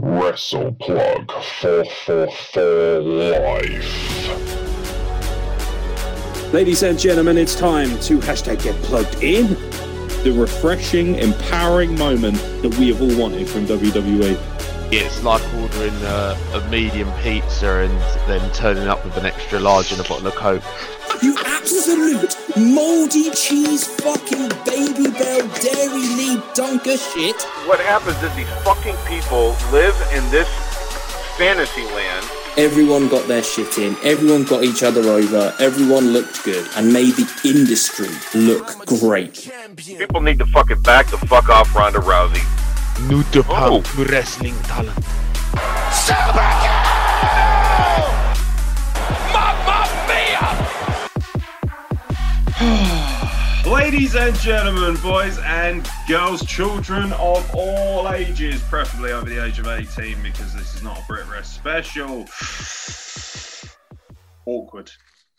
Wrestle Plug 444 Life. Ladies and gentlemen, it's time to hashtag get plugged in. The refreshing, empowering moment that we have all wanted from WWE. It's like ordering a, a medium pizza and then turning up with an extra large and a bottle of Coke. You absolute moldy cheese fucking Babybel dairy leaf dunker shit. What happens is these fucking people live in this fantasy land. Everyone got their shit in. Everyone got each other over. Everyone looked good and made the industry look great. People need to fucking back the fuck off Ronda Rousey. New to Oh. wrestling talent. Ladies and gentlemen, boys and girls, children of all ages, preferably over the age of 18, because this is not a Brit Rest special. Awkward.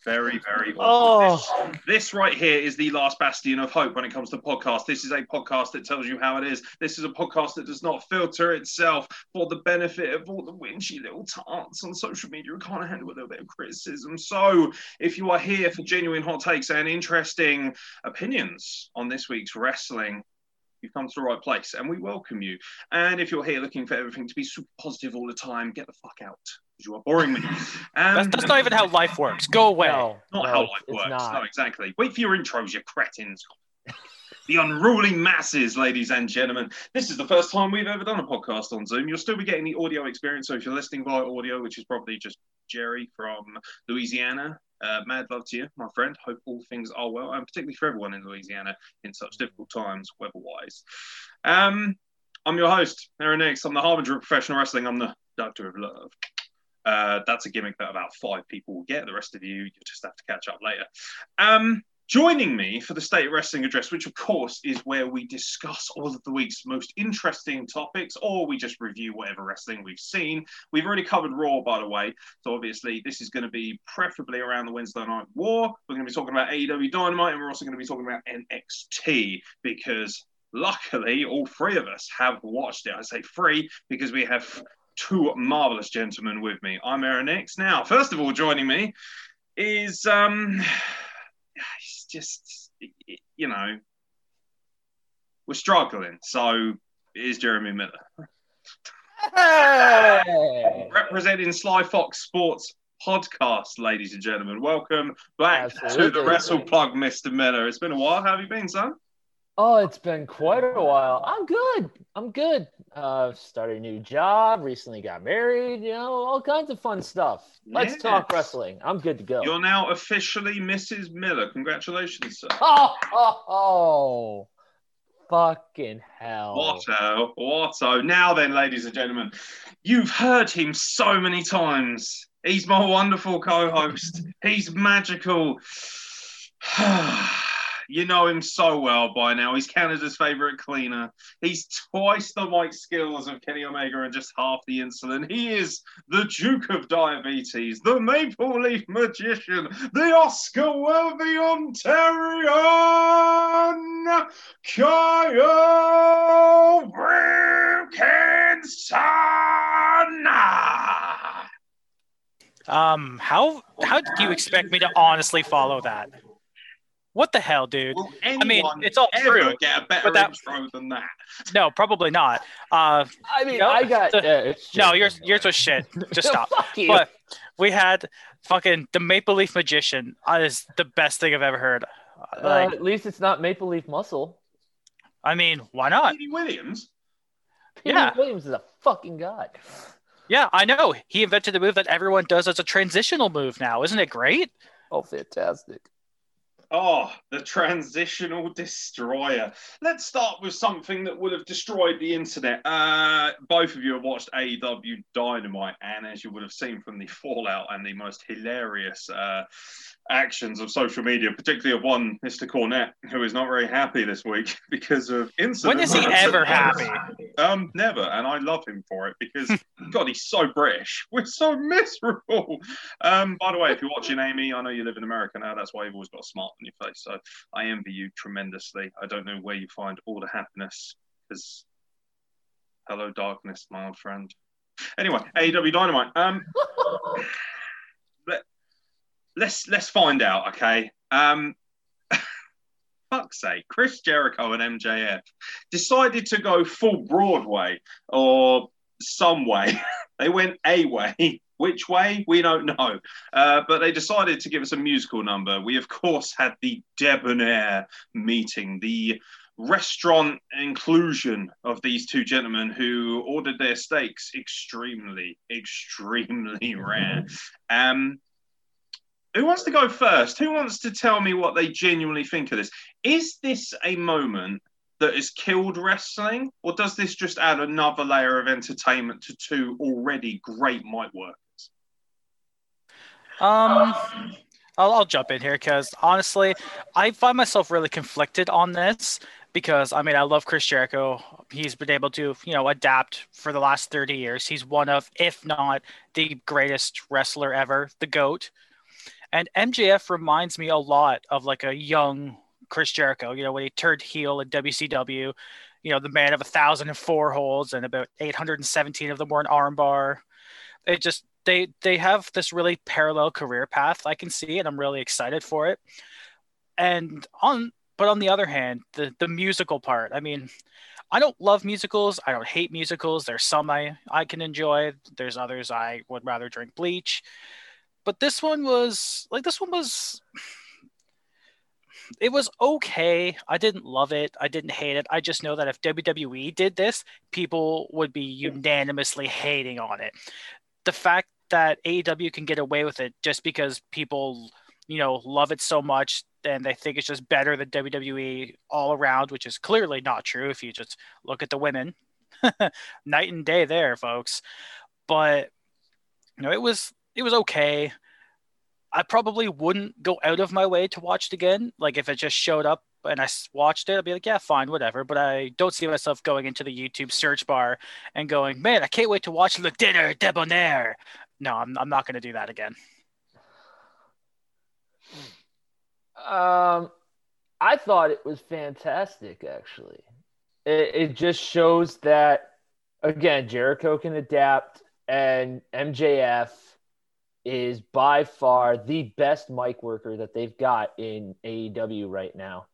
Very, very awkward. This, oh. this right here is the last bastion of hope when it comes to podcasts. This is a podcast that tells you how it is. This is a podcast that does not filter itself for the benefit of all the winchy little tarts on social media who can't handle a little bit of criticism. So, if you are here for genuine hot takes and interesting opinions on this week's wrestling, you've come to the right place and we welcome you. And if you're here looking for everything to be super positive all the time, get the fuck out because you are boring me. Um, That's, that's not even how life works. Go away. No, not no, how it's- life works. not. No, exactly. Wait for your intros, you cretins. the unruly masses, ladies and gentlemen. This is the first time we've ever done a podcast on Zoom. You'll still be getting the audio experience. So if you're listening via audio, which is probably just Jerry from Louisiana, uh, mad love to you, my friend. Hope all things are well, and particularly for everyone in Louisiana in such difficult times, weather-wise. Um, I'm your host, Aeron Nix. I'm the harbinger of professional wrestling. I'm the doctor of love. Uh, that's a gimmick that about five people will get. The rest of you, you just have to catch up later. Um, joining me for the State Wrestling Address, which of course is where we discuss all of the week's most interesting topics, or we just review whatever wrestling we've seen. We've already covered Raw, by the way, so obviously this is going to be preferably around the Wednesday Night War. We're going to be talking about AEW Dynamite, and we're also going to be talking about NXT because luckily all three of us have watched it. I say three because we have two marvelous gentlemen with me. I'm Aeron Nix. Now, first of all, joining me is um, it's just you know we're struggling. So is Jeremy Miller Hey! representing Sly Fox Sports podcast, ladies and gentlemen. Welcome back to the Absolutely. Wrestle Plug, Mr. Miller. It's been a while. How have you been, son? Oh, it's been quite a while. I'm good. I'm good. Uh, started a new job. Recently got married. You know, all kinds of fun stuff. Let's Yes. talk wrestling. I'm good to go. You're now officially Mrs. Miller. Congratulations, sir. Oh, oh, oh, fucking hell! Watto, Watto. Now then, ladies and gentlemen, you've heard him so many times. He's my wonderful co-host. He's magical. you know him so well by now. He's Canada's favorite cleaner. He's twice the mic skills of Kenny Omega and just half the insulin. He is the Duke of Diabetes, the Maple Leaf Magician, the Oscar-worthy Ontarian, Kyle Wilkinson. Um, how how do you expect me to honestly follow that? What the hell, dude? Will mean, it's all ever true, get a better but that- intro than that? No, probably not. Uh, I mean, No, I got. the- uh, it's no, just- yours yours was shit. Just stop. Fuck you. But we had fucking the Maple Leaf Magician. Uh, is the best thing I've ever heard. Uh, Like, at least it's not Maple Leaf Muscle. I mean, why not? Petey Williams. Peter Yeah. Williams is a fucking god. Yeah, I know. He invented the move that everyone does as a transitional move now. Isn't it great? Oh, fantastic. Oh, the transitional destroyer. Let's start with something that would have destroyed the internet. Uh, both of you have watched AEW Dynamite, and as you would have seen from the fallout and the most hilarious uh, actions of social media, particularly of one Mr. Cornette, who is not very happy this week because of incidents. When is he ever happy? Um, never, and I love him for it because God, he's so British. We're so miserable. Um, by the way, if you're watching Amy, I know you live in America now. That's why you've always got a smile on your face. So I envy you tremendously. I don't know where you find all the happiness because hello, darkness, my old friend. Anyway, AEW Dynamite. Um, let, let's let's find out, okay? Um, fuck's sake, Chris Jericho and MJF decided to go full Broadway or some way. they went a way. Which way? We don't know. Uh, but they decided to give us a musical number. We, of course, had the debonair meeting, the restaurant inclusion of these two gentlemen who ordered their steaks extremely, extremely rare. Um, who wants to go first? Who wants to tell me what they genuinely think of this? Is this a moment that has killed wrestling, or does this just add another layer of entertainment to two already great mic workers? Um, I'll, I'll jump in here because honestly, I find myself really conflicted on this because I mean I love Chris Jericho. He's been able to you know adapt for the last thirty years. He's one of, if not the greatest wrestler ever, the goat. And MJF reminds me a lot of like a young Chris Jericho. You know when he turned heel in WCW. You know the man of a thousand and four holds and about eight hundred and seventeen of them were an armbar. It just they they have this really parallel career path. I can see and I'm really excited for it. And on but on the other hand, the the musical part. I mean, I don't love musicals. I don't hate musicals. There's some I I can enjoy. There's others I would rather drink bleach. But this one was like this one was it was okay. I didn't love it. I didn't hate it. I just know that if WWE did this, people would be unanimously hating on it. The fact that AEW can get away with it just because people, you know, love it so much and they think it's just better than WWE all around, which is clearly not true if you just look at the women. Night and day there, folks. But you know, it was it was okay. I probably wouldn't go out of my way to watch it again. Like if it just showed up and I watched it, I'd be like, yeah, fine, whatever. But I don't see myself going into the YouTube search bar and going, man, I can't wait to watch Le Dinner Debonair. No, I'm, I'm not going to do that again. Um, I thought it was fantastic, actually. It, it just shows that, again, Jericho can adapt, and MJF is by far the best mic worker that they've got in AEW right now.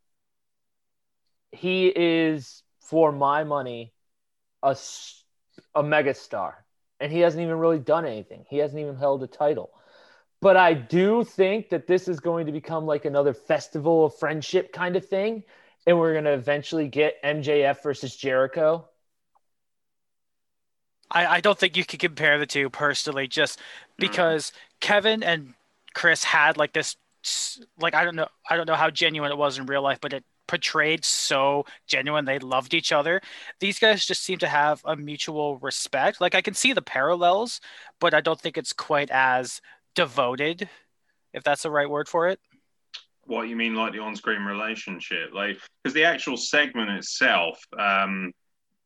He is, for my money, a, a megastar, and he hasn't even really done anything. He hasn't even held a title. But I do think that this is going to become like another festival of friendship kind of thing. And we're going to eventually get MJF versus Jericho. I, I don't think you can compare the two personally, just because Kevin and Chris had like this, like I don't know, I don't know how genuine it was in real life, but it portrayed so genuine. They loved each other. These guys just seem to have a mutual respect. Like I can see the parallels, but I don't think it's quite as devoted, if that's the right word for it. What you mean, like the on-screen relationship, like because the actual segment itself, um,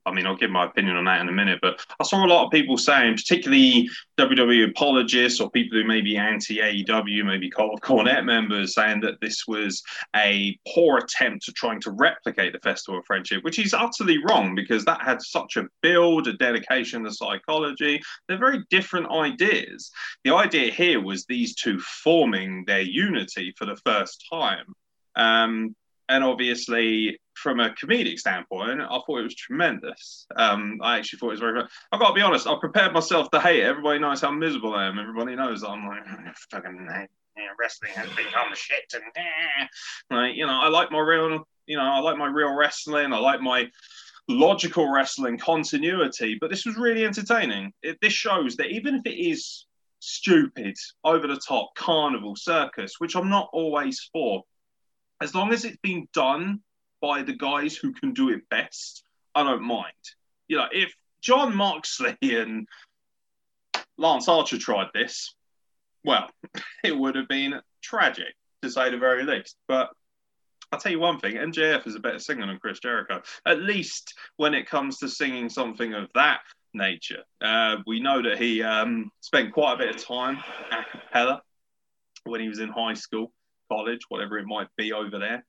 I mean, I'll give my opinion on that in a minute, but I saw a lot of people saying, particularly WWE apologists or people who may be anti AEW, maybe Cult of Cornette members, saying that this was a poor attempt to trying to replicate the Festival of Friendship, which is utterly wrong because that had such a build, a dedication to psychology. They're very different ideas. The idea here was these two forming their unity for the first time. Um, and obviously from a comedic standpoint, I thought it was tremendous. Um, I actually thought it was very. I've got to be honest. I prepared myself to hate it. Everybody knows how miserable I am. Everybody knows I'm like fucking wrestling has become shit, and eh. like you know, I like my real, you know, I like my real wrestling. I like my logical wrestling continuity. But this was really entertaining. It, this shows that even if it is stupid, over the top, carnival circus, which I'm not always for as long as it's been done by the guys who can do it best, I don't mind. You know, if Jon Moxley and Lance Archer tried this, well, it would have been tragic to say the very least. But I'll tell you one thing MJF is a better singer than Chris Jericho, at least when it comes to singing something of that nature. Uh, we know that he um, spent quite a bit of time a cappella when he was in high school college, whatever it might be over there.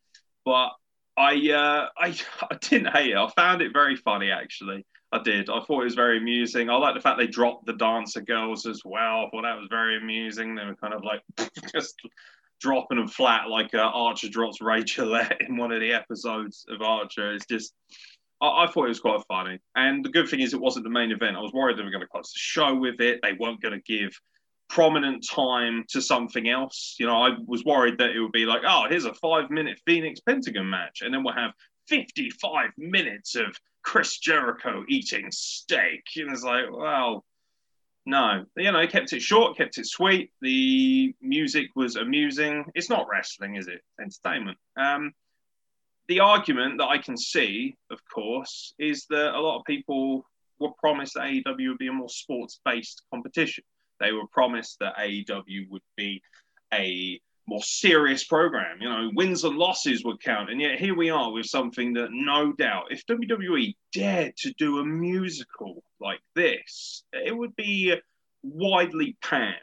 But I, uh, I, I didn't hate it. I found it very funny actually. I did. I thought it was very amusing. I like the fact they dropped the dancer girls as well. I thought that was very amusing. They were kind of like just dropping them flat like uh, Archer drops Rachel in one of the episodes of Archer. It's just, I, I, thought it was quite funny. And the good thing is, it wasn't the main event. I was worried they were going to close the show with it. They weren't going to give prominent time to something else. You know, I was worried that it would be like, oh, here's a five minute Fenix Pentagon match. And then we'll have 55 minutes of Chris Jericho eating steak. And it's like, well, no, you know, kept it short, kept it sweet. The music was amusing. It's not wrestling, is it? Entertainment. Um, the argument that I can see, of course, is that a lot of people were promised that AEW would be a more sports based competition. They were promised that AEW would be a more serious program. You know, wins and losses would count. And yet here we are with something that no doubt, if WWE dared to do a musical like this, it would be widely panned,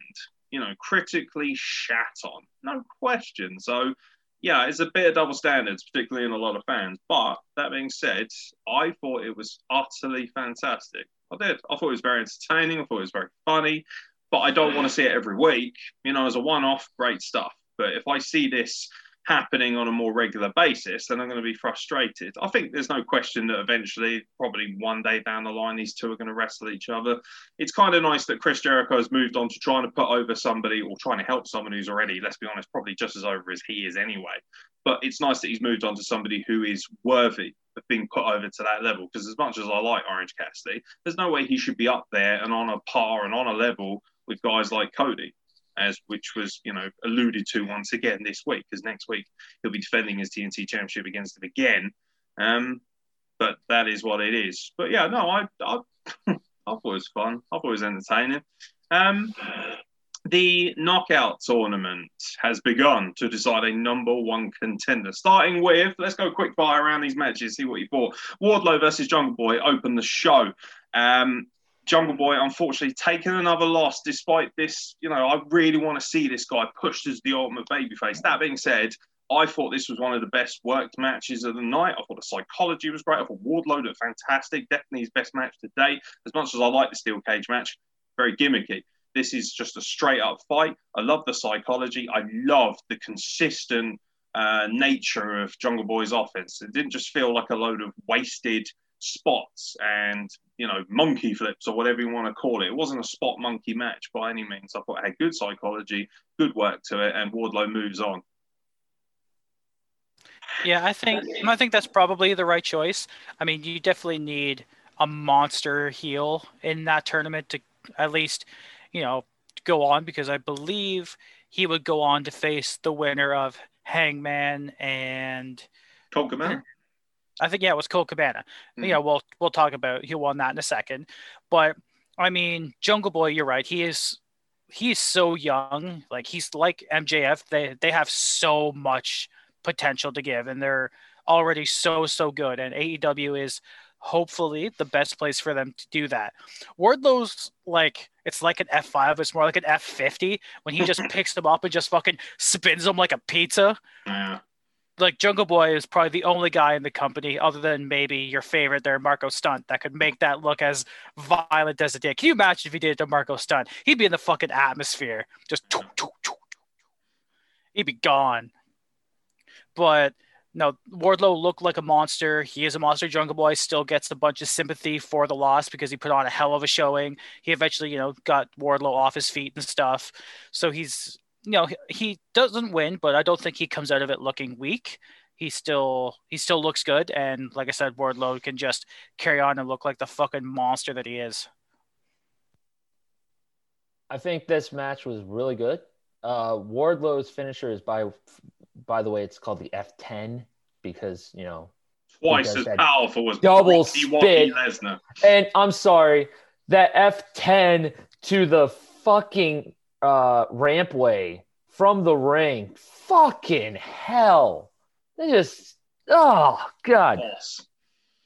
you know, critically shat on. No question. So yeah, it's a bit of double standards, particularly in a lot of fans. But that being said, I thought it was utterly fantastic. I did. I thought it was very entertaining. I thought it was very funny. But I don't want to see it every week. You know, as a one off, great stuff. But if I see this happening on a more regular basis, then I'm going to be frustrated. I think there's no question that eventually, probably one day down the line, these two are going to wrestle each other. It's kind of nice that Chris Jericho has moved on to trying to put over somebody or trying to help someone who's already, let's be honest, probably just as over as he is anyway. But it's nice that he's moved on to somebody who is worthy of being put over to that level. Because as much as I like Orange Cassidy, there's no way he should be up there and on a par and on a level with guys like Cody as which was you know alluded to once again this week because next week he'll be defending his TNT championship against him again. Um, but that is what it is. But yeah, no, I I, I thought it was fun. I thought it was entertaining. Um, the knockout tournament has begun to decide a number one contender. Starting with, let's go quick fire around these matches, see what you thought. Wardlow versus Jungle Boy opened the show. Um, Jungle Boy, unfortunately, taking another loss despite this. You know, I really want to see this guy pushed as the ultimate babyface. That being said, I thought this was one of the best worked matches of the night. I thought the psychology was great. I thought Wardlow looked fantastic. Definitely his best match to date. As much as I like the steel cage match, very gimmicky. This is just a straight up fight. I love the psychology. I love the consistent uh, nature of Jungle Boy's offense. It didn't just feel like a load of wasted spots and you know monkey flips or whatever you want to call it. It wasn't a spot monkey match by any means. I thought it had good psychology, good work to it, and Wardlow moves on. Yeah, I think I think that's probably the right choice. I mean, you definitely need a monster heel in that tournament to at least, you know, go on because I believe he would go on to face the winner of Hangman and Colt Cabana. I think yeah, it was Colt Cabana. Mm-hmm. You know, we'll we'll talk about he won that in a second. But I mean, Jungle Boy, you're right. He is he's so young. Like he's like MJF. They they have so much potential to give, and they're already so so good. And AEW is hopefully the best place for them to do that. Wardlow's like it's like an F5, it's more like an F50 when he just picks them up and just fucking spins them like a pizza. Yeah like Jungle Boy is probably the only guy in the company, other than maybe your favorite there, Marko Stunt, that could make that look as violent as it did. Can you imagine if he did it to Marko Stunt? He'd be in the fucking atmosphere, just he'd be gone. But no, Wardlow looked like a monster. He is a monster. Jungle Boy still gets a bunch of sympathy for the loss because he put on a hell of a showing. He eventually, you know, got Wardlow off his feet and stuff. So he's you know he doesn't win, but I don't think he comes out of it looking weak. He still he still looks good, and like I said, Wardlow can just carry on and look like the fucking monster that he is. I think this match was really good. Uh, Wardlow's finisher is by by the way, it's called the F10 because you know twice as powerful as double spit. And I'm sorry, that F10 to the fucking uh, rampway from the ring. Fucking hell. They just, oh, God. Horse.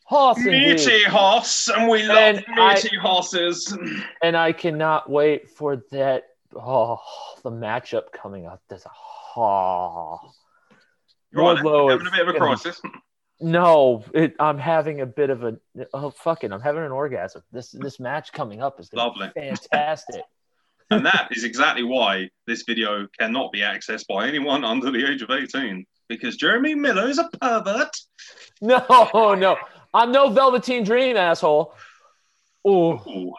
Horse meaty horse, and we love and meaty I, horses. And I cannot wait for that. Oh, the matchup coming up. There's a oh. Wardlow having a bit of a crisis. No, it, I'm having a bit of a oh fucking I'm having an orgasm. This this match coming up is gonna Lovely. be fantastic. And that is exactly why this video cannot be accessed by anyone under the age of 18 because Jeremy Miller is a pervert. no, no, I'm no Velveteen Dream asshole. Ooh, Ooh.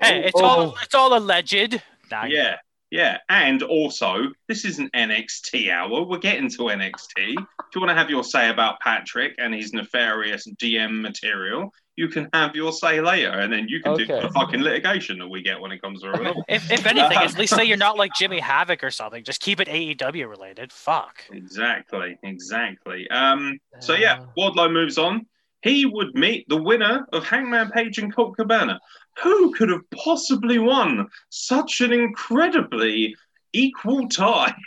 Hey, it's Oh. all it's all alleged. Nah, Yeah, yeah. And also, this is an NXT hour. We're getting to NXT. If you want to have your say about Patrick and his nefarious DM material, you can have your say later, and then you can do the fucking litigation that we get when it comes to it. If, if anything, at least say you're not like Jimmy Havoc or something. Just keep it AEW related. Fuck. Exactly, exactly. Um, so yeah, Wardlow moves on. He would meet the winner of Hangman Page and Colt Cabana. Who could have possibly won such an incredibly equal tie?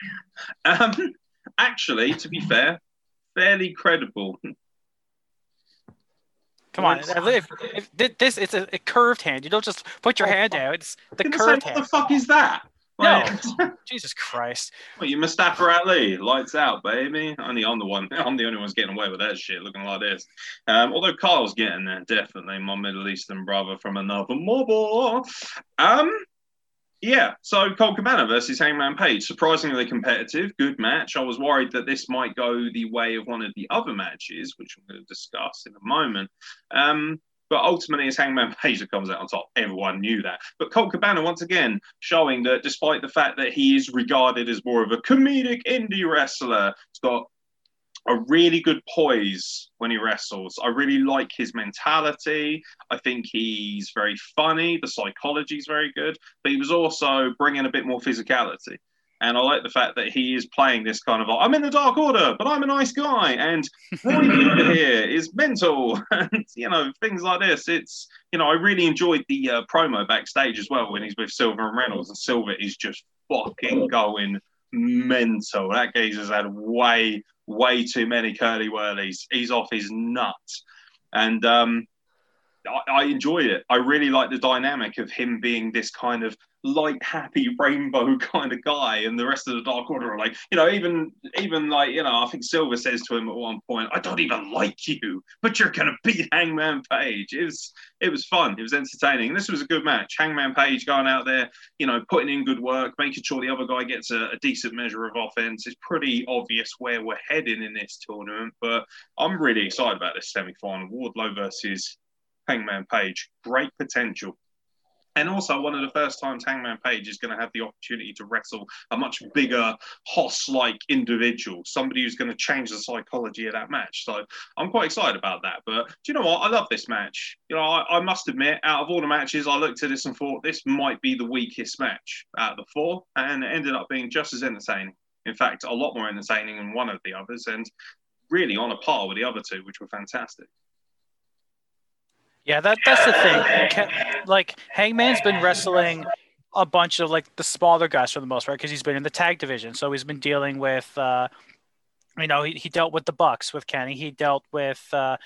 Um, actually, to be fair, fairly credible. Come on. If, if, if this it's a, a curved hand. You don't just put your hand out. It's the Gonna say, curved what hand. What the fuck is that? No. Jesus Christ. what, you Mustafa Ali, lights out, baby. Only I'm the one. I'm the only one's getting away with that shit, looking like this. Um, although Carl's getting there, definitely my Middle Eastern brother from another mobile. Um, yeah. So Colt Cabana versus Hangman Page, surprisingly competitive, good match. I was worried that this might go the way of one of the other matches, which I'm going to discuss in a moment. Um, but ultimately, it's Hangman Page that comes out on top. Everyone knew that. But Colt Cabana, once again, showing that despite the fact that he is regarded as more of a comedic indie wrestler, he's got a really good poise when he wrestles. I really like his mentality. I think he's very funny. The psychology is very good, but he was also bringing a bit more physicality. And I like the fact that he is playing this kind of, I'm in the Dark Order, but I'm a nice guy. And Cooper here is mental. And, you know, things like this. It's, you know, I really enjoyed the uh, promo backstage as well when he's with Silver and Reynolds. And Silver is just fucking going mental. That geezer's had way, way too many curly whirlies. He's off his nuts. And um, I, enjoyed it. I really like the dynamic of him being this kind of light, happy, rainbow kind of guy, and the rest of the Dark Order are like, you know, even even like, you know, I think Silver says to him at one point, "I don't even like you, but you're gonna beat Hangman Page." It was it was fun. It was entertaining. This was a good match. Hangman Page going out there, you know, putting in good work, making sure the other guy gets a, a decent measure of offense. It's pretty obvious where we're heading in this tournament, but I'm really excited about this semi-final. Wardlow versus Hangman Page. Great potential. And also, one of the first times Hangman Page is going to have the opportunity to wrestle a much bigger, Hoss like individual, somebody who's going to change the psychology of that match. So I'm quite excited about that. But do you know what? I love this match. You know, I, I must admit, out of all the matches, I looked at this and thought this might be the weakest match out of the four, and it ended up being just as entertaining. In fact, a lot more entertaining than one of the others, and really on a par with the other two, which were fantastic. Yeah, that that's the thing. Like Hangman's been wrestling a bunch of like the smaller guys for the most part because he's been in the tag division. So he's been dealing with, uh, you know, he, he dealt with the Bucks with Kenny. He dealt with, uh,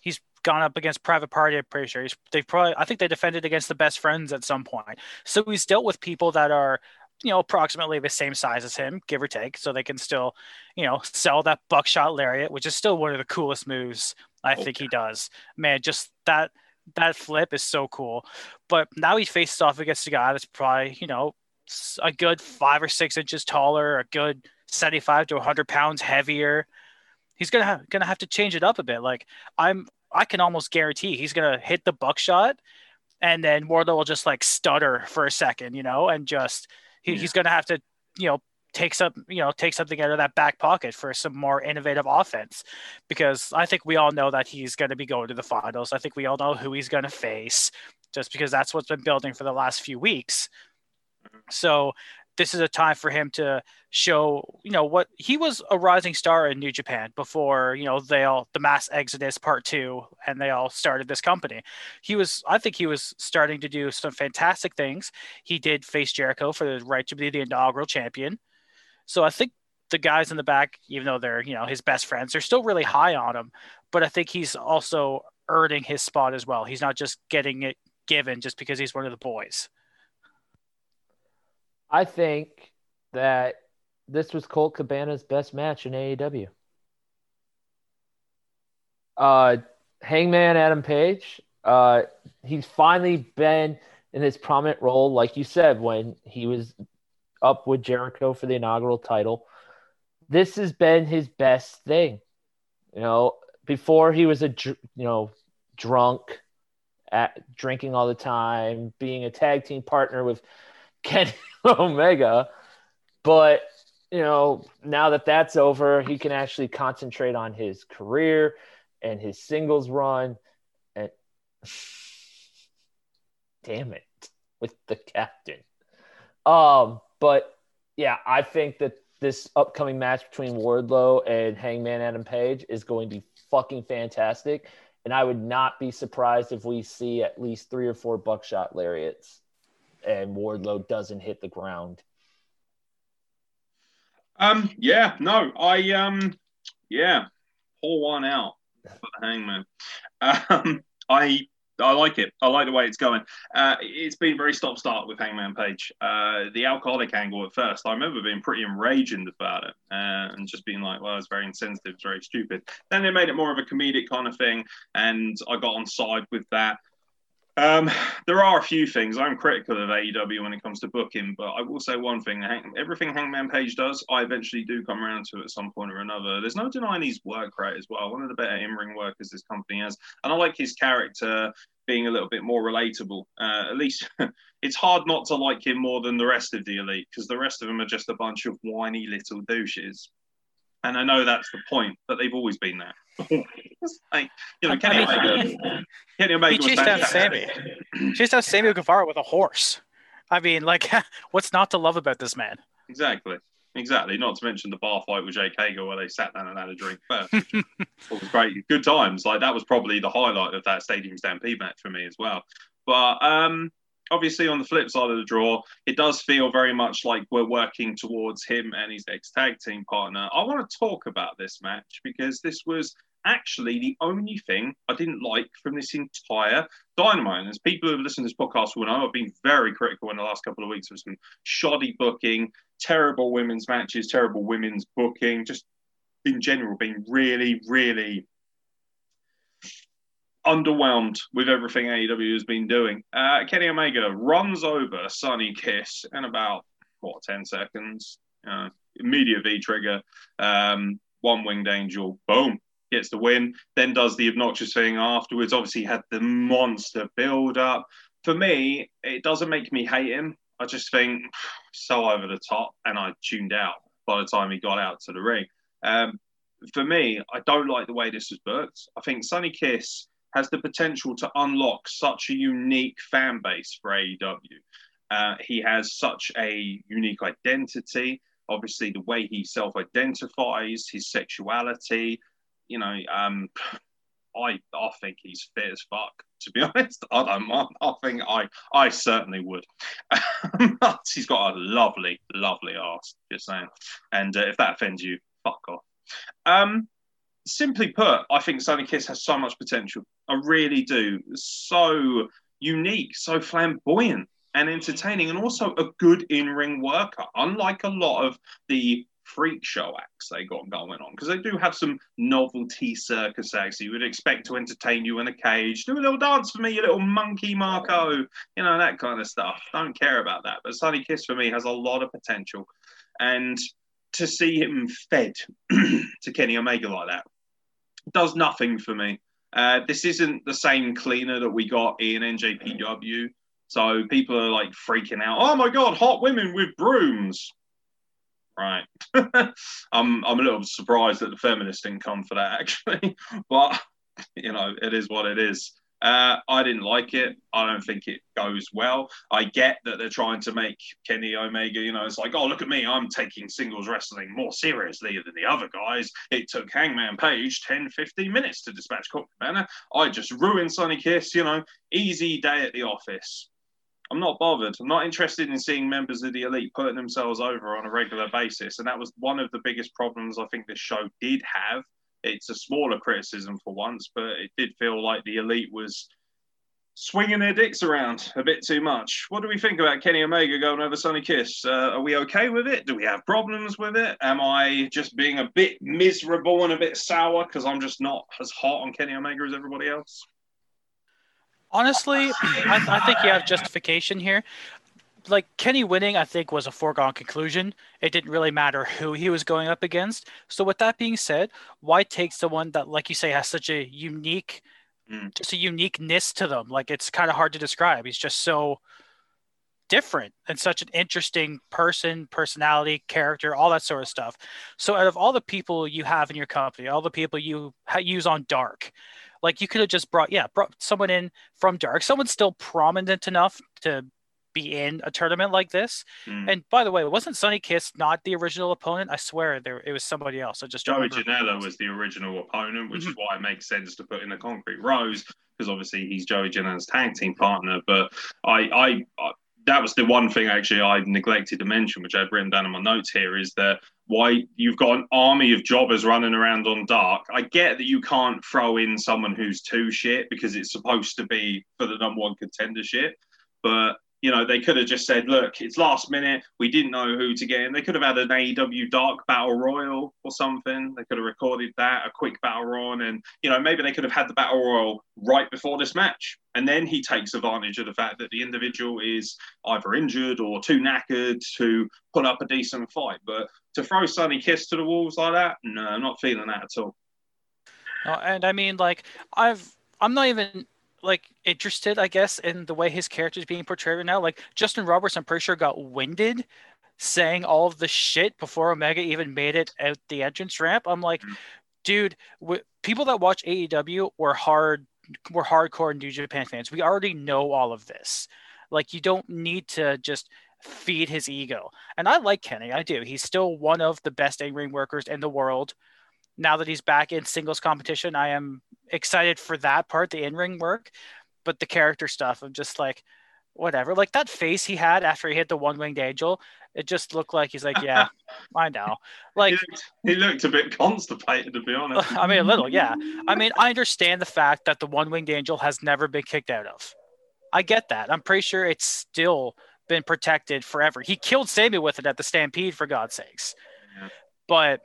he's gone up against Private Party. I'm pretty sure he's they probably I think they defended against the Best Friends at some point. So he's dealt with people that are. You know, approximately the same size as him, give or take, so they can still, you know, sell that buckshot lariat, which is still one of the coolest moves I think he does. Man, just that that flip is so cool. But now he faces off against a guy that's probably, you know, a good five or six inches taller, a good 75 to 100 pounds heavier. He's gonna have, gonna have to change it up a bit. Like I'm, I can almost guarantee he's gonna hit the buckshot, and then Wardlow will just like stutter for a second, you know, and just he, Yeah. he's gonna have to, you know, take some, you know, take something out of that back pocket for some more innovative offense because I think we all know that he's going to be going to the finals. I think we all know who he's going to face just because that's what's been building for the last few weeks. So this is a time for him to show, you know, what he was a rising star in New Japan before, you know, they all the mass exodus part 2 and they all started this company. He was I think he was starting to do some fantastic things. He did face Jericho for the right to be the inaugural champion. So I think the guys in the back, even though they're, you know, his best friends, they're still really high on him. But I think he's also earning his spot as well. He's not just getting it given just because he's one of the boys. I think that this was Colt Cabana's best match in AEW. Uh, Hangman Adam Page. Uh, he's finally been in his prominent role, like you said, when he was up with Jericho for the inaugural title. This has been his best thing. You know, before he was a you know drunk, at drinking all the time, being a tag team partner with Kenny Omega, but you know now that that's over, he can actually concentrate on his career and his singles run. And damn it, with the captain. Um, but yeah, I think that this upcoming match between Wardlow and Hangman Adam Page is going to be fucking fantastic. And I would not be surprised if we see at least three or four buckshot lariats and Wardlow doesn't hit the ground. Um, yeah, no, I um, yeah, pull one out for the Hangman. Um, I I like it. I like the way it's going. Uh, it's been very stop start with Hangman Page. Uh, the alcoholic angle at first, I remember being pretty enraged about it uh, and just being like, well, it's very insensitive, it's very stupid. Then they made it more of a comedic kind of thing, and I got on side with that. Um, there are a few things I'm critical of AEW when it comes to booking, but I will say one thing: everything Hangman Page does, I eventually do come around to at some point or another. There's no denying his work rate as well. One of the better in-ring workers this company has, and I like his character being a little bit more relatable. Uh, at least it's hard not to like him more than the rest of the elite because the rest of them are just a bunch of whiny little douches. And I know that's the point, but they've always been there. like, you know, Kenny Omega. Kenny Omega He chased. Sammy. Chased down Samuel Guevara with a horse. I mean, like, what's not to love about this man? Exactly. Exactly. Not to mention the bar fight with Jake Hager where they sat down and had a drink first. it was great. Good times. Like that was probably the highlight of that Stadium Stampede match for me as well. But um, obviously, on the flip side of the draw, it does feel very much like we're working towards him and his ex tag team partner. I want to talk about this match because this was actually the only thing I didn't like from this entire Dynamite. And as people who have listened to this podcast will know, I've been very critical in the last couple of weeks of some shoddy booking, terrible women's matches, terrible women's booking, just in general being really, really underwhelmed with everything AEW has been doing. Uh, Kenny Omega runs over Sonny Kiss in about what ten seconds. Uh, immediate V trigger, um, one winged angel, boom, gets the win. Then does the obnoxious thing afterwards. Obviously, had the monster build up. For me, it doesn't make me hate him. I just think so over the top, and I tuned out by the time he got out to the ring. Um, for me, I don't like the way this was booked. I think Sonny Kiss has the potential to unlock such a unique fan base for AEW. Uh, he has such a unique identity. Obviously, the way he self identifies, his sexuality, you know, um, I I think he's fit as fuck. To be honest, I don't mind. I think I I certainly would. He's got a lovely, lovely ass. Just saying. And uh, if that offends you, fuck off. Um, simply put, I think Sonny Kiss has so much potential. I really do. So unique, so flamboyant and entertaining, and also a good in-ring worker. Unlike a lot of the freak show acts they got going on, because they do have some novelty circus acts you would expect to entertain you in a cage. Do a little dance for me, you little monkey, Marko. You know that kind of stuff. Don't care about that. But Sonny Kiss for me has a lot of potential, and to see him fed to Kenny Omega like that does nothing for me. Uh, this isn't the same cleaner that we got in NJPW. So people are like freaking out. Oh my god, hot women with brooms. Right. I'm I'm a little surprised that the feminists didn't come for that actually. But you know, it is what it is. Uh, I didn't like it. I don't think it goes well. I get that they're trying to make Kenny Omega, you know, it's like, oh, look at me. I'm taking singles wrestling more seriously than the other guys. It took Hangman Page 10, 15 minutes to dispatch Colt Cabana. I just ruined Sonny Kiss, you know, easy day at the office. I'm not bothered. I'm not interested in seeing members of the elite putting themselves over on a regular basis. And that was one of the biggest problems I think this show did have it's a smaller criticism for once, but it did feel like the elite was swinging their dicks around a bit too much. What do we think about Kenny Omega going over Sonny Kiss? Uh, are we okay with it? Do we have problems with it? Am I just being a bit miserable and a bit sour because I'm just not as hot on Kenny Omega as everybody else? Honestly, I, I think you have justification here. Like Kenny winning, I think was a foregone conclusion. It didn't really matter who he was going up against. So, with that being said, why take someone that, like you say, has such a unique, Mm. just a uniqueness to them? Like it's kind of hard to describe. He's just so different and such an interesting person, personality, character, all that sort of stuff. So, out of all the people you have in your company, all the people you ha- use on Dark, like you could have just brought, yeah, brought someone in from Dark, someone still prominent enough to be in a tournament like this. Mm. And by the way, wasn't Sonny Kiss not the original opponent? I swear there it was somebody else. I just Joey. Janela was the original opponent, which is Mm-hmm. why it makes sense to put in the Concrete Rose because obviously he's Joey Janela's tag team partner. But I, I, I, that was the one thing actually I neglected to mention, which I've written down in my notes here, is that why you've got an army of jobbers running around on dark. I get that you can't throw in someone who's too shit because it's supposed to be for the number one contendership, but you know, they could have just said, look, it's last minute. We didn't know who to get in. They could have had an AEW Dark Battle Royal or something. They could have recorded that, a quick Battle Royal. And, you know, maybe they could have had the Battle Royal right before this match. And then he takes advantage of the fact that the individual is either injured or too knackered to put up a decent fight. But to throw Sonny Kiss to the Wolves like that, no, I'm not feeling that at all. No, and I mean, like, I've I'm not even like interested, I guess, in the way his character is being portrayed right now. Like Justin Roberts, I'm pretty sure got winded saying all of the shit before Omega even made it out the entrance ramp. I'm like, Mhm. dude, w- people that watch AEW were hard, were hardcore New Japan fans. We already know all of this. Like, you don't need to just feed his ego. And I like Kenny. I do. He's still one of the best in-ring workers in the world now that he's back in singles competition, I am excited for that part, the in-ring work, but the character stuff, I'm just like, whatever. Like that face he had after he hit the one-winged angel, it just looked like he's like, yeah, I know. Like, he, looked, he looked a bit constipated, to be honest. I mean, a little, yeah. I mean, I understand the fact that the one-winged angel has never been kicked out of. I get that. I'm pretty sure it's still been protected forever. He killed Sammy with it at the Stampede, for God's sakes. Yeah. But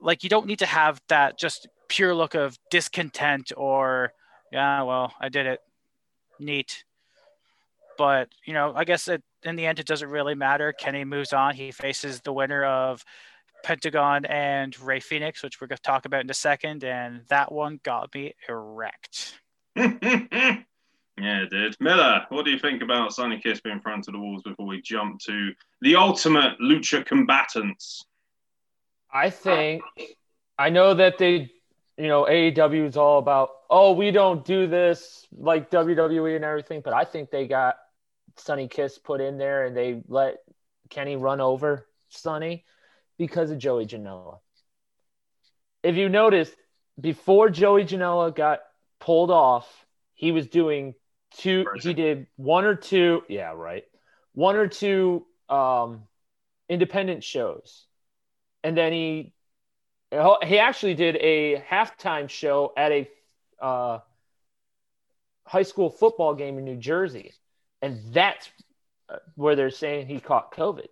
like, you don't need to have that just pure look of discontent or, yeah, well, I did it. Neat. But you know, I guess it, in the end, it doesn't really matter. Kenny moves on. He faces the winner of Pentagon and Rey Fenix, which we're going to talk about in a second. And that one got me erect. yeah, dude. Miller, what do you think about Sonny Kiss being thrown to the walls before we jump to the ultimate lucha combatants? I think I know that they, you know, AEW is all about, oh, we don't do this like WWE and everything, but I think they got Sonny Kiss put in there and they let Kenny run over Sonny because of Joey Janela. If you notice, before Joey Janela got pulled off, he was doing two, he did one or two, yeah, right, one or two um, independent shows and then he he actually did a halftime show at a uh, high school football game in New Jersey, and that's uh, where they're saying he caught COVID.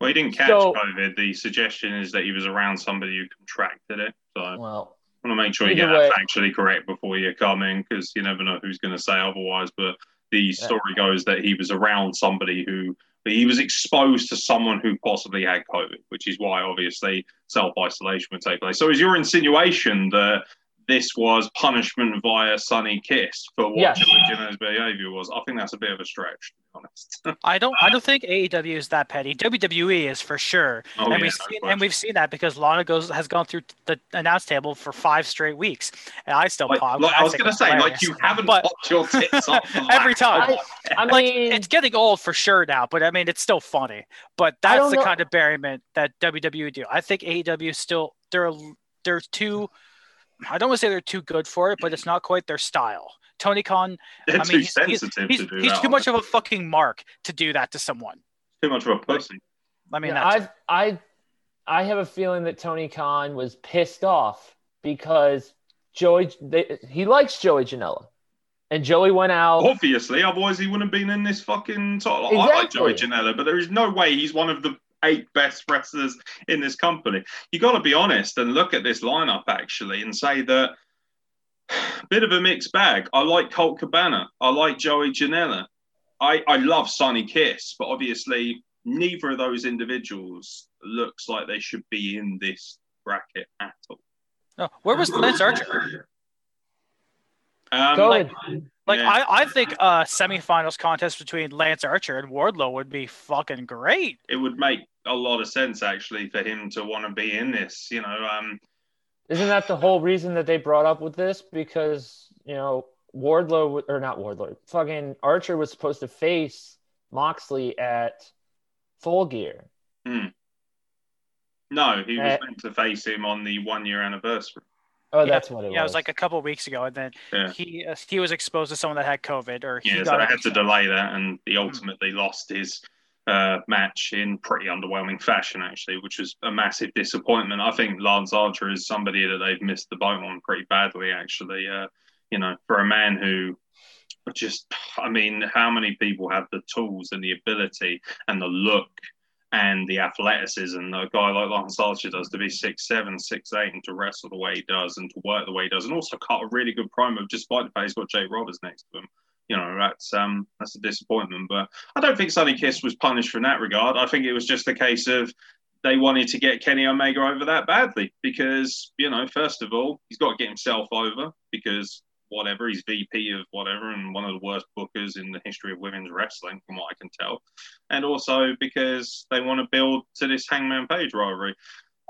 Well, he didn't catch So- COVID. The suggestion is that he was around somebody who contracted it. So I want to make sure you get that way- factually correct before you come in because you never know who's going to say otherwise. But the story goes that he was around somebody who he was exposed to someone who possibly had COVID, which is why obviously self isolation would take place. So, is your insinuation that this was punishment via Sonny Kiss for what Yes. Joey behavior was? I think that's a bit of a stretch, to be honest. I don't. I don't think AEW is that petty. WWE is for sure, Oh, and yeah, we've seen, and we've seen that because Lana goes has gone through the announce table for five straight weeks, and I still Like, pop. like, I was going to it's say, like you haven't But- popped your tits up for every time. I, I like mean, it's getting old for sure now, but I mean it's still funny. But that's the know- kind of merriment that WWE do. I think AEW still they're they're too. I don't want to say they're too good for it, but it's not quite their style. Tony Khan, They're I mean, too he's, he's, sensitive he's, to do he's that. too much of a fucking mark to do that to someone. too much of a pussy. I mean, yeah, that's, I I I have a feeling that Tony Khan was pissed off because Joey they, he likes Joey Janela. and Joey went out. Obviously, otherwise he wouldn't have been in this fucking title. I like Joey Janela, but there is no way he's one of the eight best wrestlers in this company. You got to be honest and look at this lineup actually and say that bit of a mixed bag. I like Colt Cabana. I like Joey Janela. I, I love Sonny Kiss, but obviously neither of those individuals looks like they should be in this bracket at all. No, where was Lance Archer? Um, Go like- ahead. Like Yeah. I, I think a semifinals contest between Lance Archer and Wardlow would be fucking great. it would make a lot of sense actually for him to want to be in this. You know, um, Isn't that the whole reason that they brought up with this? Because you know Wardlow or not Wardlow, fucking Archer was supposed to face Moxley at Full Gear. no, he was meant to face him on the one year anniversary. Oh, Yeah, that's what it Yeah, it was. was like a couple of weeks ago, and then Yeah. he uh, he was exposed to someone that had COVID, or he Yeah, so got they it had to delay that, and he ultimately lost his uh, match in pretty underwhelming fashion, actually, which was a massive disappointment. I think Lance Archer is somebody that they've missed the boat on pretty badly, actually. Uh, you know, for a man who just, I mean, how many people have the tools and the ability and the look and the athleticism that a guy like Lance Archer does to be six seven, six eight, and to wrestle the way he does and to work the way he does, and also cut a really good promo despite the fact he's got Jake Roberts next to him you know that's um that's a disappointment. But I don't think Sonny Kiss was punished in that regard. I think it was just a case of they wanted to get Kenny Omega over that badly because you know first of all he's got to get himself over because whatever he's VP of whatever and one of the worst bookers in the history of women's wrestling from what I can tell, and also because they want to build to this Hangman Page rivalry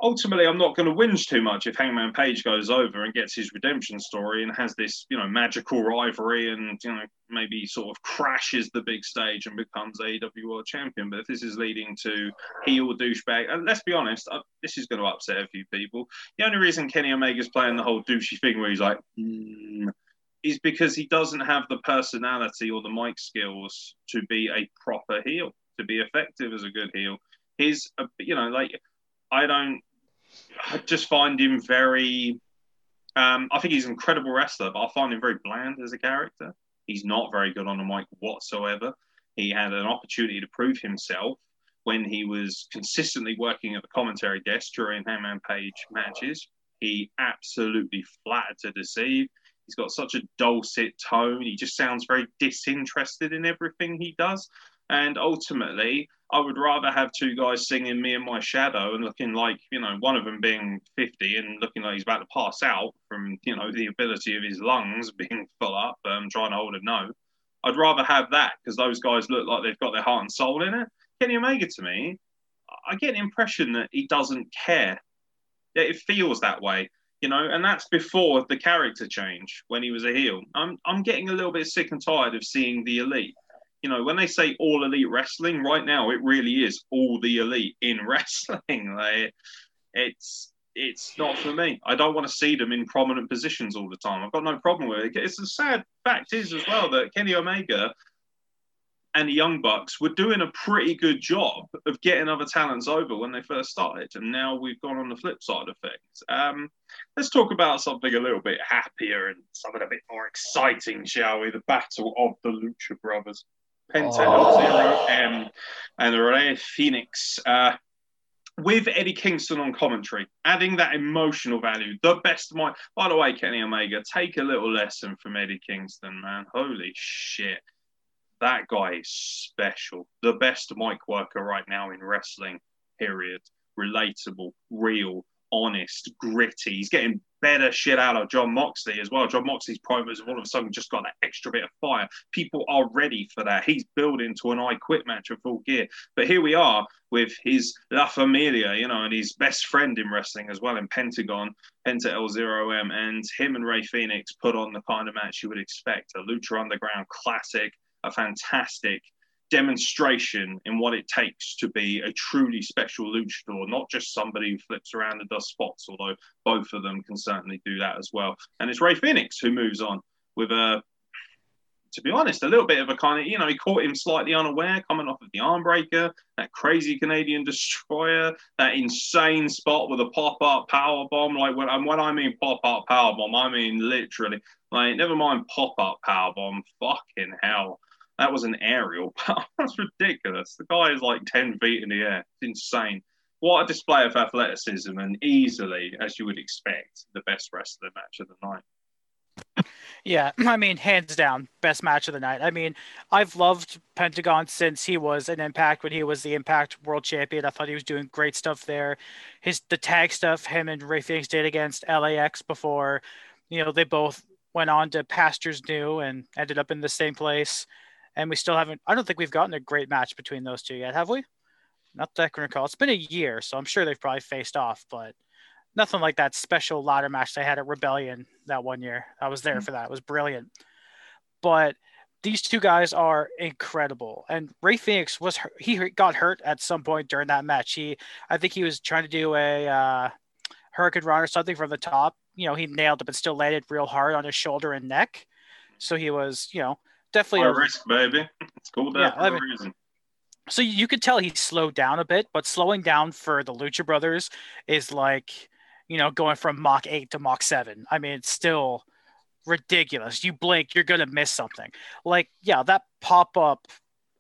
ultimately, I'm not going to whinge too much if Hangman Page goes over and gets his redemption story and has this, you know, magical rivalry and, you know, maybe sort of crashes the big stage and becomes AEW World Champion. But if this is leading to heel douchebag, and let's be honest, uh, this is going to upset a few people. The only reason Kenny Omega's playing the whole douchey thing where he's like, mm, is because he doesn't have the personality or the mic skills to be a proper heel, to be effective as a good heel. His, uh, you know, like, I don't, I just find him very. Um, I think he's an incredible wrestler, but I find him very bland as a character. He's not very good on the mic whatsoever. He had an opportunity to prove himself when he was consistently working at the commentary desk during Hangman Page matches. He absolutely flattered to deceive. He's got such a dulcet tone. He just sounds very disinterested in everything he does. And ultimately, I would rather have two guys singing "Me and My Shadow" and looking like you know one of them being fifty and looking like he's about to pass out from you know the ability of his lungs being full up, um, trying to hold a note. I'd rather have that because those guys look like they've got their heart and soul in it. Kenny Omega to me, I get the impression that he doesn't care. It feels that way, you know, and that's before the character change when he was a heel. I'm I'm getting a little bit sick and tired of seeing the elite you know, when they say all elite wrestling, right now it really is all the elite in wrestling. Like, it's it's not for me. I don't want to see them in prominent positions all the time. I've got no problem with it. It's a sad fact is as well that Kenny Omega and the Young Bucks were doing a pretty good job of getting other talents over when they first started, and now we've gone on the flip side of things. Um, let's talk about something a little bit happier and something a bit more exciting, shall we? The battle of the Lucha Brothers. Penta Oh. Zero M and Rey Fenix. Uh, with Eddie Kingston on commentary, adding that emotional value. The best mic. By the way, Kenny Omega, take a little lesson from Eddie Kingston, man. Holy shit. That guy is special. The best mic worker right now in wrestling, period. Relatable, real, honest, gritty. He's getting better shit out of Jon Moxley as well. Jon Moxley's promos have all of a sudden just got that extra bit of fire. People are ready for that. He's building to an I Quit match of full gear. But here we are with his La Familia, you know, and his best friend in wrestling as well in Pentagon, Penta El Zero M, and him and Rey Fenix put on the kind of match you would expect a Lucha Underground classic, a fantastic demonstration in what it takes to be a truly special luchador, not just somebody who flips around and does spots, although both of them can certainly do that as well. And it's Rey Fenix who moves on with a to be honest, a little bit of a kind of, you know, he caught him slightly unaware coming off of the arm breaker, that crazy Canadian destroyer, that insane spot with a pop up power bomb. Like, when, and when I mean pop up power bomb, I mean literally, like, never mind pop up power bomb, fucking hell. That was an aerial. That's ridiculous. The guy is like 10 feet in the air. It's insane. What a display of athleticism and easily, as you would expect, the best wrestling match of the night. Yeah, I mean, hands down, best match of the night. I mean, I've loved Pentagon since he was an Impact when he was the Impact World Champion. I thought he was doing great stuff there. His the tag stuff him and Rey Fenix did against LAX before, you know, they both went on to Pastures New and ended up in the same place. And we still haven't. I don't think we've gotten a great match between those two yet, have we? Not that I can recall. It's been a year, so I'm sure they've probably faced off, but nothing like that special ladder match they had at Rebellion that one year. I was there for that. It was brilliant. But these two guys are incredible. And Rey Fenix was he got hurt at some point during that match. He I think he was trying to do a uh, hurricanrana or something from the top. You know, he nailed it, but still landed real hard on his shoulder and neck. So he was, you know, definitely a risk, baby. It's cool that Yeah, for a reason. so you could tell he slowed down a bit, but slowing down for the Lucha Brothers is like, you know, going from Mach 8 to Mach 7. I mean, it's still ridiculous. You blink, you're going to miss something. Like, yeah, that pop up,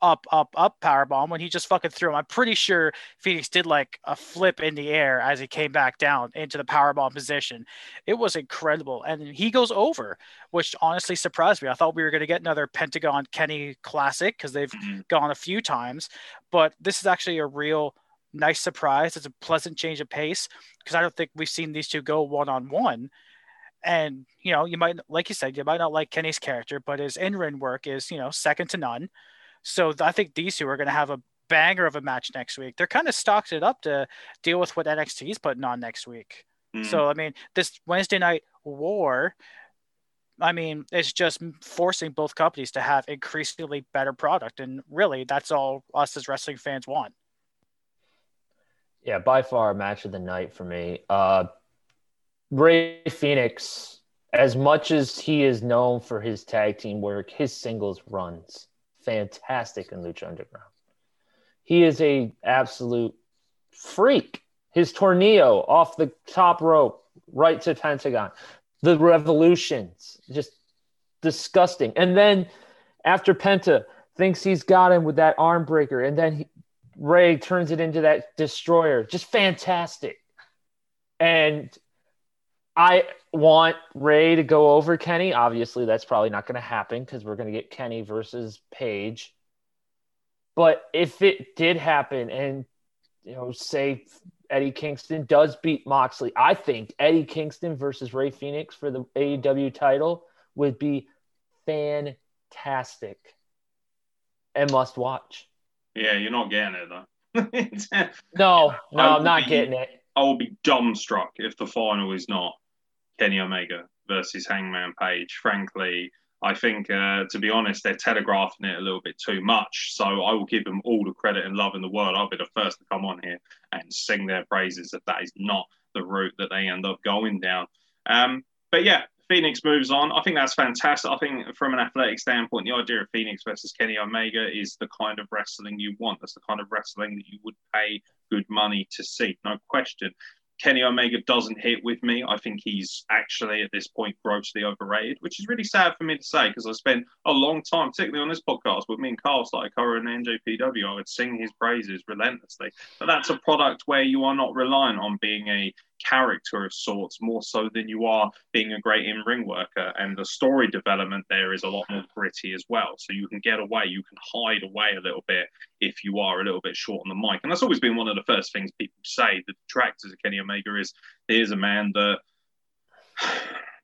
up, up, up power bomb when he just fucking threw him. I'm pretty sure Fenix did like a flip in the air as he came back down into the power bomb position. It was incredible. And he goes over, which honestly surprised me. I thought we were going to get another Pentagon Kenny classic because they've Mhm. gone a few times, but this is actually a real nice surprise. It's a pleasant change of pace because I don't think we've seen these two go one on one. And you know, you might, like you said, you might not like Kenny's character, but his in-ring work is, you know, second to none. So I think these two are going to have a banger of a match next week. They're kind of stocked it up to deal with what NXT is putting on next week. Mm. So I mean, this Wednesday night war, I mean, it's just forcing both companies to have increasingly better product, and really, that's all us as wrestling fans want. Yeah, by far match of the night for me. Uh, Rey Fenix, as much as he is known for his tag team work, his singles runs fantastic in Lucha Underground. He is a absolute freak. His tornado off the top rope, right to Pentagon, the revolutions, just disgusting. And then after Penta thinks he's got him with that arm breaker, and then he, Rey turns it into that destroyer. Just fantastic. And I want Rey to go over Kenny. Obviously, that's probably not going to happen because we're going to get Kenny versus Page. But if it did happen and, you know, say Eddie Kingston does beat Moxley, I think Eddie Kingston versus Rey Fenix for the AEW title would be fantastic and must watch. Yeah, you're not getting it though. No, no, I'm not be- getting it. I will be dumbstruck if the final is not Kenny Omega versus Hangman Page. Frankly, I think, uh, to be honest, they're telegraphing it a little bit too much. So I will give them all the credit and love in the world. I'll be the first to come on here and sing their praises if that is not the route that they end up going down. Um, but yeah, Fenix moves on. I think that's fantastic. I think from an athletic standpoint, the idea of Fenix versus Kenny Omega is the kind of wrestling you want. That's the kind of wrestling that you would pay good money to see, no question. Kenny Omega doesn't hit with me. I think he's actually at this point grossly overrated, which is really sad for me to say because I spent a long time, particularly on this podcast, with me and Carl started covering NJPW. I would sing his praises relentlessly. But that's a product where you are not reliant on being a character of sorts more so than you are being a great in ring worker. And the story development there is a lot more gritty as well. So you can get away, you can hide away a little bit if you are a little bit short on the mic. And that's always been one of the first things people say. The detractors of Kenny Omega is here's a man that,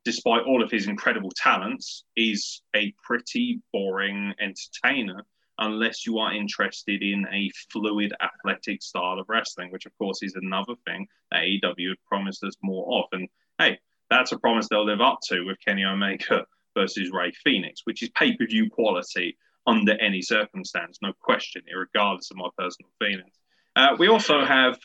despite all of his incredible talents, is a pretty boring entertainer unless you are interested in a fluid athletic style of wrestling, which of course is another thing that AEW had promised us more of. And hey, that's a promise they'll live up to with Kenny Omega versus Rey Fenix, which is pay per view quality under any circumstance, no question, regardless of my personal feelings. Uh, we also have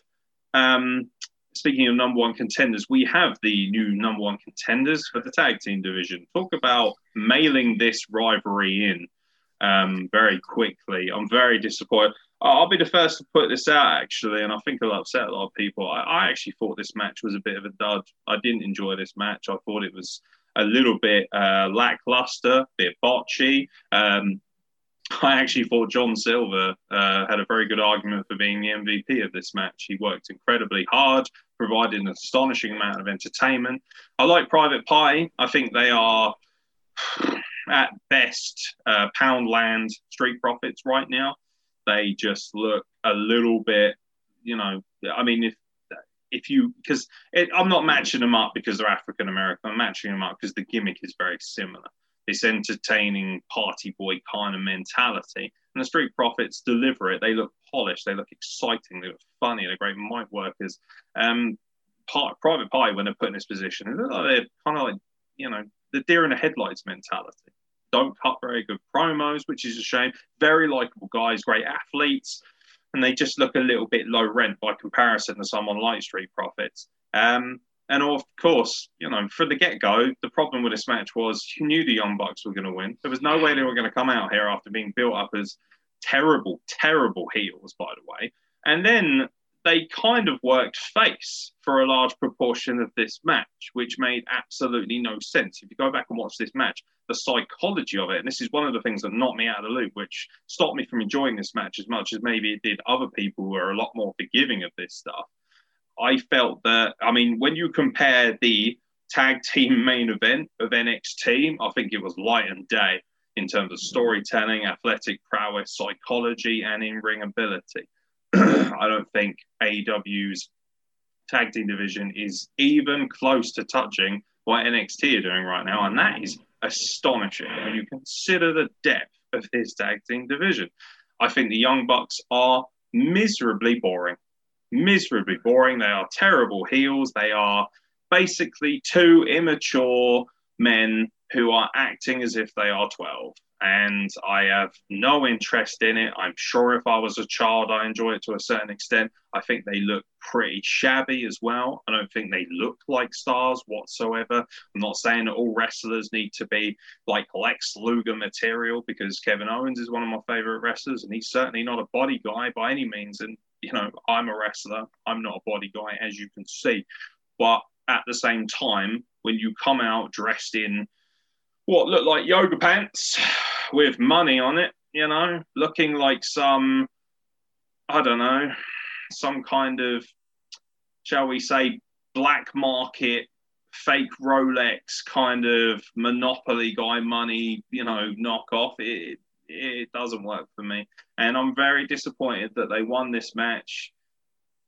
um, speaking of number one contenders, we have the new number one contenders for the tag team division. Talk about mailing this rivalry in um, very quickly. I'm very disappointed. I'll be the first to put this out, actually, and I think it'll upset a lot of people. I, I actually thought this match was a bit of a dud. I didn't enjoy this match. I thought it was a little bit uh, lackluster, bit botchy. Um, I actually thought John Silver uh, had a very good argument for being the MVP of this match. He worked incredibly hard, provided an astonishing amount of entertainment. I like Private Party. I think they are, at best, uh, Poundland Street Profits right now. They just look a little bit, you know, I mean, if if you because I'm not matching them up because they're African American. I'm matching them up because the gimmick is very similar this entertaining party boy kind of mentality. And the Street Profits deliver it. They look polished, they look exciting, they look funny, they're great mic workers. Um, part, Private Party, when they're put in this position, they look like they're kind of like, you know, the deer in the headlights mentality. Don't cut very good promos, which is a shame. Very likable guys, great athletes, and they just look a little bit low rent by comparison to someone like Street Profits. Um, and of course, you know, from the get go, the problem with this match was you knew the Young Bucks were going to win. There was no way they were going to come out here after being built up as terrible, terrible heels, by the way. And then they kind of worked face for a large proportion of this match, which made absolutely no sense. If you go back and watch this match, the psychology of it, and this is one of the things that knocked me out of the loop, which stopped me from enjoying this match as much as maybe it did other people who are a lot more forgiving of this stuff I felt that, I mean, when you compare the tag team main event of NXT, I think it was light and day in terms of storytelling, athletic prowess, psychology, and in ring ability. I don't think AEW's tag team division is even close to touching what NXT are doing right now. And that is astonishing when you consider the depth of his tag team division. I think the Young Bucks are miserably boring miserably boring. They are terrible heels. They are basically two immature men who are acting as if they are 12. And I have no interest in it. I'm sure if I was a child, I enjoy it to a certain extent. I think they look pretty shabby as well. I don't think they look like stars whatsoever. I'm not saying that all wrestlers need to be like Lex Luger material because Kevin Owens is one of my favorite wrestlers and he's certainly not a body guy by any means. And you know, I'm a wrestler. I'm not a body guy, as you can see. But at the same time, when you come out dressed in what look like yoga pants with money on it, you know, looking like some, I don't know, some kind of, shall we say, black market fake Rolex kind of monopoly guy money, you know, knockoff. It, it doesn't work for me. And I'm very disappointed that they won this match.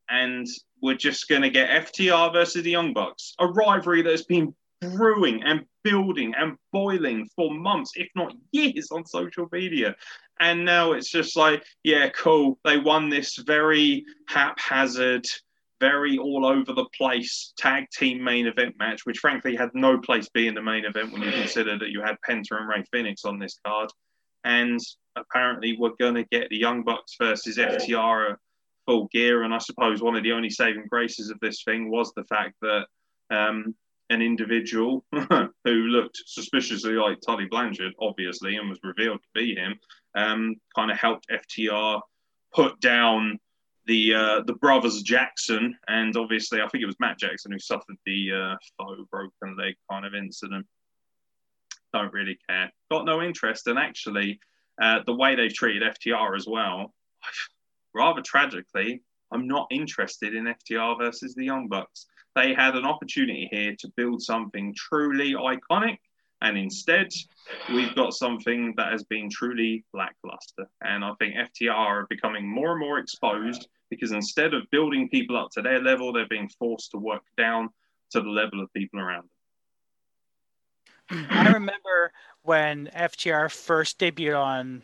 And we're just going to get FTR versus the Young Bucks, a rivalry that has been brewing and building and boiling for months, if not years, on social media. And now it's just like, yeah, cool. They won this very haphazard, very all over the place tag team main event match, which frankly had no place being the main event when you consider that you had Penta and Rey Fenix on this card and apparently we're going to get the Young Bucks versus FTR full gear. And I suppose one of the only saving graces of this thing was the fact that um, an individual who looked suspiciously like Tully Blanchard, obviously, and was revealed to be him, um, kind of helped FTR put down the uh, the brothers Jackson, and obviously, I think it was Matt Jackson who suffered the uh, faux broken leg kind of incident don't really care. Got no interest. And actually, uh, the way they've treated FTR as well, rather tragically, I'm not interested in FTR versus the Young Bucks. They had an opportunity here to build something truly iconic. And instead, we've got something that has been truly lackluster. And I think FTR are becoming more and more exposed because instead of building people up to their level, they're being forced to work down to the level of people around them. I remember when FTR first debuted on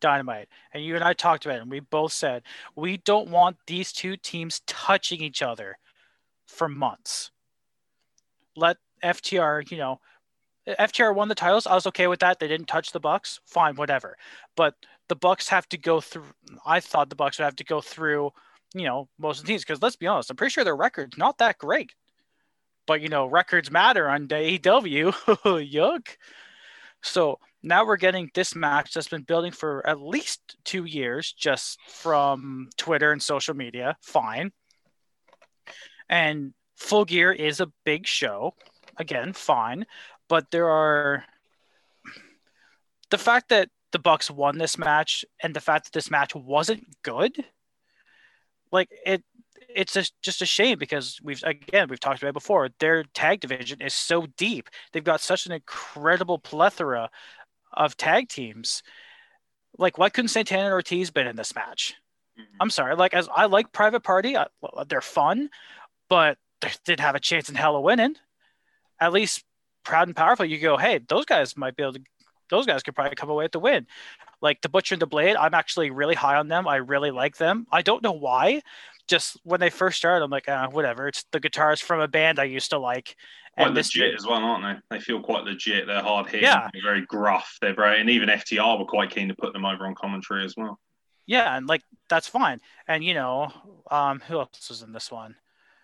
Dynamite, and you and I talked about it, and we both said we don't want these two teams touching each other for months. Let FTR, you know, FTR won the titles. I was okay with that. They didn't touch the Bucks. Fine, whatever. But the Bucks have to go through. I thought the Bucks would have to go through you know, most of the teams. Because let's be honest, I'm pretty sure their record's not that great. But you know, records matter on AEW. Yuck. So now we're getting this match that's been building for at least two years, just from Twitter and social media. Fine. And Full Gear is a big show. Again, fine. But there are the fact that the Bucks won this match and the fact that this match wasn't good, like it it's a, just a shame because we've again we've talked about it before. Their tag division is so deep. They've got such an incredible plethora of tag teams. Like, why couldn't Santana and Ortiz been in this match? Mm-hmm. I'm sorry. Like, as I like Private Party, I, they're fun, but they did have a chance in hell of winning. At least proud and powerful. You go, hey, those guys might be able to. Those guys could probably come away with the win. Like the Butcher and the Blade, I'm actually really high on them. I really like them. I don't know why. Just when they first started, I'm like, ah, whatever. It's the guitars from a band I used to like. Quite And this legit as well, aren't they? They feel quite legit. They're hard hitting. Yeah. They're very gruff. They're very, and even FTR were quite keen to put them over on commentary as well. yeah, and like that's fine. And you know, um, who else was in this one?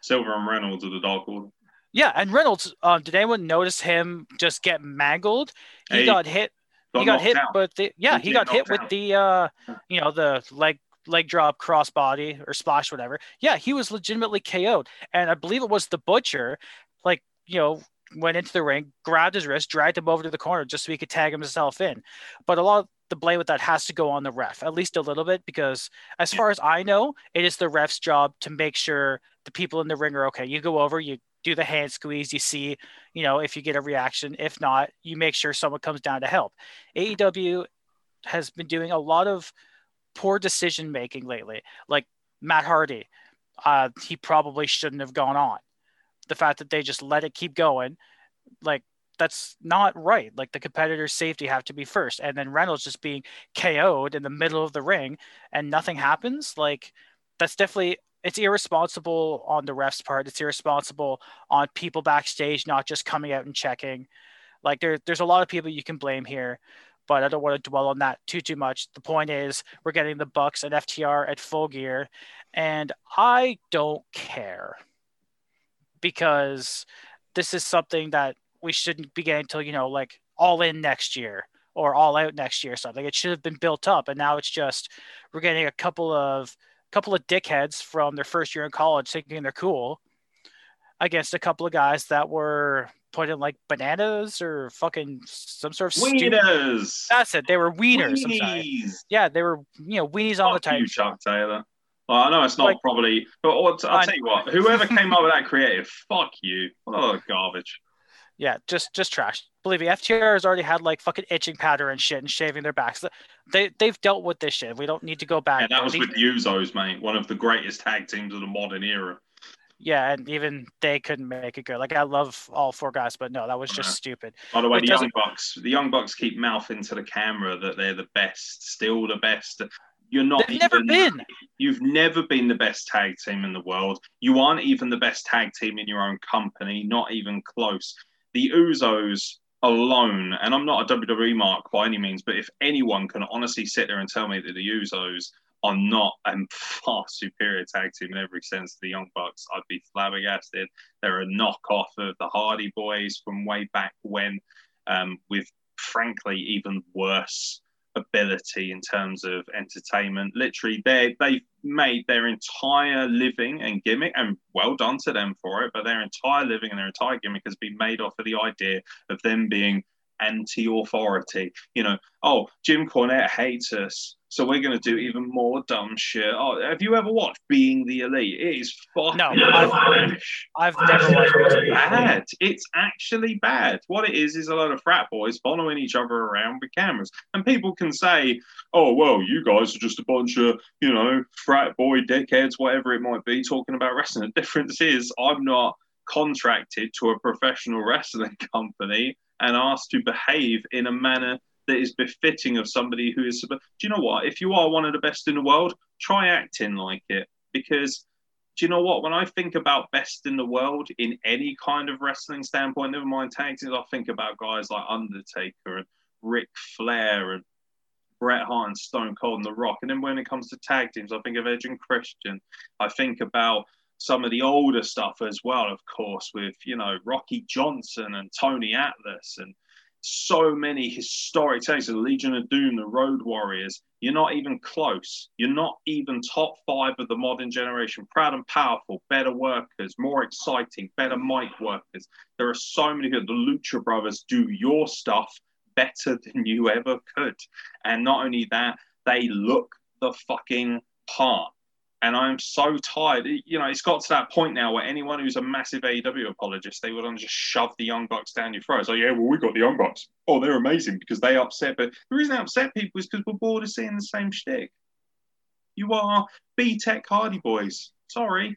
Silver and Reynolds of the Dark Order. Yeah, and Reynolds. Um, did anyone notice him just get mangled? He Hey, got hit. Got he got hit, out. but the, yeah, He he got hit with out. the uh, you know, the leg leg drop crossbody or splash, whatever. Yeah, he was legitimately KO'd, and I believe it was the butcher, like you know, went into the ring, grabbed his wrist, dragged him over to the corner just so he could tag himself in. But a lot of the blame with that has to go on the ref, at least a little bit, because as far as I know, it is the ref's job to make sure the people in the ring are okay. You go over, you do the hand squeeze, you see, you know, if you get a reaction. If not, you make sure someone comes down to help. AEW has been doing a lot of poor decision making lately. Like Matt Hardy, uh, he probably shouldn't have gone on. The fact that they just let it keep going, like that's not right. Like the competitor's safety have to be first, and then Reynolds just being KO'd in the middle of the ring and nothing happens. Like that's definitely it's irresponsible on the ref's part. It's irresponsible on people backstage not just coming out and checking. Like there, there's a lot of people you can blame here, but I don't want to dwell on that too too much. The point is we're getting the Bucks and FTR at full gear, and I don't care because this is something that we shouldn't be getting until you know like all in next year or all out next year or something. It should have been built up, and now it's just we're getting a couple of a couple of dickheads from their first year in college thinking they're cool against a couple of guys that were put in like bananas or fucking some sort of stupid. Wieners. That's it. They were wieners. Weenies. Yeah, they were you know weenies all the time. you, Chuck Taylor. Well, I know it's not Like- probably, but what, I'll I- tell you what. Whoever came up with that creative, fuck you. Oh, garbage. Yeah, just just trash. Believe me, FTR has already had like fucking itching powder and shit and shaving their backs. They they've dealt with this shit. We don't need to go back. And that was with the Usos, mate. One of the greatest tag teams of the modern era. yeah, and even they couldn't make it good. Like I love all four guys, but no, that was just Uh-huh. stupid. By the way, It the Young Bucks, the Young Bucks keep mouthing to the camera that they're the best, still the best. You're not. They've never been. You've never been the best tag team in the world. You aren't even the best tag team in your own company, not even close. The Usos alone, and I'm not a WWE mark by any means, but if anyone can honestly sit there and tell me that the Usos are not a far superior tag team in every sense to the Young Bucks, I'd be flabbergasted. They're a knockoff of the Hardy Boys from way back when, um, with frankly even worse ability in terms of entertainment. Literally, they they've made their entire living and gimmick, and well done to them for it. But their entire living and their entire gimmick has been made off of the idea of them being anti-authority. You know, oh, Jim Cornette hates us, so we're going to do even more dumb shit. Oh, have you ever watched Being the Elite? It is fucking No, I've- I've never watched BTE. bad. It's actually bad. What it is is a lot of frat boys following each other around with cameras, and people can say, "Oh, well, you guys are just a bunch of you know frat boy dickheads, whatever it might be, talking about wrestling." The difference is, I'm not contracted to a professional wrestling company and asked to behave in a manner that is befitting of somebody who is. Do you know what? If you are one of the best in the world, try acting like it because do you know what? When I think about best in the world in any kind of wrestling standpoint, never mind tag teams, I think about guys like Undertaker and Ric Flair and Bret Hart and Stone Cold and The Rock. And then when it comes to tag teams, I think of Edge and Christian. I think about some of the older stuff as well, of course, with you know Rocky Johnson and Tony Atlas and so many historic takes, the Legion of Doom, the Road Warriors. You're not even close. You're not even top five of the modern generation. Proud and powerful, better workers, more exciting, better mic workers. There are so many good. The Lucha Brothers do your stuff better than you ever could. And not only that, they look the fucking part. And I'm so tired. You know, it's got to that point now where anyone who's a massive AEW apologist, they would want to just shove the Young Bucks down your throat. So, yeah, well, we got the Young Bucks. Oh, they're amazing because they upset. But the reason they upset people is because we're bored of seeing the same shtick. You are B Tech Hardy Boys. Sorry,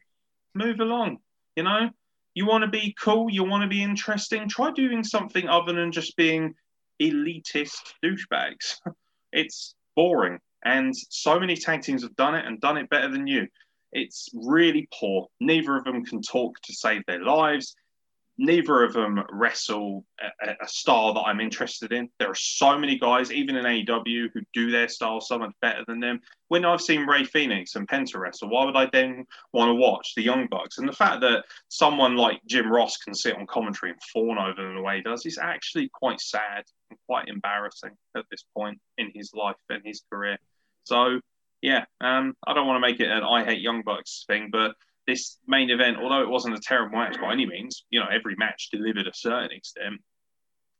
move along. You know, you want to be cool, you want to be interesting. Try doing something other than just being elitist douchebags. it's boring. And so many tag teams have done it and done it better than you. It's really poor. Neither of them can talk to save their lives. Neither of them wrestle a, a style that I'm interested in. There are so many guys, even in AEW, who do their style so much better than them. When I've seen Rey Fenix and Penta wrestle, why would I then want to watch the Young Bucks? And the fact that someone like Jim Ross can sit on commentary and fawn over them the way he does is actually quite sad and quite embarrassing at this point in his life and his career. So yeah, um, I don't want to make it an I hate Young Bucks thing, but this main event, although it wasn't a terrible match by any means, you know, every match delivered a certain extent.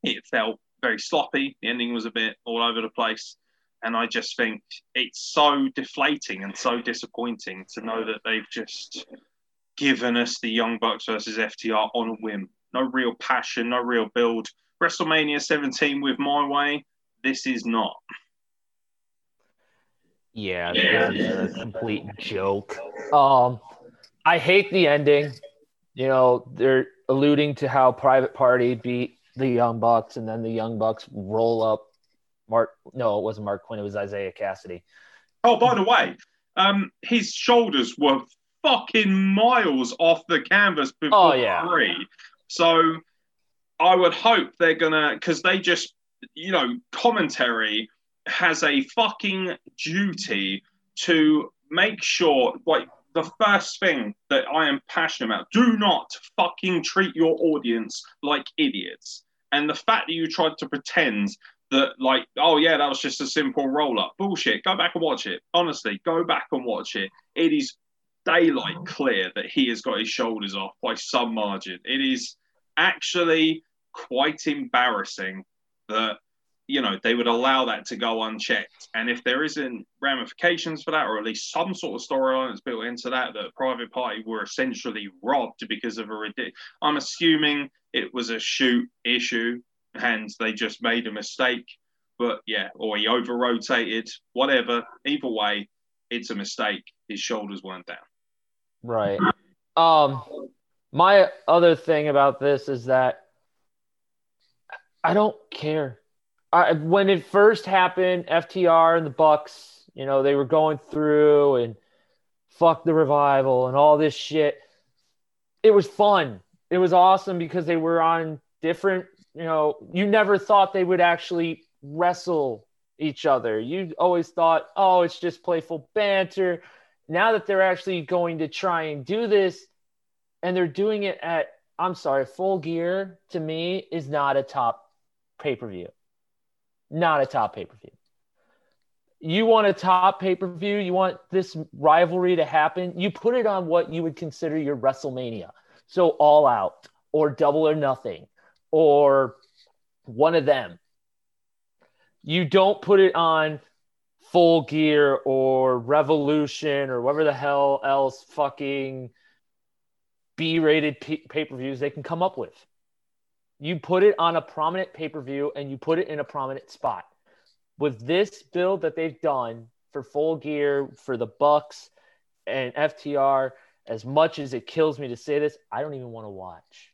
It felt very sloppy. The ending was a bit all over the place. And I just think it's so deflating and so disappointing to know that they've just given us the Young Bucks versus FTR on a whim. No real passion, no real build. WrestleMania 17 with my way, this is not. Yeah, this is a complete joke. Um, I hate the ending. You know, they're alluding to how Private Party beat the Young Bucks, and then the Young Bucks roll up Marq. No, it wasn't Marq Quen. It was Isiah Kassidy. Oh, by the way, um, his shoulders were fucking miles off the canvas before Oh, yeah. three. So I would hope they're gonna because they just you know commentary has a fucking duty to make sure like the first thing that I am passionate about do not fucking treat your audience like idiots. And the fact that you tried to pretend that like oh yeah that was just a simple roll up bullshit. Go back and watch it. Honestly go back and watch it. It is daylight clear that he has got his shoulders off by some margin. It is actually quite embarrassing that you know they would allow that to go unchecked. And if there isn't ramifications for that or at least some sort of storyline that's built into that that private party were essentially robbed because of a ridiculous i'm assuming it was a shoot issue and they just made a mistake. But yeah or he over rotated whatever. Either way it's a mistake. His shoulders weren't down. Right. Um, my other thing about this is that I don't care. I, when it first happened, FTR and the Bucks, you know, they were going through and fuck the revival and all this shit. It was fun. It was awesome because they were on different, you know, you never thought they would actually wrestle each other. You always thought, oh, it's just playful banter now that they're actually going to try and do this and they're doing it at i'm sorry full gear to me is not a top pay-per-view not a top pay-per-view. You want a top pay-per-view? You want this rivalry to happen? You put it on what you would consider your wrestlemania. So all out or double or nothing or one of them. You don't put it on full gear or revolution or whatever the hell else fucking b-rated p- pay-per-views they can come up with you put it on a prominent pay-per-view and you put it in a prominent spot with this build that they've done for full gear for the bucks and ftr as much as it kills me to say this i don't even want to watch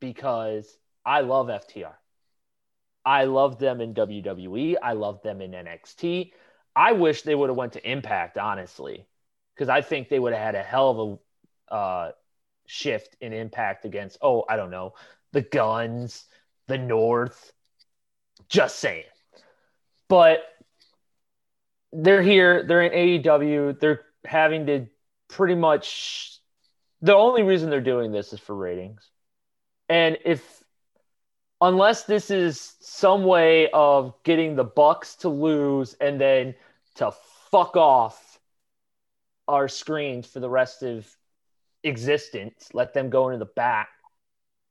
because i love ftr I love them in WWE. I love them in NXT. I wish they would have went to Impact, honestly, because I think they would have had a hell of a uh, shift in Impact against, oh, I don't know, the Guns, the North. Just saying. but they're here. They're in AEW. They're having to pretty much. The only reason they're doing this is for ratings, and if unless this is some way of getting the Bucks to lose and then to fuck off our screens for the rest of existence, let them go into the back,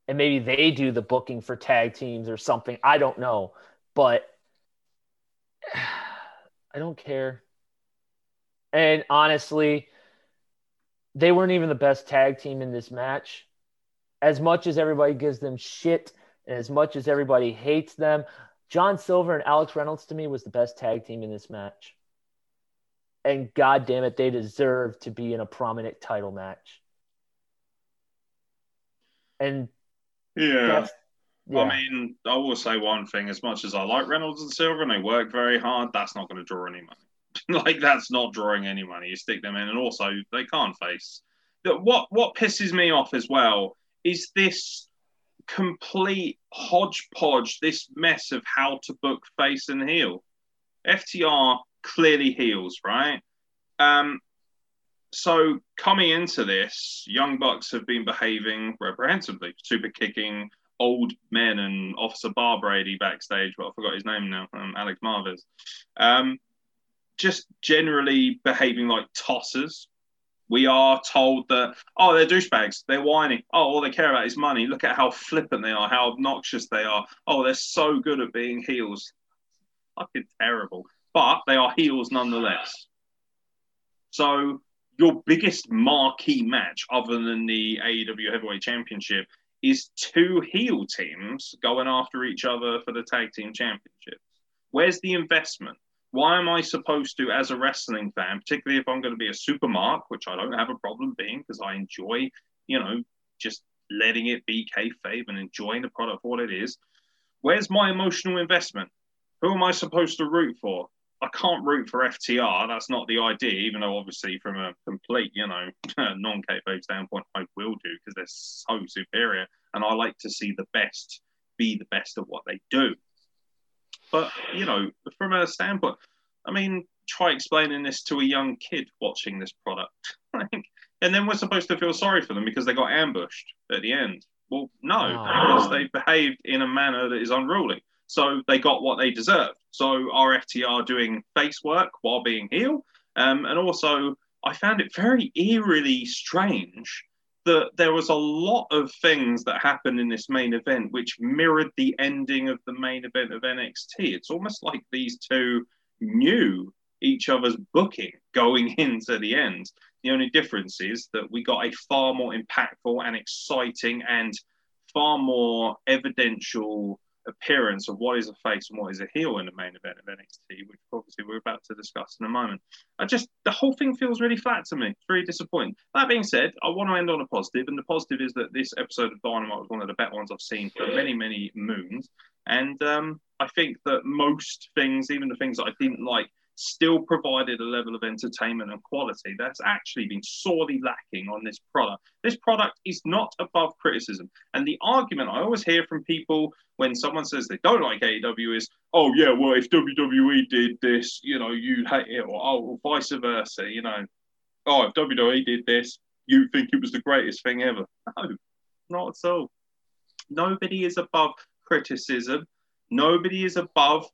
and maybe they do the booking for tag teams or something. I don't know, but I don't care. And honestly, they weren't even the best tag team in this match. As much as everybody gives them shit and as much as everybody hates them, John Silver and Alex Reynolds to me was the best tag team in this match. And god damn it, they deserve to be in a prominent title match. And Yeah. yeah. I mean, I will say one thing: as much as I like Reynolds and Silver, and they work very hard, that's not going to draw any money. like that's not drawing any money. You stick them in, and also they can't face. What what pisses me off as well is this complete hodgepodge, this mess of how to book face and heel. FTR clearly heels, right? Um, so coming into this, Young Bucks have been behaving reprehensibly, super kicking old men and Officer Barbrady backstage, but I forgot his name now, um, Alex Marvez. Um, just generally behaving like tossers. We are told that, oh, they're douchebags, they're whiny. Oh, all they care about is money. Look at how flippant they are, how obnoxious they are. Oh, they're so good at being heels. Fucking terrible. But they are heels nonetheless. So your biggest marquee match, other than the AEW Heavyweight Championship, is two heel teams going after each other for the tag team championships. Where's the investment? Why am I supposed to, as a wrestling fan, particularly if I'm going to be a super mark, which I don't have a problem being because I enjoy, you know, just letting it be kayfabe and enjoying the product for what it is. Where's my emotional investment? Who am I supposed to root for? I can't root for FTR. That's not the idea, even though obviously from a complete, you know, non-kayfabe standpoint, I will do because they're so superior, and I like to see the best be the best at what they do. But you know, from a standpoint, I mean, try explaining this to a young kid watching this product, and then we're supposed to feel sorry for them because they got ambushed at the end. Well, no, Oh. because they behaved in a manner that is unruly. So they got what they deserved. So our FTR doing face work while being heel. Um, and also, I found it very eerily strange that there was a lot of things that happened in this main event which mirrored the ending of the main event of NXT. It's almost like these two knew each other's booking going into the end. The only difference is that we got a far more impactful and exciting and far more evidential appearance of what is a face and what is a heel in the main event of NXT, which obviously we're about to discuss in a moment. I just the whole thing feels really flat to me. It's very disappointing. That being said, I want to end on a positive, and the positive is that this episode of Dynamite was one of the better ones I've seen for many, many moons. And um, I think that most things, even the things that I didn't like, still provided a level of entertainment and quality that's actually been sorely lacking on this product. This product is not above criticism. And the argument I always hear from people when someone says they don't like AEW is, oh, yeah, well, if WWE did this, you know, you'd hate it, or oh, well, vice versa, you know, oh, if WWE did this, you think it was the greatest thing ever. No, not at all. Nobody is above criticism. Nobody is above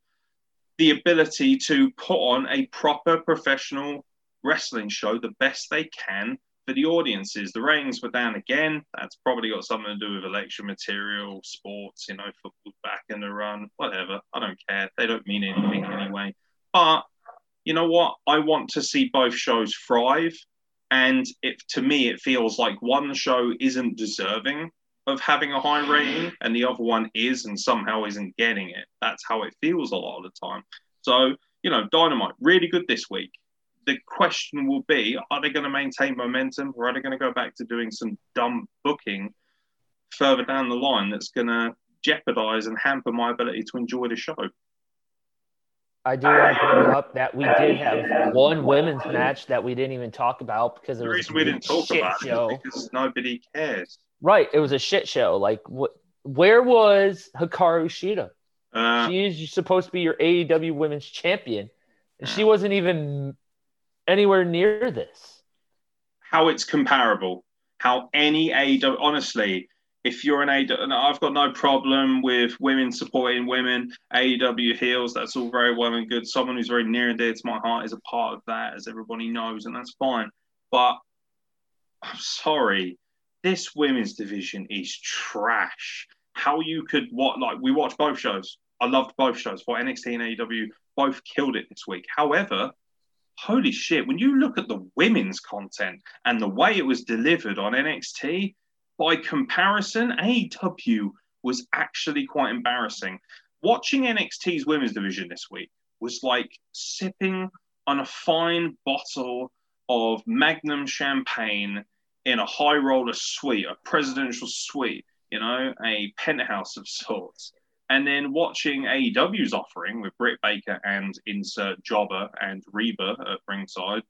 the ability to put on a proper professional wrestling show the best they can for the audiences. The ratings were down again. That's probably got something to do with election material, sports, you know, football's back in the run, whatever. I don't care. They don't mean anything anyway. But you know what? I want to see both shows thrive. And it to me, it feels like one show isn't deserving of having a high rating and the other one is and somehow isn't getting it. That's how it feels a lot of the time. So, you know, Dynamite, really good this week. The question will be are they going to maintain momentum or are they going to go back to doing some dumb booking further down the line that's going to jeopardize and hamper my ability to enjoy the show? I do want to bring up that we did have one women's match that we didn't even talk about because it The was reason we didn't talk about show. it is because nobody cares. Right, it was a shit show. Like, what? Where was Hikaru Shida? Uh, she is supposed to be your AEW Women's Champion, and she wasn't even anywhere near this. how it's comparable, how any AEW, honestly, if you're an AEW, and I've got no problem with women supporting women, AEW heels, that's all very well and good. Someone who's very near and dear to my heart is a part of that, as everybody knows, and that's fine. But I'm sorry, this women's division is trash. How you could what like we watched both shows. I loved both shows for NXT and AEW, both killed it this week. However, holy shit, when you look at the women's content and the way it was delivered on NXT, by comparison, AEW was actually quite embarrassing. Watching NXT's women's division this week was like sipping on a fine bottle of Magnum champagne in a high roller suite, a presidential suite, you know, a penthouse of sorts. And then watching AEW's offering with Britt Baker and insert Jobber and Reba at ringside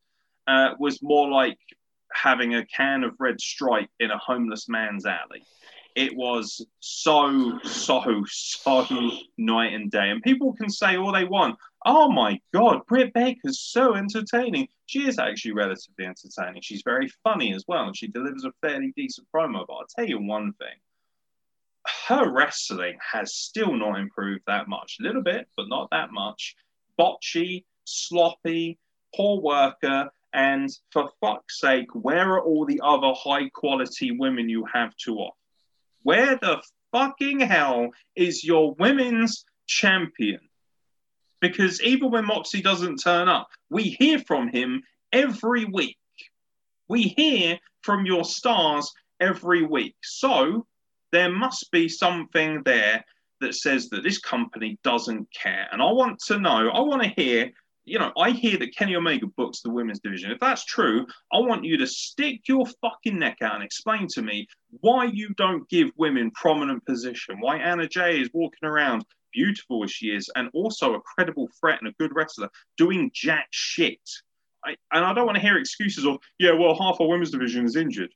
uh, was more like having a can of red stripe in a homeless man's alley. It was so, so, so night and day. And people can say all they want. Oh my God, Britt Baker's so entertaining. She is actually relatively entertaining. She's very funny as well, and she delivers a fairly decent promo. But I'll tell you one thing her wrestling has still not improved that much. A little bit, but not that much. Botchy, sloppy, poor worker, and for fuck's sake, where are all the other high quality women you have to offer? Where the fucking hell is your women's champion? Because even when Moxie doesn't turn up, we hear from him every week. We hear from your stars every week. So there must be something there that says that this company doesn't care. And I want to know, I want to hear, you know, I hear that Kenny Omega books the women's division. If that's true, I want you to stick your fucking neck out and explain to me why you don't give women prominent position, why Anna Jay is walking around beautiful as she is and also a credible threat and a good wrestler doing jack shit. I, and I don't want to hear excuses of, yeah, well, half our women's division is injured.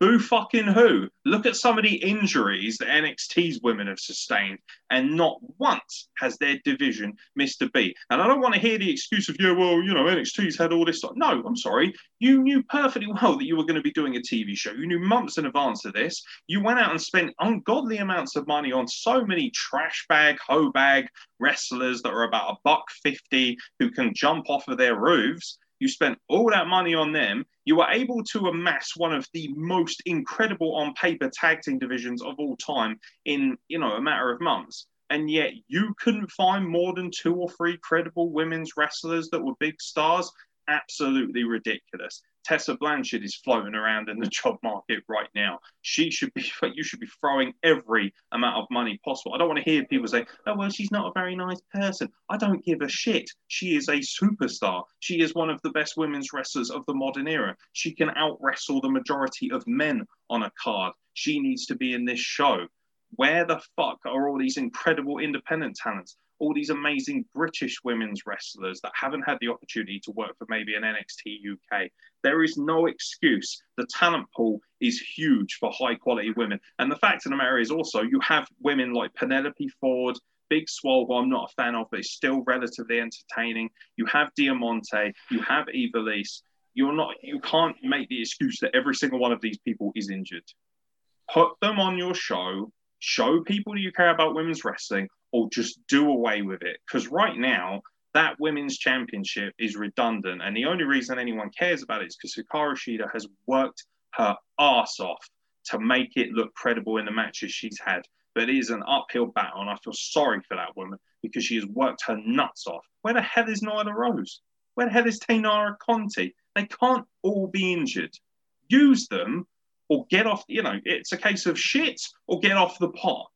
Who fucking who? Look at some of the injuries that NXT's women have sustained, and not once has their division missed a beat. And I don't want to hear the excuse of, yeah, well, you know, NXT's had all this. No, I'm sorry. You knew perfectly well that you were going to be doing a TV show. You knew months in advance of this. You went out and spent ungodly amounts of money on so many trash bag, hoe bag wrestlers that are about a buck fifty who can jump off of their roofs. You spent all that money on them. You were able to amass one of the most incredible on paper tag team divisions of all time in, you know, a matter of months. And yet you couldn't find more than two or three credible women's wrestlers that were big stars. Absolutely ridiculous. Tessa Blanchard is floating around in the job market right now. She should be, you should be throwing every amount of money possible. I don't want to hear people say, oh, well, she's not a very nice person. I don't give a shit. She is a superstar. She is one of the best women's wrestlers of the modern era. She can out wrestle the majority of men on a card. She needs to be in this show. Where the fuck are all these incredible independent talents? All these amazing British women's wrestlers that haven't had the opportunity to work for maybe an NXT UK. There is no excuse. The talent pool is huge for high quality women. And the fact of the matter is also you have women like Penelope Ford, Big Swole, who I'm not a fan of, but is still relatively entertaining. You have Diamante, you have Ivelisse. You're not you can't make the excuse that every single one of these people is injured. Put them on your show, show people you care about women's wrestling, or just do away with it. Because right now, that women's championship is redundant. And the only reason anyone cares about it is because Hikaru Shida has worked her ass off to make it look credible in the matches she's had. But it is an uphill battle, and I feel sorry for that woman because she has worked her nuts off. Where the hell is Nyla Rose? Where the hell is Taynara Conti? They can't all be injured. Use them or get off, you know, it's a case of shit or get off the pot.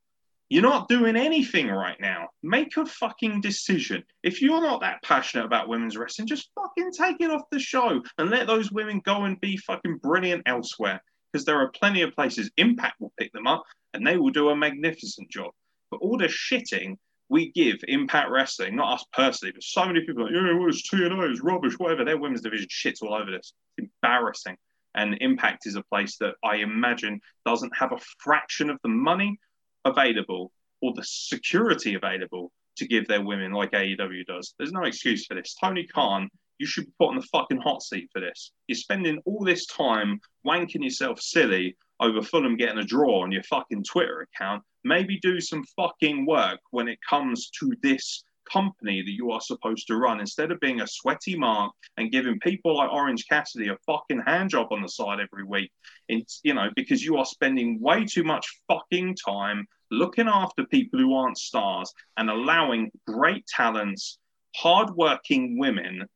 You're not doing anything right now. Make a fucking decision. If you're not that passionate about women's wrestling, just fucking take it off the show and let those women go and be fucking brilliant elsewhere. Because there are plenty of places Impact will pick them up and they will do a magnificent job. But all the shitting we give Impact Wrestling, not us personally, but so many people are like, yeah, well, it's TNA, it's rubbish, whatever. Their women's division shits all over this. It's embarrassing. And Impact is a place that I imagine doesn't have a fraction of the money available or the security available to give their women like AEW does. There's no excuse for this. Tony Khan, you should be put on the fucking hot seat for this. You're spending all this time wanking yourself silly over Fulham getting a draw on your fucking Twitter account. Maybe do some fucking work when it comes to this company that you are supposed to run instead of being a sweaty mark and giving people like Orange Cassidy a fucking hand job on the side every week. It's, you know, because you are spending way too much fucking time looking after people who aren't stars and allowing great talents, hardworking women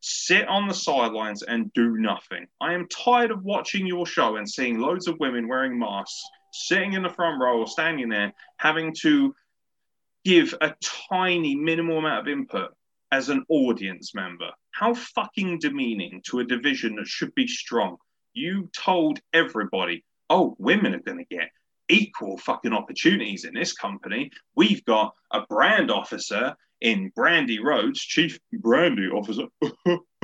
sit on the sidelines and do nothing. I am tired of watching your show and seeing loads of women wearing masks, sitting in the front row or standing there, having to give a tiny minimal amount of input as an audience member. How fucking demeaning to a division that should be strong. You told everybody, oh, women are going to get equal fucking opportunities in this company. We've got a brand officer in Brandi Rhodes, chief brandy officer.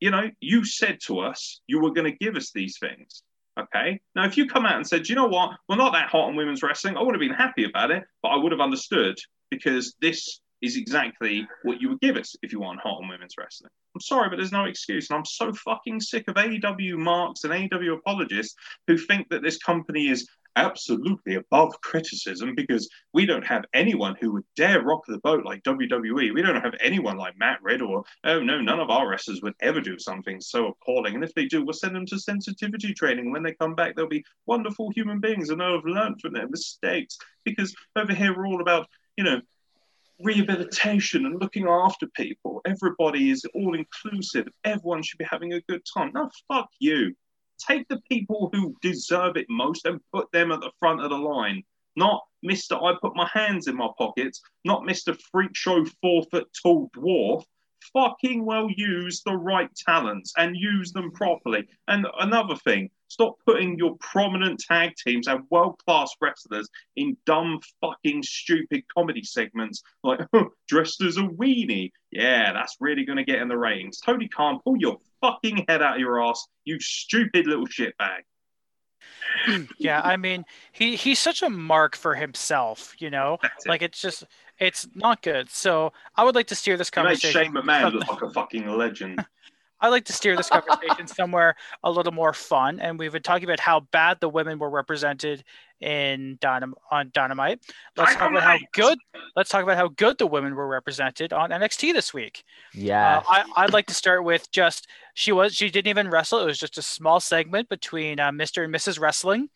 you know, you said to us you were going to give us these things. Okay. Now, if you come out and said, you know what, we're not that hot on women's wrestling, I would have been happy about it, but I would have understood because this is exactly what you would give us if you want hot on women's wrestling. I'm sorry, but there's no excuse. And I'm so fucking sick of AEW marks and AEW apologists who think that this company is absolutely above criticism because we don't have anyone who would dare rock the boat like WWE. We don't have anyone like Matt Ridd or, oh no, none of our wrestlers would ever do something so appalling. And if they do, we'll send them to sensitivity training. When they come back, they'll be wonderful human beings and they'll have learned from their mistakes. Because over here, we're all about, you know, rehabilitation and looking after people. Everybody is all inclusive. Everyone should be having a good time. No, fuck you. Take the people who deserve it most and put them at the front of the line. Not Mr. I put my hands in my pockets, not Mr. Freak Show four foot tall dwarf. Fucking well use the right talents and use them properly. And another thing, stop putting your prominent tag teams and world class wrestlers in dumb, fucking, stupid comedy segments like dressed as a weenie. Yeah, that's really going to get in the ratings. Tony Khan, pull your fucking head out of your ass, you stupid little shitbag. yeah, I mean, he he's such a mark for himself, you know. It. Like it's just it's not good. So I would like to steer this You conversation. Shane McMahon look like a fucking legend. I like to steer this conversation somewhere a little more fun, and we've been talking about how bad the women were represented in Dynam- on Dynamite. Let's talk about how good. Let's talk about how good the women were represented on NXT this week. Yeah. Uh, I, I'd like to start with just she was she didn't even wrestle. It was just a small segment between uh, Mr. and Mrs. Wrestling,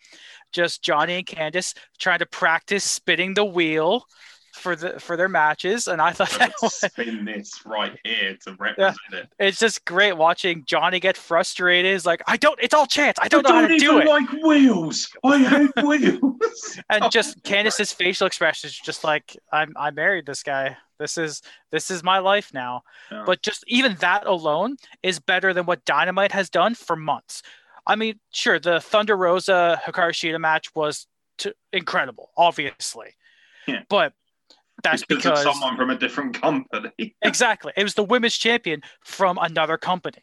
just Johnny and Candice trying to practice spinning the wheel for the for their matches, and I thought that was, spin this right here to represent it. it's just great watching Johnny get frustrated. He's like, I don't. It's all chance. I don't know how to do it. like wheels. I hate wheels. and oh, just Candice's facial expression is just like I'm I married this guy. This is this is my life now. Yeah. But just even that alone is better than what Dynamite has done for months. I mean, sure, the Thunder Rosa Hikaru Shida match was t- incredible, obviously. Yeah. But that's because, because of someone from a different company. exactly. It was the women's champion from another company.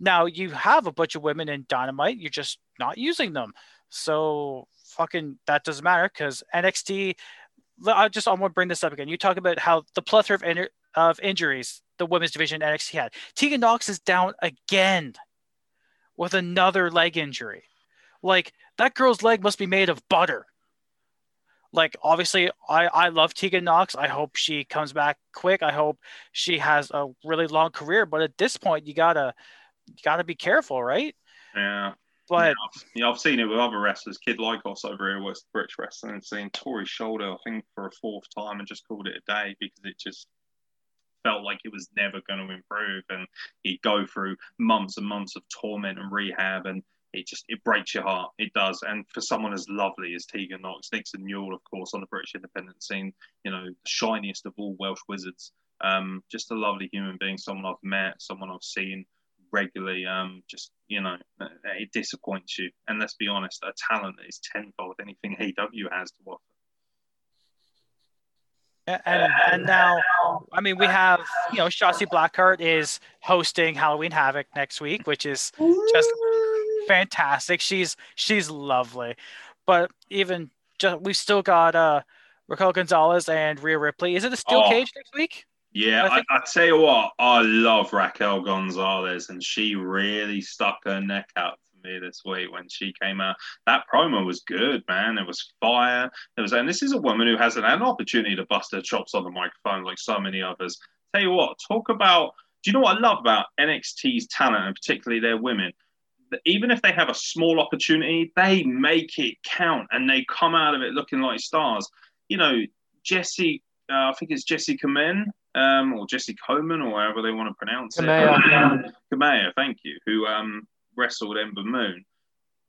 Now you have a bunch of women in Dynamite, you're just not using them. So fucking that doesn't matter because NXT. I just I want to bring this up again. You talk about how the plethora of, in- of injuries the women's division NXT had. Tegan Nox is down again with another leg injury. Like that girl's leg must be made of butter. Like obviously, I I love Tegan Nox. I hope she comes back quick. I hope she has a really long career. But at this point, you gotta you gotta be careful, right? Yeah. But yeah, I've, seen it with other wrestlers. Kid Lykos over here was British wrestling and seen tore his shoulder, I think, for a fourth time and just called it a day because it just felt like it was never going to improve. And he'd go through months and months of torment and rehab, and it just it breaks your heart. It does. And for someone as lovely as Tegan Nox, Nixon Newell, of course, on the British independent scene, you know, the shiniest of all Welsh wizards. Um, just a lovely human being, someone I've met, someone I've seen regularly. Um, just you know, uh, it disappoints you. And let's be honest, a talent that is tenfold anything AW has to offer. and and now I mean we have you know Shotzi Blackheart is hosting Halloween Havoc next week, which is just fantastic. She's she's lovely, but even just we've still got uh Raquel Gonzalez and Rhea Ripley. Is it a steel Oh. cage next week? Yeah, I I, I, tell you what, I love Raquel Gonzalez, and she really stuck her neck out for me this week when she came out. That promo was good, man. It was fire. It was, and this is a woman who hasn't had an opportunity to bust her chops on the microphone like so many others. Tell you what, talk about. Do you know what I love about NXT's talent, and particularly their women? Even if they have a small opportunity, they make it count, and they come out of it looking like stars. You know, Jesse, uh, I think it's Jesse Kamen, um, or Jesse Coleman, or however they want to pronounce Kamea. it. Kamea, thank you, who um, wrestled Ember Moon.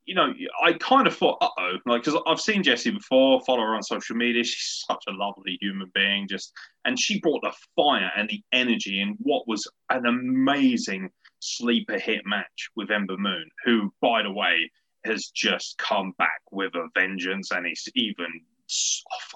You know, I kind of thought, uh oh, like, because I've seen Jessie before, follow her on social media. She's such a lovely human being, just, and she brought the fire and the energy and what was an amazing sleeper hit match with Ember Moon, who, by the way, has just come back with a vengeance, and it's even,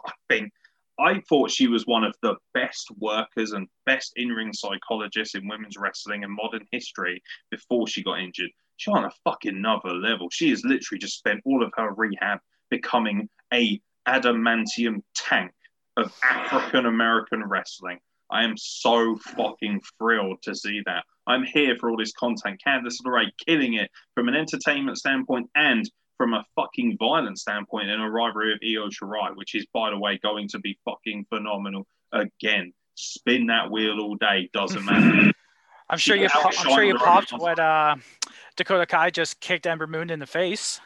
I think, I thought she was one of the best workers and best in ring psychologists in women's wrestling in modern history before she got injured. She's on a fucking another level. She has literally just spent all of her rehab becoming a adamantium tank of African American wrestling. I am so fucking thrilled to see that. I'm here for all this content. Candice LeRae killing it from an entertainment standpoint and from a fucking violent standpoint in a rivalry of Io Shirai, which is, by the way, going to be fucking phenomenal again. Spin that wheel all day, doesn't matter. I'm sure you. I'm sure you popped when uh, Dakota Kai just kicked Ember Moon in the face.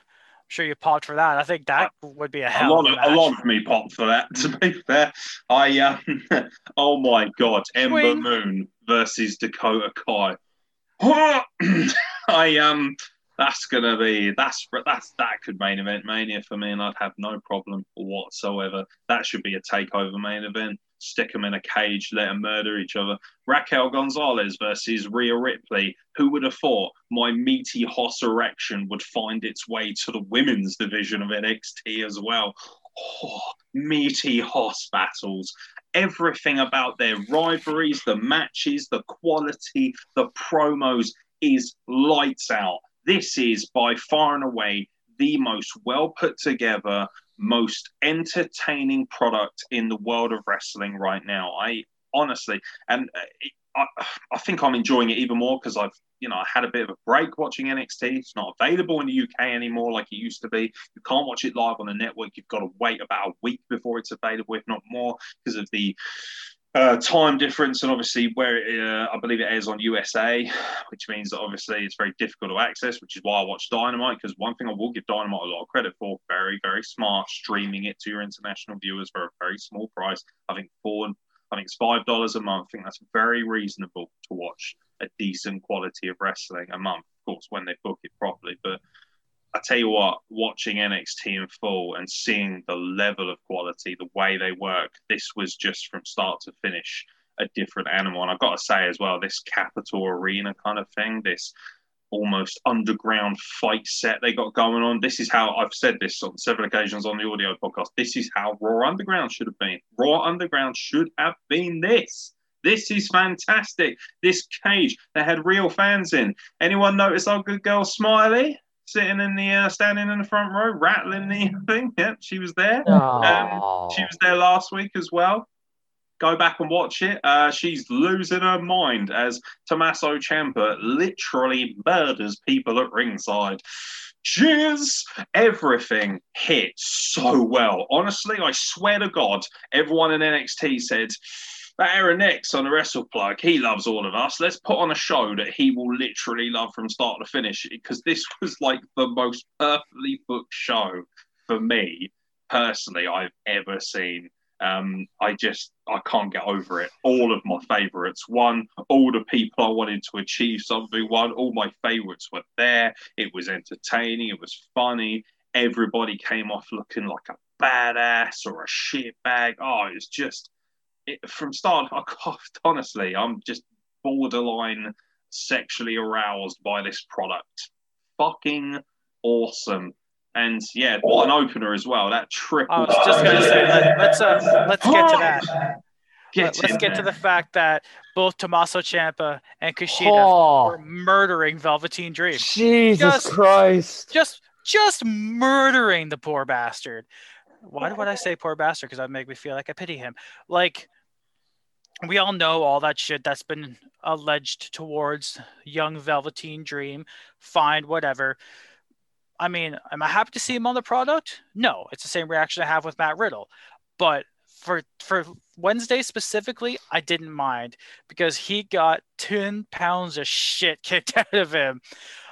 Sure you popped for that. I think that would be a a hell lot of a match. a lot of me popped for that. To be fair, I um, oh my god, Ember. Moon versus Dakota Kai. I um, that's gonna be that's that's that could main event mania for me, and I'd have no problem whatsoever. That should be a takeover main event. Stick them in a cage, let them murder each other. Raquel Gonzalez versus Rhea Ripley. Who would have thought my meaty Hoss erection would find its way to the women's division of NXT as well? Oh, meaty Hoss battles. Everything about their rivalries, the matches, the quality, the promos is lights out. This is by far and away the most well put together, most entertaining product in the world of wrestling right now. I honestly, and uh, I, I think I'm enjoying it even more because I've, you know, I had a bit of a break watching NXT. It's not available in the UK anymore like it used to be. You can't watch it live on the network. You've got to wait about a week before it's available, if not more, because of the uh, time difference and obviously where it, uh, I believe it airs on USA, which means that obviously it's very difficult to access, which is why I watch Dynamite. Because one thing I will give Dynamite a lot of credit for, very very smart, streaming it to your international viewers for a very small price. I think four, I think it's five dollars a month. I think that's very reasonable to watch a decent quality of wrestling a month. Of course, when they book it properly, but I tell you what, watching NXT in full and seeing the level of quality, the way they work, this was just from start to finish a different animal. And I've got to say as well, this Capital Arena kind of thing, this almost underground fight set they got going on. This is how I've said this on several occasions on the audio podcast. This is how Raw Underground should have been. Raw Underground should have been this. This is fantastic. This cage, they had real fans in. Anyone notice our good girl Smiley sitting in the uh, standing in the front row, rattling the thing? Yep, she was there. Oh. She was there last week as well. Go back and watch it. Uh, she's losing her mind as Tommaso Ciampa literally murders people at ringside. Cheers! Everything hit so well. Honestly, I swear to God, everyone in NXT said, that Aeron Nix on the Wrestle Plug, he loves all of us. Let's put on a show that he will literally love from start to finish because this was like the most perfectly booked show for me personally I've ever seen. Um, I just I can't get over it. All of my favourites won. All the people I wanted to achieve something won. All my favourites were there. It was entertaining. It was funny. Everybody came off looking like a badass or a shitbag. Oh, it's just it, from start. I can't, honestly, I'm just borderline sexually aroused by this product. Fucking awesome. And yeah, what an opener as well. That triple. I was just gonna say let, let's uh, let's get to that. Get Let, us in get to the fact that both Tommaso Ciampa and Kushida Oh, were murdering Velveteen Dream. Jesus Just- Christ. Just just murdering the poor bastard. Why would I say poor bastard? Because that would make me feel like I pity him. Like, we all know all that shit that's been alleged towards young Velveteen Dream. Fine, whatever. I mean, am I happy to see him on the product? No, it's the same reaction I have with Matt Riddle. But for for Wednesday specifically, I didn't mind because he got 10 pounds of shit kicked out of him.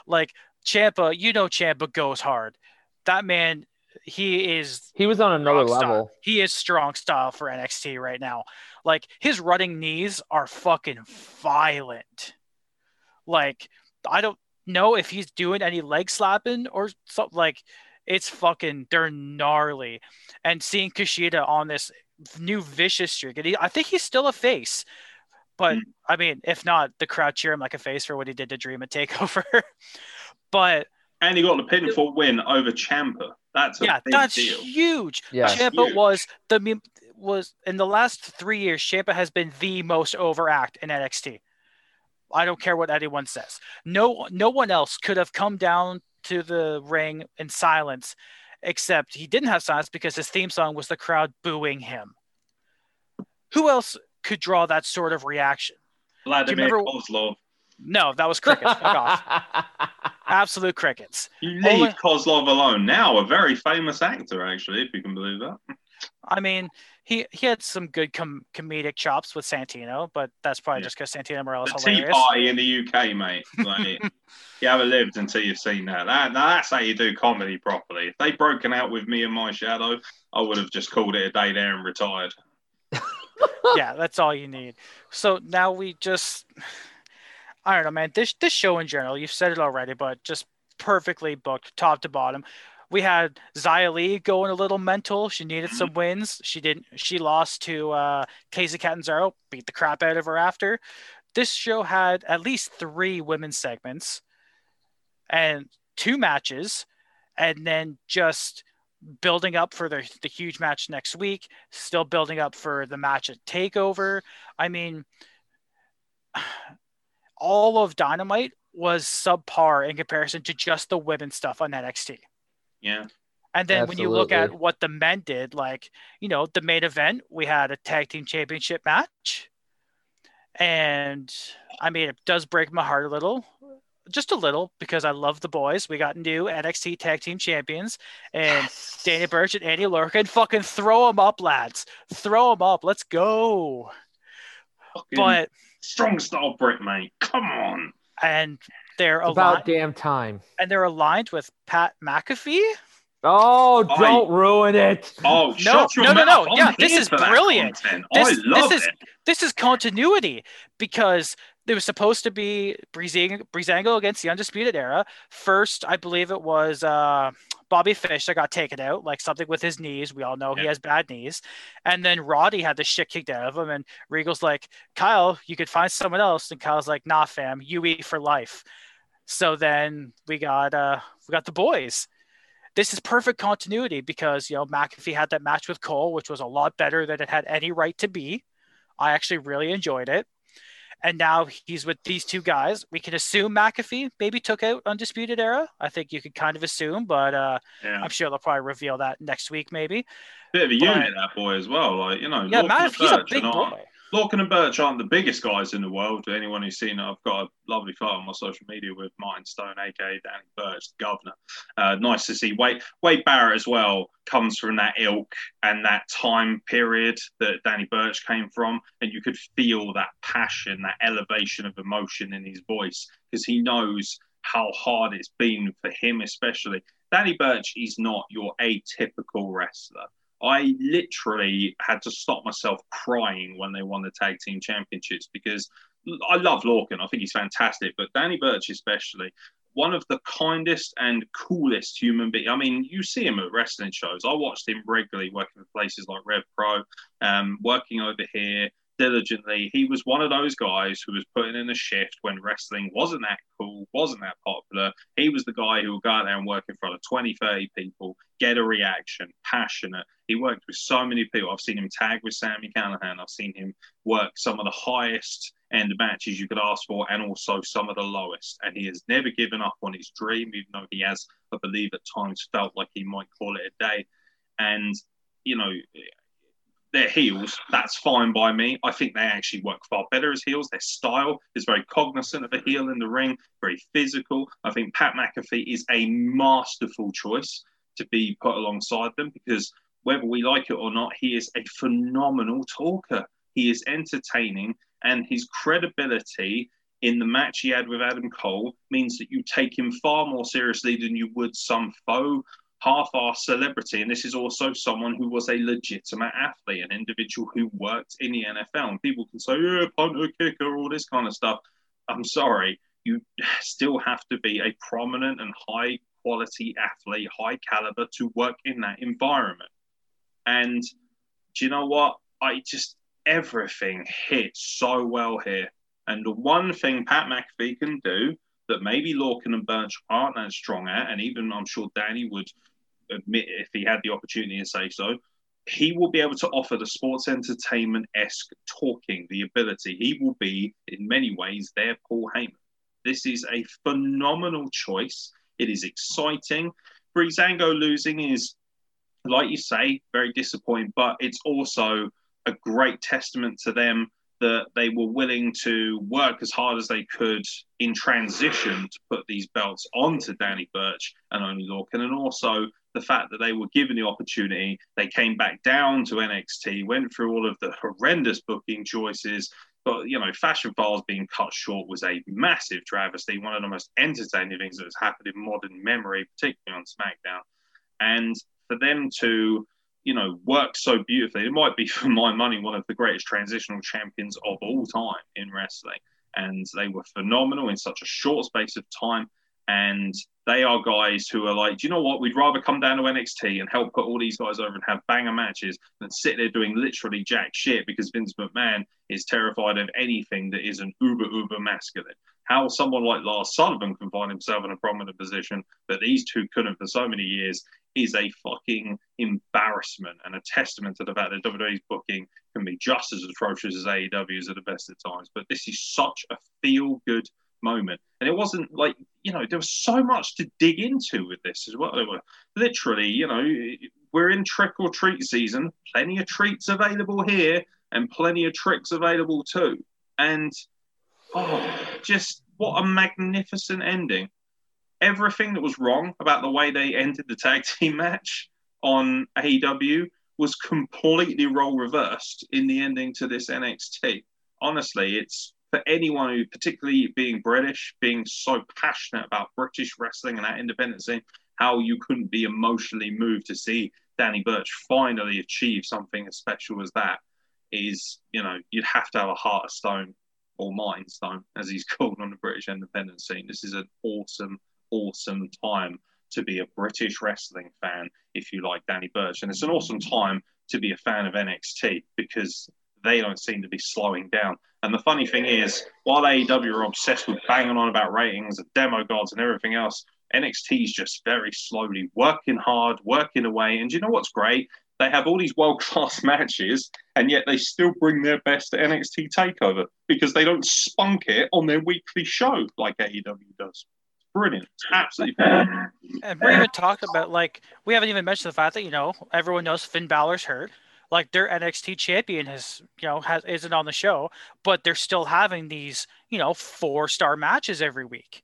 Like Ciampa, you know Ciampa goes hard. That man, he is He was on another strong style. level. He is strong style for NXT right now. Like his running knees are fucking violent. Like I don't know if he's doing any leg slapping or something. Like it's fucking they're gnarly. And seeing Kushida on this new vicious streak, and he, I think he's still a face. But Mm. I mean, if not, the crowd cheer him like a face for what he did to Dream at Takeover. but And he got the pinfall win over Ciampa. That's a yeah, big that's deal. huge. Yeah. Ciampa huge. was the was in the last three years. Ciampa has been the most overact in NXT. I don't care what anyone says. No, no one else could have come down to the ring in silence, except he didn't have silence because his theme song was the crowd booing him. Who else could draw that sort of reaction? Vladimir remember- Kozlov. No, that was crickets. Absolute crickets. You leave Only- Kozlov alone. Now a very famous actor, actually, if you can believe that. I mean, he he had some good com- comedic chops with Santino, but that's probably Yeah. just because Santino Marella's The Tea hilarious. Party in the UK, mate. Like, you haven't lived until you've seen that. that. That's how you do comedy properly. If they'd broken out with me and my shadow, I would have just called it a day there and retired. yeah, that's all you need. So now we just, I don't know, man. This this show in general, you've said it already, but just perfectly booked, top to bottom. We had Xia Li going a little mental. She needed some wins. She didn't. She lost to uh, Kacy Catanzaro, beat the crap out of her after. This show had at least three women's segments and two matches, and then just building up for the, the huge match next week, still building up for the match at TakeOver. I mean, all of Dynamite was subpar in comparison to just the women's stuff on NXT. Yeah. And then when you look at what the men did, like, you know, the main event, we had a tag team championship match. And I mean, it does break my heart a little, just a little, because I love the boys. We got new NXT tag team champions and Danny Burch and Oney Lorcan. Fucking throw them up, lads. Throw them up. Let's go. Fucking But, strong style Brit, mate. Come on. and they're It's about aligned, damn time. and they're aligned with Pat McAfee. Oh, don't ruin it. Oh, shut your no, no, no. I'm Yeah, this is brilliant. This- I this love is- it. this is continuity because there was supposed to be Breezango, Breezango against the Undisputed Era. First, I believe it was uh, Bobby Fish that got taken out, like something with his knees. We all know he has bad knees. And then Roddy had the shit kicked out of him. And Regal's like, Kyle, you could find someone else. And Kyle's like, nah, fam, you eat for life. So then we got uh, we got the boys. This is perfect continuity because you know McAfee had that match with Cole, which was a lot better than it had any right to be. I actually really enjoyed it. And now he's with these two guys. We can assume McAfee maybe took out Undisputed Era. I think you could kind of assume, but uh, Yeah. I'm sure they'll probably reveal that next week, maybe. Bit of a but- unit, that boy, as well. Like, you know, Yeah, Lorcan man, and he's a big boy. Lorcan and Burch aren't the biggest guys in the world. Anyone who's seen it, I've got a lovely photo on my social media with Martin Stone, aka Danny Burch, the governor. Uh, nice to see. Wade, Wade Barrett as well comes from that ilk and that time period that Danny Burch came from, and you could feel that passion, that elevation of emotion in his voice because he knows how hard it's been for him, especially. Danny Burch is not your atypical wrestler. I literally had to stop myself crying when they won the tag team championships because I love Lorcan. I think he's fantastic, but Danny Burch especially, one of the kindest and coolest human beings. I mean, you see him at wrestling shows. I watched him regularly working for places like Rev Pro, um, working over here diligently. He was one of those guys who was putting in a shift when wrestling wasn't that cool, wasn't that popular. He was the guy who would go out there and work in front of 20, 30 people, get a reaction, passionate. He worked with so many people. I've seen him tag with Sami Callihan. I've seen him work some of the highest end matches you could ask for and also some of the lowest. And he has never given up on his dream, even though he has, I believe, at times felt like he might call it a day. And you know, they're heels. That's fine by me. I think they actually work far better as heels. Their style is very cognizant of a heel in the ring, very physical. I think Pat McAfee is a masterful choice to be put alongside them because whether we like it or not, he is a phenomenal talker. He is entertaining, and his credibility in the match he had with Adam Cole means that you take him far more seriously than you would some faux half-assed celebrity. And this is also someone who was a legitimate athlete, an individual who worked in the NFL. And people can say, yeah, punter, kicker, all this kind of stuff. I'm sorry, you still have to be a prominent and high quality athlete, high caliber to work in that environment. And do you know what? I just everything hits so well here. And the one thing Pat McAfee can do that maybe Lorcan and Burch aren't as strong at, and even I'm sure Danny would admit if he had the opportunity to say so, he will be able to offer the sports entertainment esque talking, the ability. He will be, in many ways, their Paul Heyman. This is a phenomenal choice. It is exciting. Breezango losing is, like you say, very disappointing, but it's also a great testament to them that they were willing to work as hard as they could in transition to put these belts onto Danny Burch and Oney Lorcan, and also the fact that they were given the opportunity. They came back down to NXT, went through all of the horrendous booking choices. But you know, Fashion Files being cut short was a massive travesty. One of the most entertaining things that has happened in modern memory, particularly on SmackDown. And for them to, you know, work so beautifully, it might be for my money one of the greatest transitional champions of all time in wrestling. And they were phenomenal in such a short space of time. And they are guys who are like, do you know what? We'd rather come down to NXT and help put all these guys over and have banger matches than sit there doing literally jack shit because Vince McMahon is terrified of anything that isn't uber, uber masculine. How someone like Lars Sullivan can find himself in a prominent position that these two couldn't for so many years is a fucking embarrassment and a testament to the fact that WWE's booking can be just as atrocious as AEW's at the best of times. But this is such a feel good moment. And it wasn't like, you know, there was so much to dig into with this as well. Literally, you know, we're in trick or treat season, plenty of treats available here and plenty of tricks available too. And oh, just what a magnificent ending. Everything that was wrong about the way they ended the tag team match on AEW was completely role reversed in the ending to this NXT. Honestly, it's for anyone who, particularly being British, being so passionate about British wrestling and that independence how you couldn't be emotionally moved to see Danny Burch finally achieve something as special as that is, you know, you'd have to have a heart of stone or mind stone, as he's called on the British independence scene. This is an awesome, awesome time to be a British wrestling fan if you like Danny Burch. And it's an awesome time to be a fan of NXT because they don't seem to be slowing down. And the funny thing is, while AEW are obsessed with banging on about ratings and demo gods and everything else, NXT is just very slowly working hard, working away. And you know what's great? They have all these world class matches, and yet they still bring their best to NXT Takeover because they don't spunk it on their weekly show like AEW does. Brilliant, it's absolutely brilliant. And we even talked about like we haven't even mentioned the fact that you know everyone knows Finn Balor's hurt like their NXT champion has, you know, has isn't on the show, but they're still having these, you know, four star matches every week.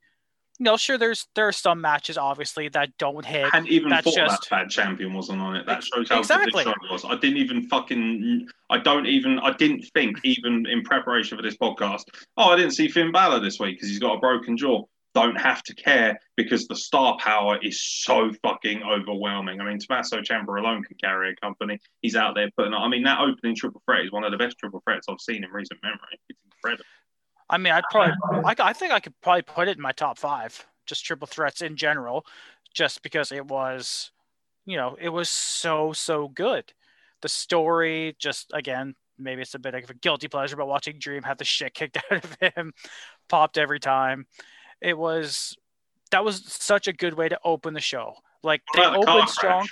You know, sure, there's there are some matches obviously that don't hit. And even That's thought just- that bad champion wasn't on it. That shows how Exactly. good the show was. I didn't even fucking. I don't even. I didn't think even in preparation for this podcast. Oh, I didn't see Finn Balor this week because he's got a broken jaw. Don't have to care because the star power is so fucking overwhelming. I mean, Tommaso Ciampa alone can carry a company. He's out there putting. I mean, that opening triple threat is one of the best triple threats I've seen in recent memory. It's incredible. I mean, I'd probably, I, I think I could probably put it in my top five, just triple threats in general, just because it was, you know, it was so, so good. The story, just again, maybe it's a bit of a guilty pleasure, but watching Dream have the shit kicked out of him popped every time. It was, that was such a good way to open the show. Like they the opened strong.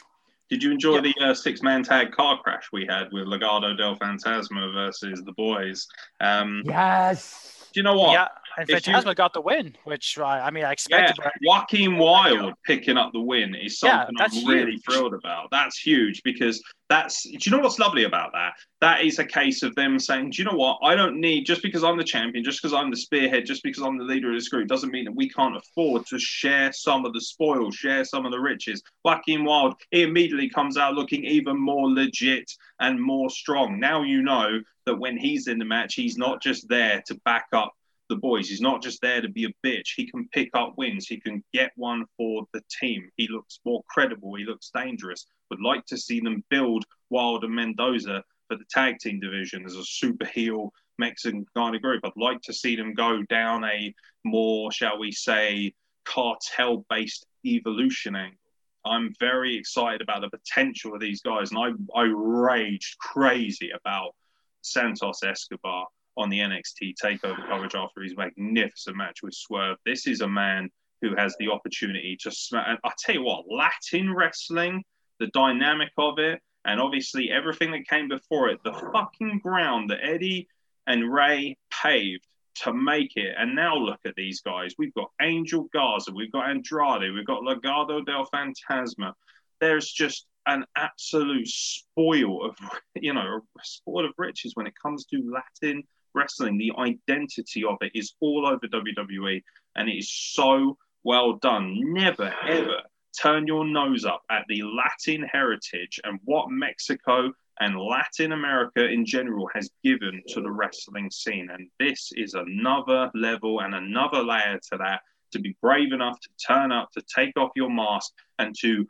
Did you enjoy Yeah. the uh, six-man tag car crash we had with Legado del Fantasma versus the Boys? Um, Yes. Do you know what? Yeah, And If you- got the win, which uh, I mean I Yeah, expected. but Joaquin Wilde picking up the win is something that's I'm really huge. thrilled about. That's huge because that's. Do you know what's lovely about that? That is a case of them saying, "Do you know what? I don't need just because I'm the champion, just because I'm the spearhead, just because I'm the leader of this group, doesn't mean that we can't afford to share some of the spoil, share some of the riches." Joaquin Wilde he immediately comes out looking even more legit and more strong. Now you know that when he's in the match, he's not just there to back up the boys. He's not just there to be a bitch. He can pick up wins. He can get one for the team. He looks more credible. He looks dangerous. Would like to see them build Wilde and Mendoza for the tag team division as a super heel Mexican kind of group. I'd like to see them go down a more, shall we say, cartel based evolution angle. I'm very excited about the potential of these guys, and I, I raged crazy about Santos Escobar on the NXT takeover coverage after his magnificent match with Swerve. This is a man who has the opportunity to. And I tell you what, Latin wrestling, the dynamic of it, and obviously everything that came before it, the fucking ground that Eddie and Rey paved to make it. And now look at these guys. We've got Angel Garza, we've got Andrade, we've got Legado del Fantasma. There's just an absolute spoil of, you know, a spoil of riches when it comes to Latin wrestling. The identity of it is all over WWE, and it is so well done. Never, ever turn your nose up at the Latin heritage and what Mexico and Latin America in general has given to the wrestling scene. And this is another level and another layer to that to be brave enough to turn up, to take off your mask, and to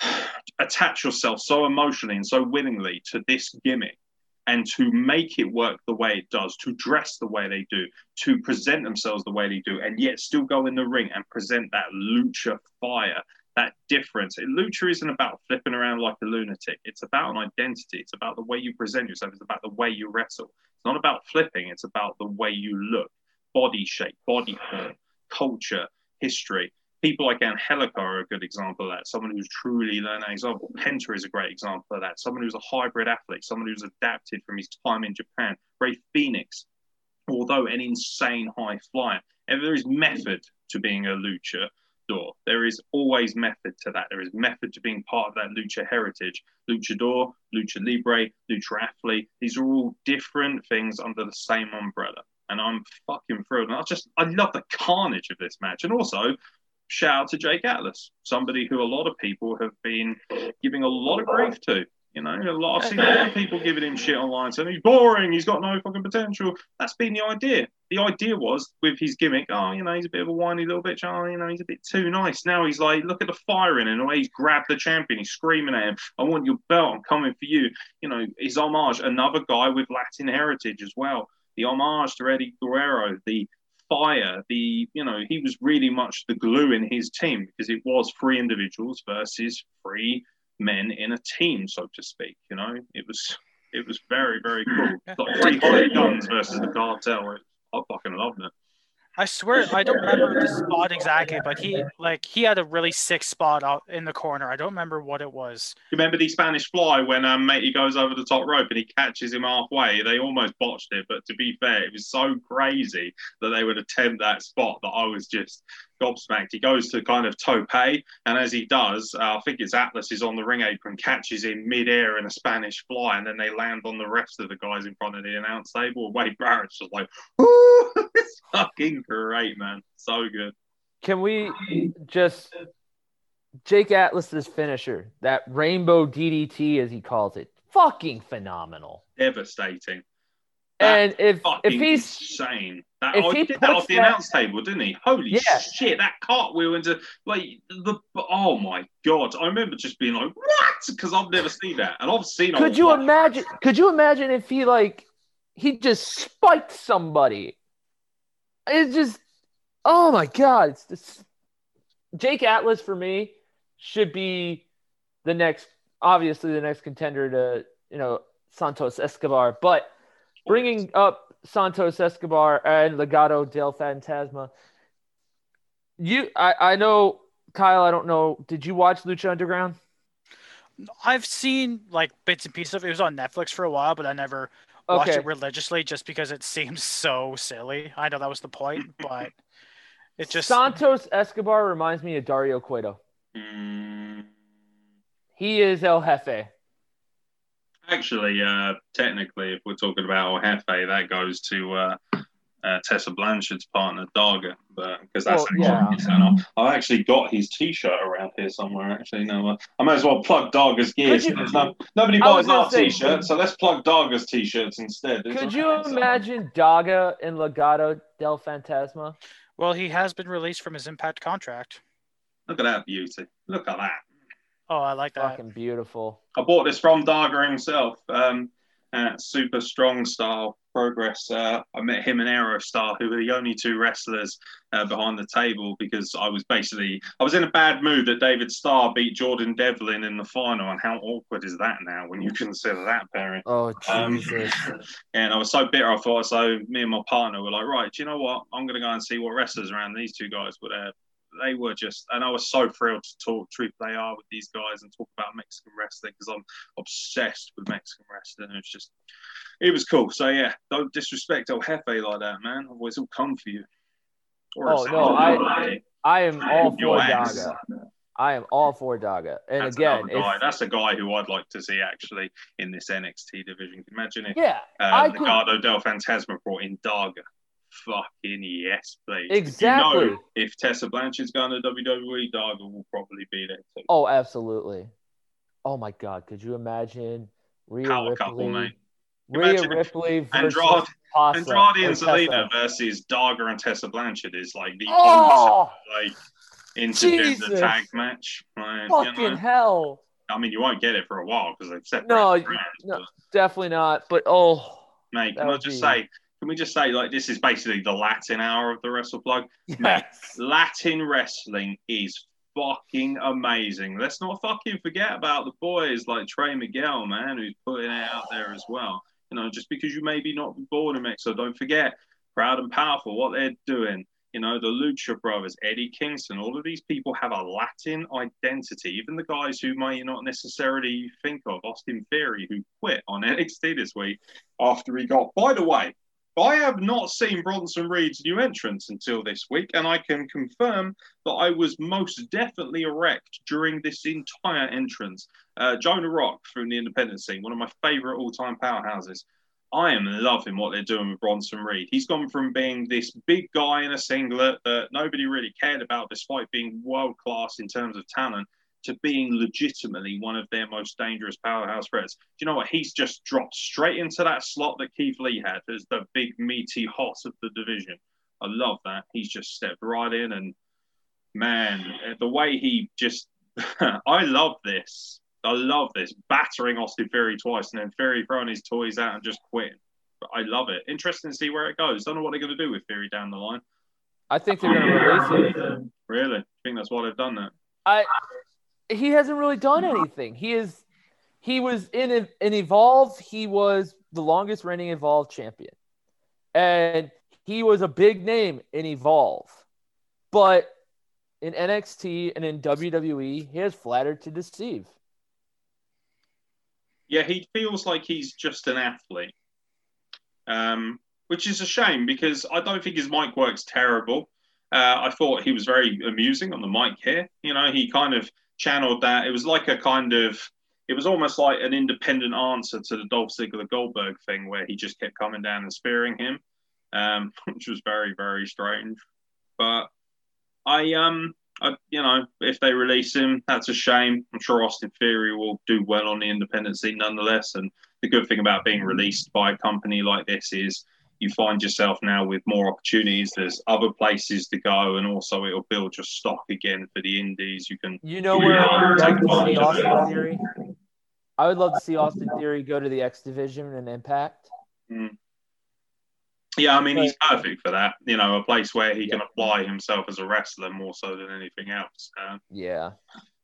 attach yourself so emotionally and so willingly to this gimmick and to make it work the way it does, to dress the way they do, to present themselves the way they do, and yet still go in the ring and present that lucha fire, that difference. Lucha isn't about flipping around like a lunatic. It's about an identity. It's about the way you present yourself. It's about the way you wrestle. It's not about flipping. It's about the way you look, body shape, body form, culture, history. People like Angélico are a good example of that. Someone who's truly that example. Penta is a great example of that. Someone who's a hybrid athlete, someone who's adapted from his time in Japan. Rey Fenix, although an insane high flyer, and there is method to being a lucha door. There is always method to that. There is method to being part of that lucha heritage. Luchador, lucha libre, lucha athlete. These are all different things under the same umbrella. And I'm fucking thrilled. And I just, I love the carnage of this match. And also, shout out to Jake Atlas, somebody who a lot of people have been giving a lot of grief to. You know, a lot, I've seen a lot of people giving him shit online saying he's boring, he's got no fucking potential. That's been the idea. The idea was with his gimmick, oh, you know, he's a bit of a whiny little bitch. Oh, you know, he's a bit too nice. Now he's like, look at the in him, the way he's grabbed the champion, he's screaming at him, I want your belt, I'm coming for you. You know, his homage, another guy with Latin heritage as well. The homage to Eddie Guerrero, the fire, the you know, he was really much the glue in his team because it was three individuals versus three men in a team, so to speak. You know, it was it was very very cool. Like three guns versus the cartel. I fucking loved it. I swear I don't remember the spot exactly, but he like he had a really sick spot out in the corner. I don't remember what it was. You remember the Spanish fly when um, matey goes over the top rope and he catches him halfway? They almost botched it, but to be fair, it was so crazy that they would attempt that spot that I was just gobsmacked. He goes to kind of tope, and as he does, uh, I think it's Atlas is on the ring apron, catches him midair in a Spanish fly, and then they land on the rest of the guys in front of the announce table. Wade Barrett's just like, Woo! It's fucking great, man. So good. Can we just Jake Atlas's finisher, that rainbow DDT as he calls it, fucking phenomenal. Devastating. And if if he's insane. That, if oh, he he did that off the that- announce table, didn't he? Holy Yeah. shit! That cartwheel into like the oh my god! I remember just being like, "What?" Because I've never seen that, and I've seen. could you imagine could you imagine if he like he just spiked somebody? It's just oh my god, it's this Jake Atlas for me should be the next obviously the next contender to, you know, Santos Escobar, but bringing up Santos Escobar and Legado del Fantasma. You I I know Kyle, I don't know, did you watch Lucha Underground? I've seen like bits and pieces of it. It was on Netflix for a while, but I never watch Okay. it religiously just because it seems so silly. I know that was the point, but it just Santos Escobar reminds me of Dario Cueto. Mm, He is El Jefe. actually, uh, technically, if we're talking about El Jefe, that goes to uh, uh, Tessa Blanchard's partner, Daga, but because that's Well, actually yeah. his channel. I've actually got his T-shirt around here somewhere. Actually, no, uh, I might as well plug Daga's gear. You- no, nobody buys our say- T-shirts, so let's plug Daga's T-shirts instead. It's Could all you right, so- imagine Daga in Legado del Fantasma? well, he has been released from his Impact contract. Look at that beauty. Look at that. Oh, I like that. Fucking beautiful. I bought this from Daga himself um, at Super Strong Style Progress. Uh, I met him and Aerostar, who were the only two wrestlers uh, behind the table because I was basically I was in a bad mood that David Starr beat Jordan Devlin in the final, and how awkward is that now when you consider that pairing? Oh Um, Jesus! and I was so bitter. I thought so. Me and my partner were like, right, do you know what? I'm going to go and see what wrestlers around these two guys were there. They were just, and I was so thrilled to talk Triple AR with these guys and talk about Mexican wrestling because I'm obsessed with Mexican wrestling. It's just, it was cool. So yeah, don't disrespect El Jefe like that, man. Otherwise, he'll come for you. Or Oh, no, I'll- I- I am all for. Daga. I am all for Daga. And That's again, if, That's a guy who I'd like to see actually in this NXT division. Can imagine if yeah, uh, I could- del Fantasma brought in Daga. Fucking yes, please. Exactly. You know, if Tessa Blanchard's going to WWE, Daga will probably be there too. Oh, absolutely. Oh my God, could you imagine Rhea Power Ripley? couple, mate. Rhea Imagine Ripley versus Andrade- Andrade and Zelina Tessa. versus Daga and Tessa Blanchard is like the Oh, ultimate, like intergender tag match. Like, you fucking know, hell! I mean, you won't get it for a while because they've separated No, brands, no. but- Definitely not. But oh, Mate, can I just be- say, can we just say, like, this is basically the Latin hour of the Wrestle Plug? yes. Latin wrestling is fucking amazing. Let's not fucking forget about the boys like Trey Miguel, man, who's putting it out there as well. You know, just because you maybe not born in Mexico, don't forget, proud and powerful, what they're doing. You know, the Lucha Brothers, Eddie Kingston, all of these people have a Latin identity. Even the guys who may not necessarily think of, Austin Theory, who quit on NXT this week after he got. By the way, I have not seen Bronson Reed's new entrance until this week, and I can confirm that I was most definitely erect during this entire entrance. Uh, Jonah Rock from the independent scene, one of my favorite all time powerhouses. I am loving what they're doing with Bronson Reed. He's gone from being this big guy in a singlet that nobody really cared about, despite being world class in terms of talent, to being legitimately one of their most dangerous powerhouse threats. Do you know what? He's just dropped straight into that slot that Keith Lee had as the big meaty hot of the division. I love that. He's just stepped right in, and man, the way he just, I love this. I love this battering Austin Theory twice, and then Theory throwing his toys out and just quitting. But I love it. Interesting to see where it goes. Don't know what they're going to do with Theory down the line. I think they're gonna release him. Really, I think that's why they've done that. I he hasn't really done anything. He is he was in in Evolve, he was the longest reigning Evolve champion. And he was a big name in Evolve. But in NXT and in WWE, he has flattered to deceive. Yeah, he feels like he's just an athlete, um, which is a shame because I don't think his mic works terrible. Uh, I thought he was very amusing on the mic here. You know, he kind of channeled that. It was like a kind of, it was almost like an independent answer to the Dolph Ziggler Goldberg thing where he just kept coming down and spearing him, um, which was very, very strange. But I, um, I, you know, if they release him, that's a shame. I'm sure Austin Theory will do well on the independent scene nonetheless. And the good thing about being released by a company like this is you find yourself now with more opportunities. There's other places to go, and also it'll build your stock again for the indies. You can You know where I would love to see Austin. Theory? I would love to see Austin Theory go to the X division and Impact. Yeah, I mean, he's perfect for that. You know, a place where he can apply himself as a wrestler more so than anything else. Uh, Yeah.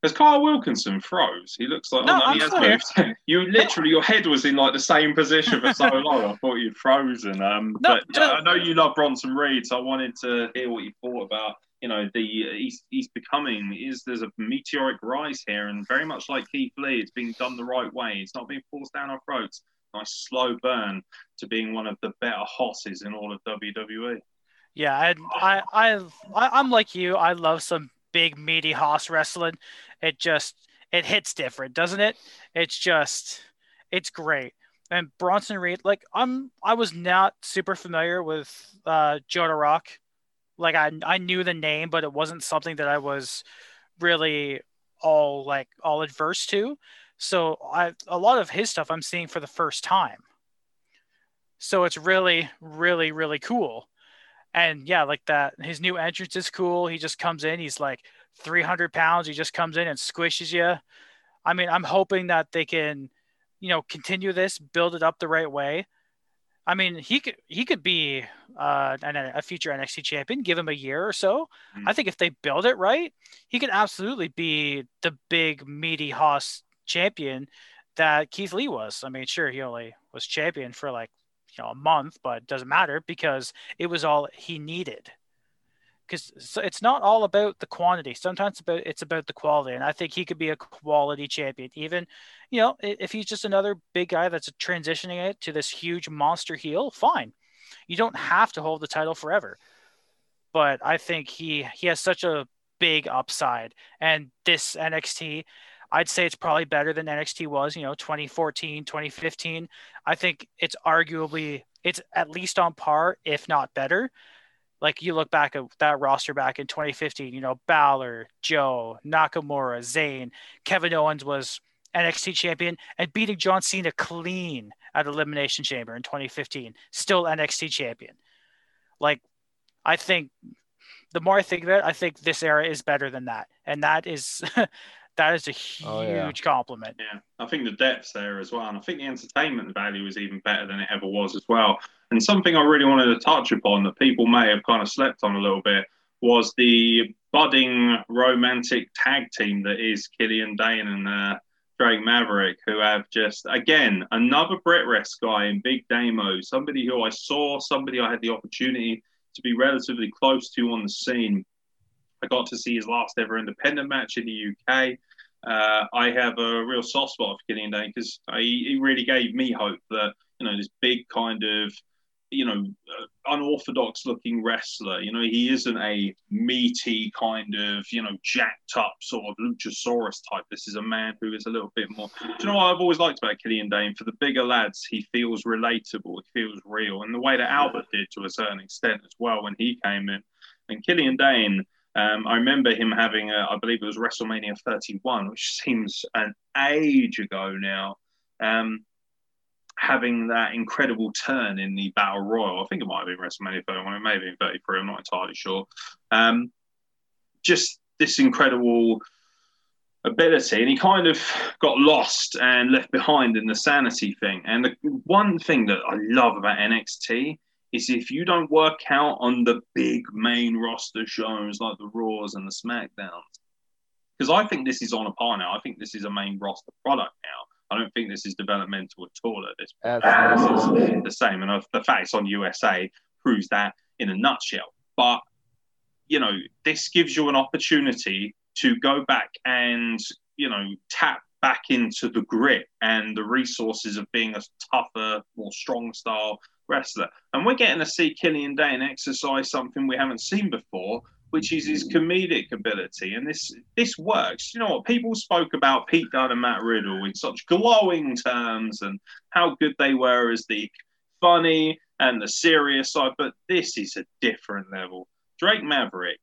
Because Kyle Wilkinson froze. He looks like, No, oh no, he has here. moved. you literally, your head was in like the same position for so long. I thought you'd frozen. Um, No, but uh, I know you love Bronson Reed, so I wanted to hear what you thought about. You know, the he's he's becoming is there's a meteoric rise here, and very much like Keith Lee, it's being done the right way. It's not being forced down our throats. nice slow burn to being one of the better hosses in all of. WWE. Yeah, I, I, I, I'm like you. I love some big meaty hoss wrestling. It just, it hits different, doesn't it? It's just, it's great. And Bronson Reed, like I'm, I was not super familiar with uh, Joe Rock. Like I, I knew the name, but it wasn't something that I was really all like all adverse to. So I, a lot of his stuff I'm seeing for the first time. So it's really, really, really cool. And yeah, like that, his new entrance is cool. He just comes in, he's like 300 pounds. He just comes in and squishes you. I mean, I'm hoping that they can, you know, continue this, build it up the right way. I mean, he could he could be uh, an, a future NXT champion. Give him a year or so. Mm. I think if they build it right, he could absolutely be the big meaty Haas champion that Keith Lee was. I mean, sure, he only was champion for like you know a month, but it doesn't matter because it was all he needed. Because so it's not all about the quantity. Sometimes it's about it's about the quality, and I think he could be a quality champion. Even, you know, if he's just another big guy that's transitioning it to this huge monster heel, fine. You don't have to hold the title forever. But I think he he has such a big upside, and this NXT, I'd say it's probably better than NXT was, you know, 2014, 2015. I think it's arguably it's at least on par, if not better. Like you look back at that roster back in 2015, you know, Balor, Joe, Nakamura, Zayn, Kevin Owens was NXT champion and beating John Cena clean at Elimination Chamber in 2015, still NXT champion. Like, I think the more I think of it, I think this era is better than that, and that is that is a huge Oh, yeah. compliment. Yeah, I think the depth's there as well, and I think the entertainment value is even better than it ever was as well. And something I really wanted to touch upon that people may have kind of slept on a little bit was the budding romantic tag team that is Killian Dain and uh, Drake Maverick, who have just again another Brit Rest guy in Big Damo, somebody who I saw, somebody I had the opportunity to be relatively close to on the scene. I got to see his last ever independent match in the UK. Uh, I have a real soft spot for Killian Dain because he really gave me hope that you know this big kind of you know uh, unorthodox looking wrestler. You know he isn't a meaty kind of you know jacked up sort of luchasaurus type. This is a man who is a little bit more. Do you know what I've always liked about Killian Dain? For the bigger lads, he feels relatable. He feels real, and the way that Albert did to a certain extent as well when he came in. And Killian Dain. Um, I remember him having, a, I believe it was WrestleMania 31, which seems an age ago now, um, having that incredible turn in the Battle Royal. I think it might have been WrestleMania 31, it may have been 33, I'm not entirely sure. Um, just this incredible ability, and he kind of got lost and left behind in the sanity thing. And the one thing that I love about NXT is if you don't work out on the big main roster shows like the Raws and the SmackDowns, because I think this is on a par now. I think this is a main roster product now. I don't think this is developmental at all at this point. This is the same, and uh, the fact it's on USA proves that in a nutshell. But you know, this gives you an opportunity to go back and you know tap back into the grit and the resources of being a tougher, more strong style wrestler. And we're getting to see Killian Dain exercise something we haven't seen before, which is his comedic ability. And this this works. You know what? People spoke about Pete Dunne and Matt Riddle in such glowing terms and how good they were as the funny and the serious side, but this is a different level. Drake Maverick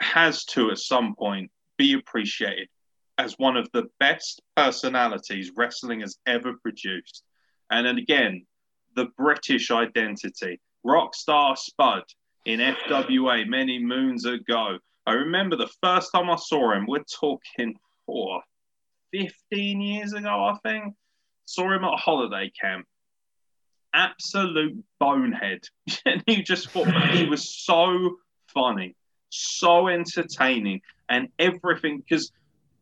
has to at some point be appreciated as one of the best personalities wrestling has ever produced. And then again, the British identity. Rockstar Spud in FWA many moons ago. I remember the first time I saw him, we're talking for 15 years ago, I think. Saw him at a holiday camp. Absolute bonehead. and you just thought he was so funny, so entertaining, and everything. Because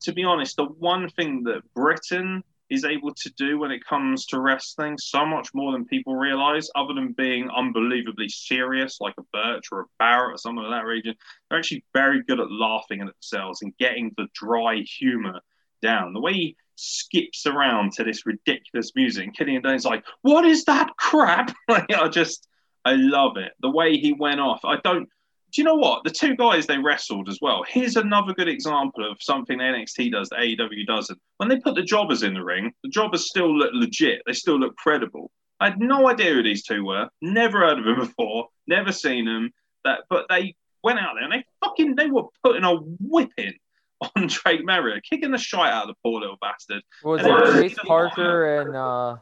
to be honest, the one thing that Britain is able to do when it comes to wrestling so much more than people realize, other than being unbelievably serious, like a Burch or a Barrett or someone in that region. They're actually very good at laughing at themselves and getting the dry humor down. The way he, skips around to this ridiculous music. And Killian Dain's like, "What is that crap?" like, I just, I love it. The way he went off. I don't. Do you know what? The two guys they wrestled as well. Here's another good example of something NXT does that AEW doesn't. When they put the jobbers in the ring, the jobbers still look legit. They still look credible. I had no idea who these two were. Never heard of them before. Never seen them. That, but they went out there and they fucking they were putting a whipping on Drake Maverick, kicking the shite out of the poor little bastard. Was And it Chase Parker and uh,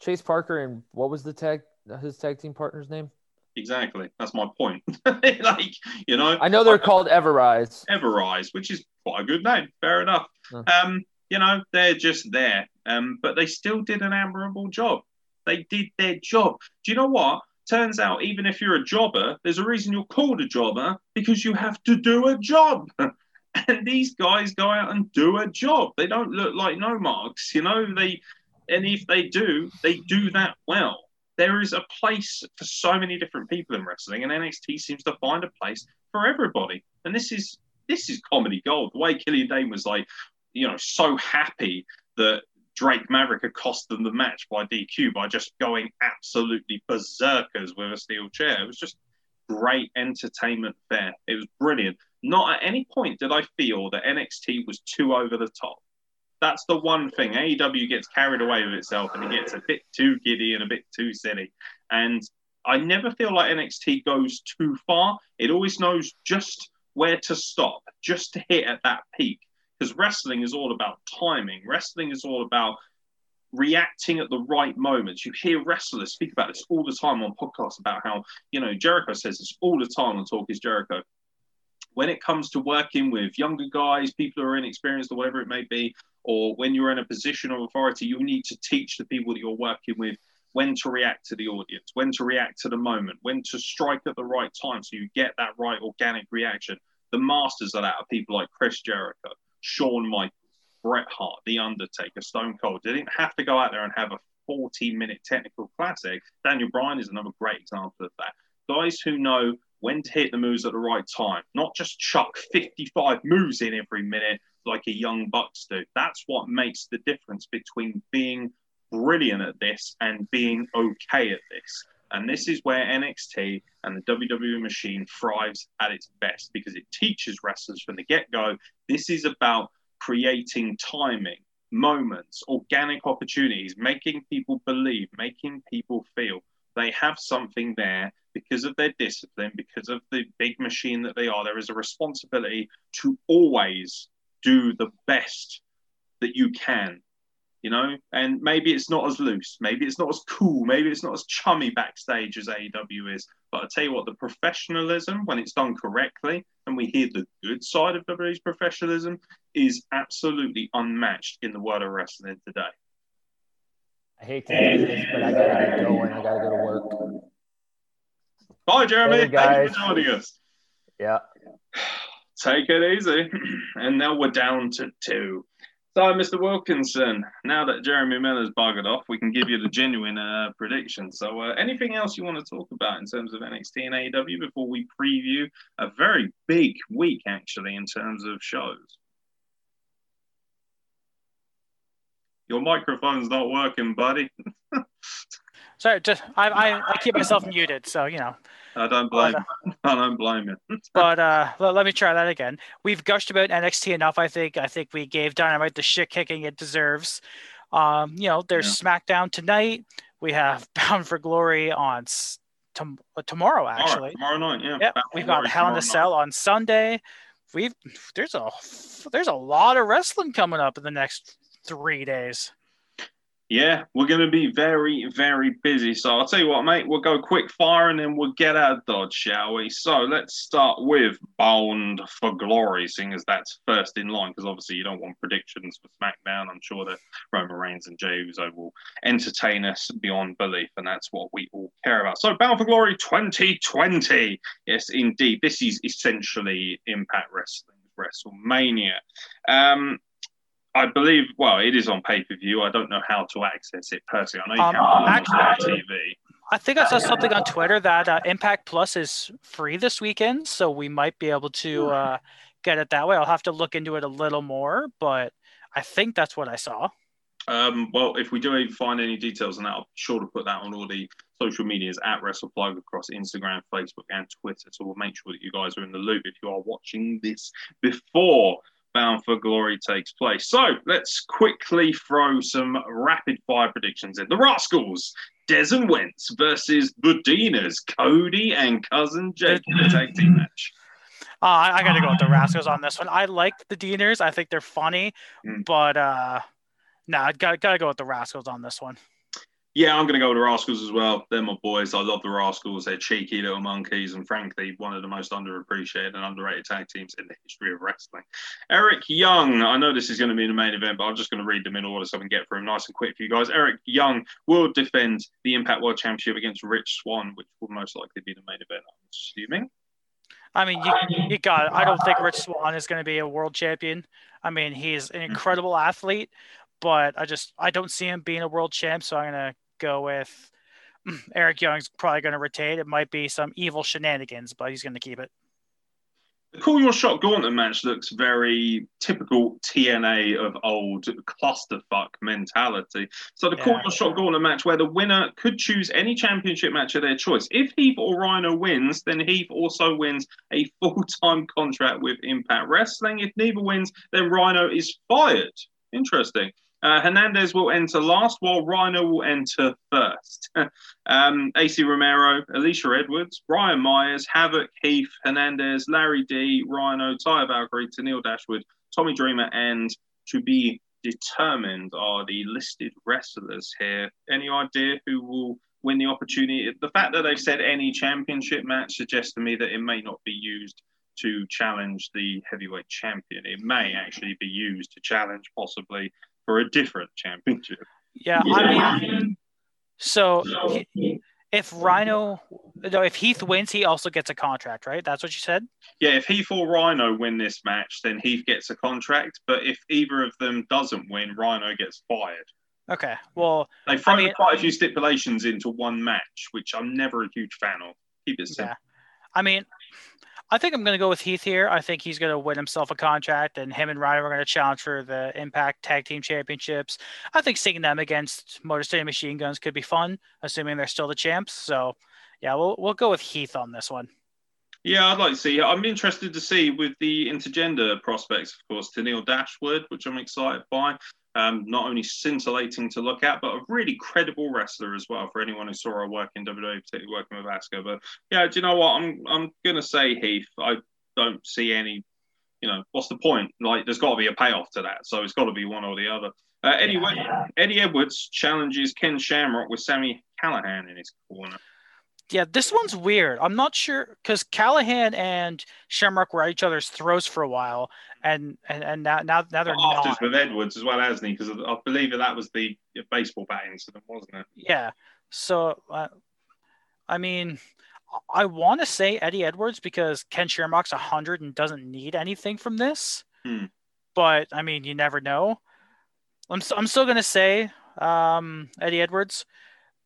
Chase Parker and what was the tag his tag team partner's name? Exactly. That's my point. like, you know, I know they're called Everrise. Everrise, which is quite a good name. Fair enough. Huh. Um, you know, they're just there. Um, but they still did an admirable job. They did their job. Do you know what? Turns out, even if you're a jobber, there's a reason you're called a jobber because you have to do a job. and these guys go out and do a job. They don't look like no marks, you know. They, and if they do, they do that well. There is a place for so many different people in wrestling, and NXT seems to find a place for everybody. And this is this is comedy gold. The way Killian Dain was like, you know, so happy that Drake Maverick had cost them the match by DQ by just going absolutely berserkers with a steel chair. It was just great entertainment there. It was brilliant. Not at any point did I feel that NXT was too over the top. That's the one thing. AEW gets carried away with itself and it gets a bit too giddy and a bit too silly. And I never feel like NXT goes too far. It always knows just where to stop, just to hit at that peak. Because wrestling is all about timing. Wrestling is all about reacting at the right moments. You hear wrestlers speak about this all the time on podcasts about how, you know, Jericho says this all the time on Talk is Jericho. When it comes to working with younger guys, people who are inexperienced or whatever it may be, or when you're in a position of authority, you need to teach the people that you're working with when to react to the audience, when to react to the moment, when to strike at the right time so you get that right organic reaction. The masters of that are people like Chris Jericho, Shawn Michaels, Bret Hart, The Undertaker, Stone Cold. They didn't have to go out there and have a 14 minute technical classic. Daniel Bryan is another great example of that. Guys who know when to hit the moves at the right time, not just chuck 55 moves in every minute like a young Bucks do. That's what makes the difference between being brilliant at this and being okay at this. And this is where NXT and the WWE machine thrives at its best because it teaches wrestlers from the get go this is about creating timing, moments, organic opportunities, making people believe, making people feel they have something there because of their discipline, because of the big machine that they are. There is a responsibility to always do the best that you can you know and maybe it's not as loose maybe it's not as cool maybe it's not as chummy backstage as aew is but i tell you what the professionalism when it's done correctly and we hear the good side of wwe's professionalism is absolutely unmatched in the world of wrestling today I hate to do this, but I gotta get going. I gotta go to work. bye jeremy Later, thank you for joining us Yeah. Take it easy and now we're down to two so, Mr. Wilkinson, now that Jeremy Miller's buggered off, we can give you the genuine uh, prediction. So, uh, anything else you want to talk about in terms of NXT and AEW before we preview a very big week, actually, in terms of shows? Your microphone's not working, buddy. Sorry, just I, I, I keep myself muted, so you know. I don't blame. I don't blame you. But uh, let, let me try that again. We've gushed about NXT enough. I think. I think we gave Dynamite the shit kicking it deserves. Um, you know, there's SmackDown tonight. We have Bound for Glory on tom- uh, tomorrow. Actually, tomorrow, tomorrow night, yeah. Yep, we've got Hell in a night. Cell on Sunday. We've there's a there's a lot of wrestling coming up in the next three days. Yeah, we're going to be very, very busy. So I'll tell you what, mate, we'll go quick fire and then we'll get out of Dodge, shall we? So let's start with Bound for Glory, seeing as that's first in line, because obviously you don't want predictions for SmackDown. I'm sure that Roman Reigns and Jey Uso will entertain us beyond belief, and that's what we all care about. So Bound for Glory 2020. Yes, indeed. This is essentially Impact Wrestling, WrestleMania. Um, I believe, well, it is on pay per view. I don't know how to access it personally. I know you Um, can actually- on TV. I think I saw something on Twitter that uh, Impact Plus is free this weekend, so we might be able to uh, get it that way. I'll have to look into it a little more, but I think that's what I saw. Um, well, if we do find any details on that, I'll be sure to put that on all the social medias at WrestlePlug across Instagram, Facebook, and Twitter. So we'll make sure that you guys are in the loop if you are watching this before Bound for Glory takes place. So let's quickly throw some rapid fire predictions in. The Rascals, Dez and Wentz versus the Deaners, Cody and Cousin Jake in a tag team match. Uh, I, got to go with the Rascals on this one. I like the Deaners. I think they're funny, Mm. but uh, no, I got got to go with the Rascals on this one. Yeah, I'm going to go with the Rascals as well. They're my boys. I love the Rascals. They're cheeky little monkeys, and frankly, one of the most underappreciated and underrated tag teams in the history of wrestling. Eric Young. I know this is going to be the main event, but I'm just going to read them in order so I can get through them nice and quick for you guys. Eric Young will defend the Impact World Championship against Rich Swann, which will most likely be the main event, I'm assuming. I mean, you you got. I don't think Rich Swann is going to be a world champion. I mean, he's an mm-hmm. incredible athlete, but I just I don't see him being a world champ. So I'm going to go with Eric Young's probably going to retain. It might be some evil shenanigans, but he's going to keep it. The Call Your Shot Gauntlet match looks very typical TNA of old clusterfuck mentality. So the Call Yeah. Your Shot Gauntlet match where the winner could choose any championship match of their choice. If Heath or Rhino wins, then Heath also wins a full-time contract with Impact Wrestling. If neither wins, then Rhino is fired. Interesting. Uh, Hernandez will enter last, while Rhino will enter first. um, Acey Romero, Alicia Edwards, Brian Myers, Havoc, Heath, Hernandez, Larry D, Rhino, Taya Valkyrie, Tenille Dashwood, Tommy Dreamer, and to be determined are the listed wrestlers here. Any idea who will win the opportunity? The fact that they've said any championship match suggests to me that it may not be used to challenge the heavyweight champion. It may actually be used to challenge possibly for a different championship. Yeah, I mean, so if Rhino, no, if Heath wins, he also gets a contract, right? That's what you said. Yeah, if Heath or Rhino win this match, then Heath gets a contract. But if either of them doesn't win, Rhino gets fired. Okay. Well, They've thrown I mean- quite a few stipulations into one match, which I'm never a huge fan of. Keep it simple. yeah. I mean, I think I'm going to go with Heath here. I think he's going to win himself a contract, and him and Rhino are going to challenge for the Impact Tag Team Championships. I think seeing them against Motor City Machine Guns could be fun, assuming they're still the champs. So, yeah, we'll we'll go with Heath on this one. Yeah, I'd like to see. I'm interested to see with the intergender prospects, of course, Tenille Dashwood, which I'm excited by. Um, not only scintillating to look at, but a really credible wrestler as well for anyone who saw her work in WWE, particularly working with Asuka. But yeah, do you know what? I'm I'm gonna say Heath. I don't see any. You know, what's the point? Like, there's got to be a payoff to that, so it's got to be one or the other. Uh, anyway, Eddie Edwards challenges Ken Shamrock with Sami Callihan in his corner. Yeah, this one's weird. I'm not sure because Callihan and Shamrock were at each other's throats for a while, and and, and now now now they're afters not. with Edwards as well, hasn't he? Because I believe that that was the baseball bat incident, wasn't it? Yeah. So, uh, I mean, I want to say Eddie Edwards because Ken Shamrock's 100 and doesn't need anything from this. Hmm. But, I mean, you never know. I'm, I'm still going to say um, Eddie Edwards.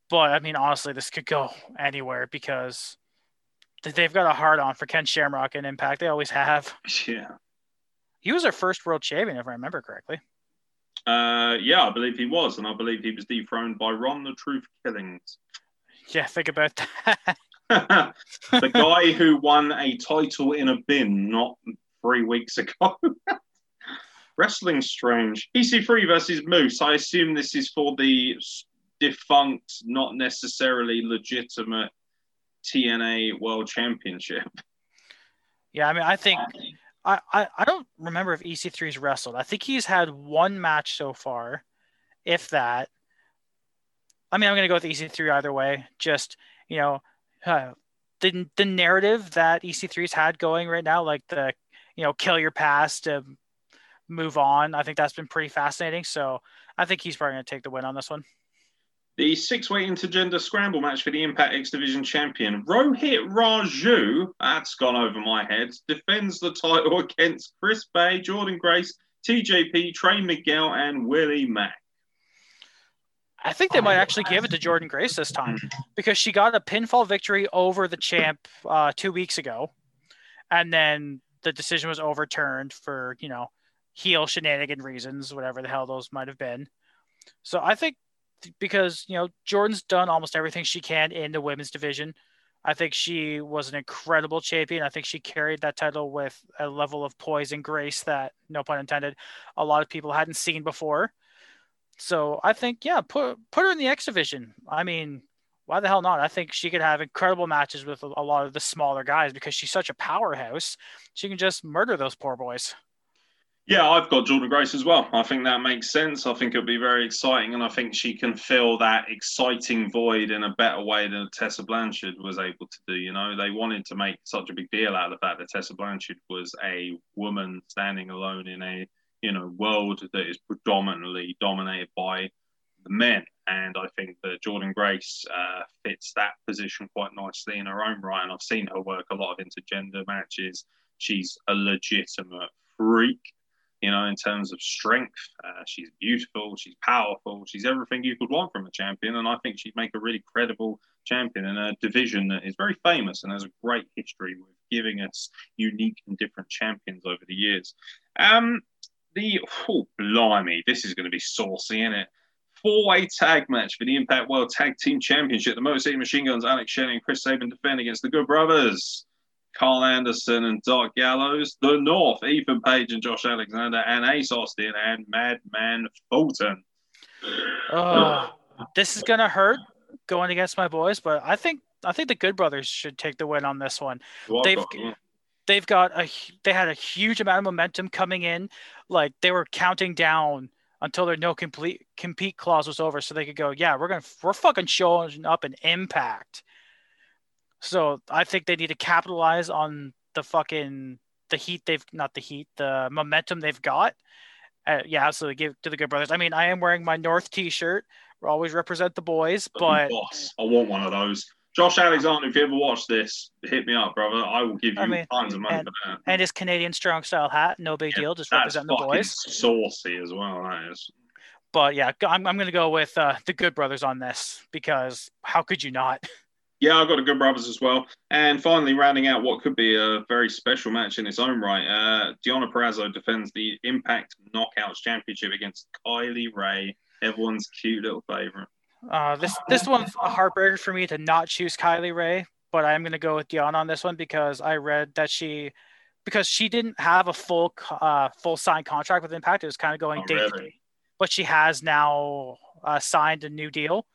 But, I mean, honestly, this could go anywhere because they've got a hard on for Ken Shamrock and Impact. They always have. Yeah. He was their first world champion, if I remember correctly. Uh, yeah, I believe he was, and I believe he was dethroned by Ron the Truth Killings. Yeah, think about that. the guy who won a title in a bin not three weeks ago. Wrestling strange. EC3 versus Moose. I assume this is for the defunct, not necessarily legitimate TNA World Championship. Yeah, I mean, I think I, I, I don't remember if EC3's wrestled. I think he's had one match so far, if that. I mean, I'm gonna go with EC3 either way. Just you know, uh, the the narrative that EC3's had going right now, like the you know, kill your past to move on. I think that's been pretty fascinating. So I think he's probably gonna take the win on this one. The six-way intergender scramble match for the Impact X Division champion Rohit Raju, that's gone over my head, defends the title against Chris Bey, Jordynne Grace, TJP, Trey Miguel, and Willie Mack. I think they might actually give it to Jordynne Grace this time because she got a pinfall victory over the champ uh, two weeks ago, and then the decision was overturned for you know heel shenanigan reasons, whatever the hell those might have been. So I think because you know Jordynne's done almost everything she can in the women's division. I think she was an incredible champion. I think she carried that title with a level of poise and grace that, no pun intended, a lot of people hadn't seen before. So I think, yeah, put put her in the X division. I mean, why the hell not? I think she could have incredible matches with a, lot of the smaller guys because she's such a powerhouse. She can just murder those poor boys. Yeah, I've got Jordynne Grace as well. I think that makes sense. I think it'll be very exciting, and I think she can fill that exciting void in a better way than Tessa Blanchard was able to do. You know, they wanted to make such a big deal out of the fact that Tessa Blanchard was a woman standing alone in a you know world that is predominantly dominated by the men, and I think that Jordynne Grace uh, fits that position quite nicely in her own right. And I've seen her work a lot of intergender matches. She's a legitimate freak you know, in terms of strength. Uh, she's beautiful, she's powerful, she's everything you could want from a champion. And I think she'd make a really credible champion in a division that is very famous and has a great history with giving us unique and different champions over the years. Um, the, oh, blimey, this is going to be saucy, isn't it? Four-way tag match for the Impact World Tag Team Championship. The Motor City Machine Guns, Alex Shelley and Chris Sabin defend against the Good Brothers. Karl Anderson and Doc Gallows. The North, Ethan Page and Josh Alexander, and Ace Austin and Madman Fulton. Oh, this is gonna hurt going against my boys, but I think I think the Good Brothers should take the win on this one. they've they've got a they had a huge amount of momentum coming in, like they were counting down until their no complete compete clause was over, so they could go, yeah, we're gonna we're fucking showing up an impact. So I think they need to capitalize on the fucking the heat they've not the heat the momentum they've got. Uh, yeah, absolutely. Give to the Good Brothers. I mean, I am wearing my North T-shirt. We always represent the boys, but boss, I want one of those. Josh Alexander, if you ever watch this, hit me up, brother. I will give you I mean, tons of money and, for that. And his Canadian strong style hat, no big yeah, deal. Just represent the boys. Saucy as well. That is. But yeah, I'm, I'm going to go with uh, the Good Brothers on this because how could you not? Yeah, I've got a Good Brothers as well. And finally, rounding out what could be a very special match in its own right, uh, Deonna Purrazzo defends the Impact Knockouts Championship against Kylie Rae, everyone's cute little favorite. Uh, this this one's a heartbreaker for me to not choose Kylie Rae, but I'm going to go with Deonna on this one because I read that she, because she didn't have a full uh, full signed contract with Impact, it was kind of going oh, day really? to day, but she has now uh, signed a new deal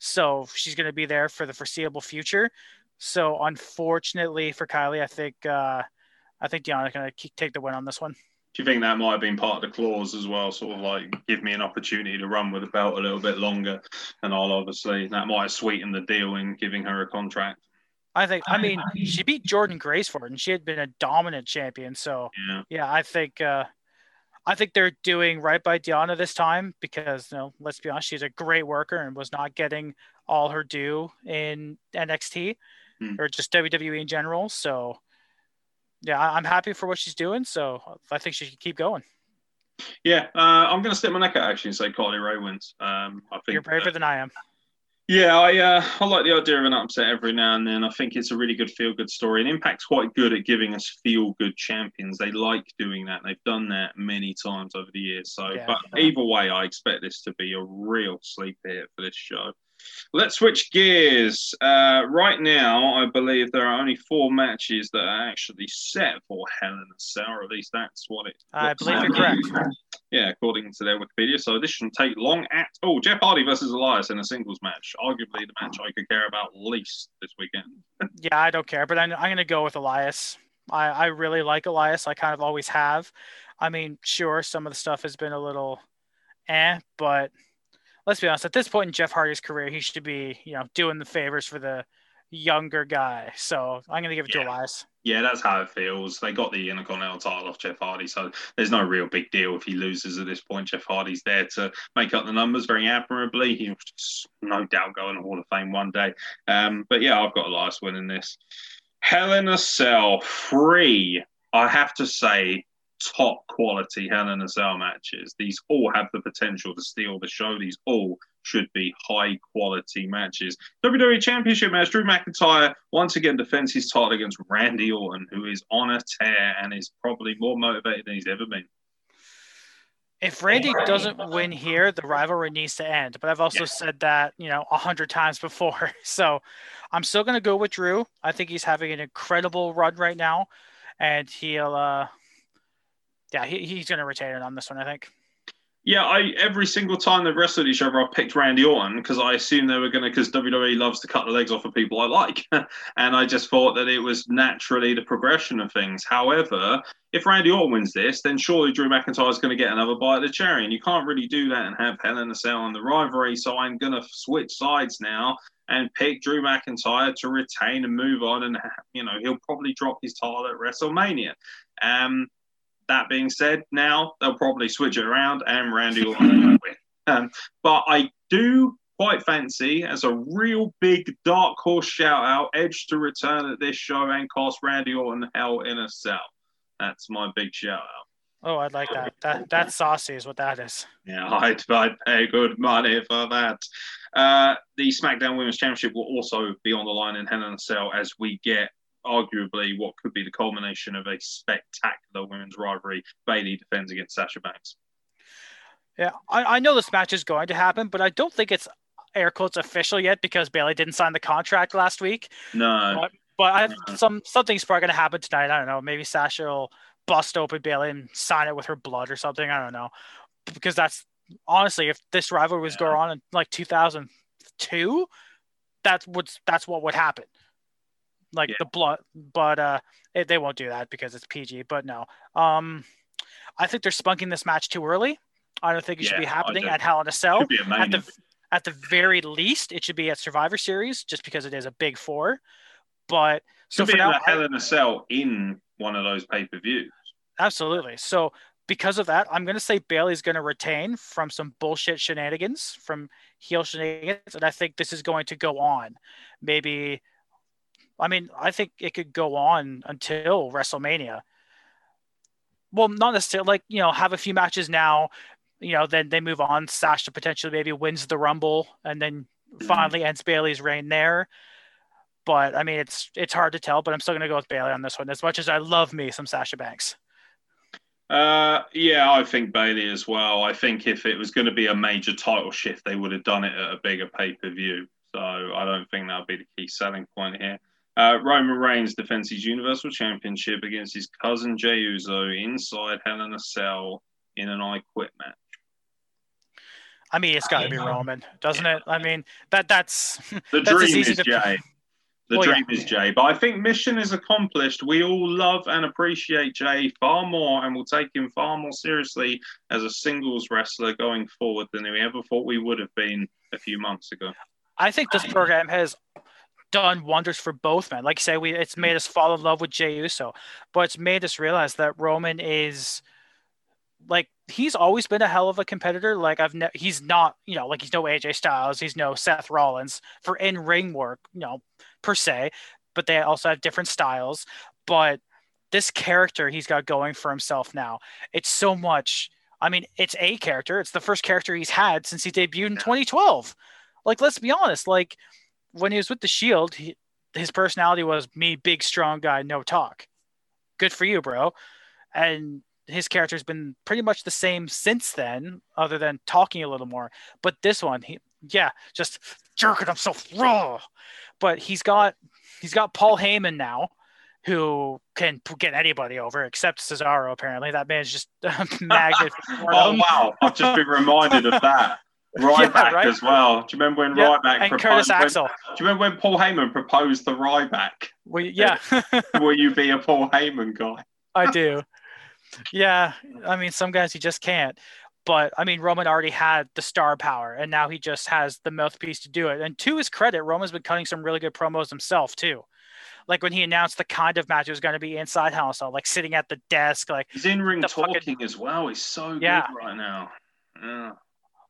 so she's going to be there for the foreseeable future. So unfortunately for Kylie, I think uh, I think Deonna's going to take the win on this one. Do you think that might have been part of the clause as well? Sort of like give me an opportunity to run with the belt a little bit longer, and I'll obviously that might have sweetened the deal in giving her a contract. I think. I mean, she beat Jordynne Grace for it, and she had been a dominant champion. So yeah, yeah I think uh, I think they're doing right by Deonna this time because, you know, let's be honest, she's a great worker and was not getting all her due in NXT mm. or just WWE in general. So, yeah, I'm happy for what she's doing. So I think she should keep going. Yeah, uh, I'm going to stick my neck out actually and say Carly Rae wins. Um, I think you're braver than I am. Yeah, I uh, I like the idea of an upset every now and then. I think it's a really good feel good story. And Impact's quite good at giving us feel good champions. They like doing that. They've done that many times over the years. So, yeah. but either way, I expect this to be a real sleeper hit for this show. Let's switch gears. Uh, right now, I believe there are only four matches that are actually set for Hell in a Cell, or at least that's what it. I believe you're correct. Yeah, according to their Wikipedia. So this shouldn't take long at all. Jeff Hardy versus Elias in a singles match, arguably the match I could care about least this weekend. yeah, I don't care, but I'm, I'm going to go with Elias. I, I really like Elias. I kind of always have. I mean, sure, some of the stuff has been a little eh, but let's be honest, at this point in Jeff Hardy's career, he should be, you know, doing the favors for the younger guy. So I'm going to give it yeah. to Elias. Yeah, that's how it feels. They got the Intercontinental title off Jeff Hardy, so there's no real big deal if he loses at this point. Jeff Hardy's there to make up the numbers very admirably. He'll no doubt go in the Hall of Fame one day. Um, but yeah, I've got Elias winning this. Hell in a Cell free. I have to say, top quality Hell in a Cell matches. These all have the potential to steal the show. These all should be high quality matches. WWE Championship match Drew McIntyre once again defends his title against Randy Orton, who is on a tear and is probably more motivated than he's ever been. if Randy doesn't win here, the rivalry needs to end. But I've also Yeah. said that, you know, a hundred times before. So I'm still gonna go with Drew. I think he's having an incredible run right now. And he'll uh yeah, he, he's gonna retain it on this one, I think. Yeah, I every single time they've wrestled each other, I picked Randy Orton because I assumed they were going to because WWE loves to cut the legs off of people I like, and I just thought that it was naturally the progression of things. However, if Randy Orton wins this, then surely Drew McIntyre is going to get another bite of the cherry, and you can't really do that and have Hell in a Cell on the rivalry. So I'm going to switch sides now and pick Drew McIntyre to retain and move on, and you know he'll probably drop his title at WrestleMania. Um, that being said, now they'll probably switch it around and Randy Orton will win. Um, but I do quite fancy as a real big dark horse shout out Edge to return at this show and cost Randy Orton hell in a cell. That's my big shout out. Oh, I'd like that. That that's saucy is what that is. Yeah, I'd, I'd pay good money for that. Uh, the SmackDown Women's Championship will also be on the line in Hell in a Cell as we get arguably what could be the culmination of a spectacular women's rivalry. Bayley defends against Sasha Banks. Yeah, I, I know this match is going to happen, but I don't think it's air quotes official yet because Bayley didn't sign the contract last week. No, But, but I Uh-huh. some something's probably gonna happen tonight. I don't know. Maybe Sasha will bust open Bayley and sign it with her blood or something. I don't know. Because that's honestly, if this rivalry was Yeah. going on in like 2002, that's what's that's what would happen. Like Yeah. the blood, but uh, it, they won't do that because it's PG. But no, um, I think they're spunking this match too early. I don't think it should be happening at Hell in a Cell a at the at the very least, it should be at Survivor Series, just because it is a big four. But so Should for be now, Hell in a Cell in one of those pay per views. absolutely. So because of that, I'm going to say Bayley's going to retain from some bullshit shenanigans, from heel shenanigans, and I think this is going to go on. Maybe, I mean, I think it could go on until WrestleMania. Well, not necessarily like you know have a few matches now, you know, then they move on. Sasha potentially maybe wins the Rumble and then Mhm. finally ends Bayley's reign there. But I mean, it's it's hard to tell. But I'm still going to go with Bayley on this one, as much as I love me some Sasha Banks. Uh, yeah, I think Bayley as well. I think if it was going to be a major title shift, they would have done it at a bigger pay per view. So I don't think that would be the key selling point here. Uh, Roman Reigns defends his Universal Championship against his cousin Jey Uso inside Hell in a Cell in an I Quit match. I mean, it's got to be Roman, doesn't it? I mean, that that's The That's dream easy is to- Jey. The Well, yeah. dream is Jey. But I think mission is accomplished. We all love and appreciate Jey far more and will take him far more seriously as a singles wrestler going forward than we ever thought we would have been a few months ago. I think this program has done wonders for both men. Like you say, we it's made us fall in love with Jey Uso, but it's made us realize that Roman is like he's always been a hell of a competitor. Like I've ne- he's not, you know, like he's no AJ Styles, he's no Seth Rollins for in ring work, you know, per se, but they also have different styles. But this character he's got going for himself now, it's so much. I mean, it's a character. It's the first character he's had since he debuted in 2012. Like, let's be honest. Like, when he was with the Shield, he, his personality was me, big, strong guy, no talk. Good for you, bro. And his character's been pretty much the same since then, other than talking a little more. But this one, he, yeah, just jerking himself raw. But he's got he's got Paul Heyman now, who can get anybody over except Cesaro. Apparently, that man's just a magnet. Oh wow! I've just been reminded of that. Ryback Yeah, right? as well. Do you remember when Yeah, Ryback and proposed? Curtis when- Axel. do you remember when Paul Heyman proposed the Ryback? We, yeah, Will you be a Paul Heyman guy? I do. Yeah, I mean, some guys you just can't. But I mean, Roman already had the star power, and now he just has the mouthpiece to do it. And to his credit, Roman's been cutting some really good promos himself too. Like when he announced the kind of match it was going to be inside Hell in like sitting at the desk, like He's in ring talking fucking- as well. He's so Yeah. good right now. Yeah.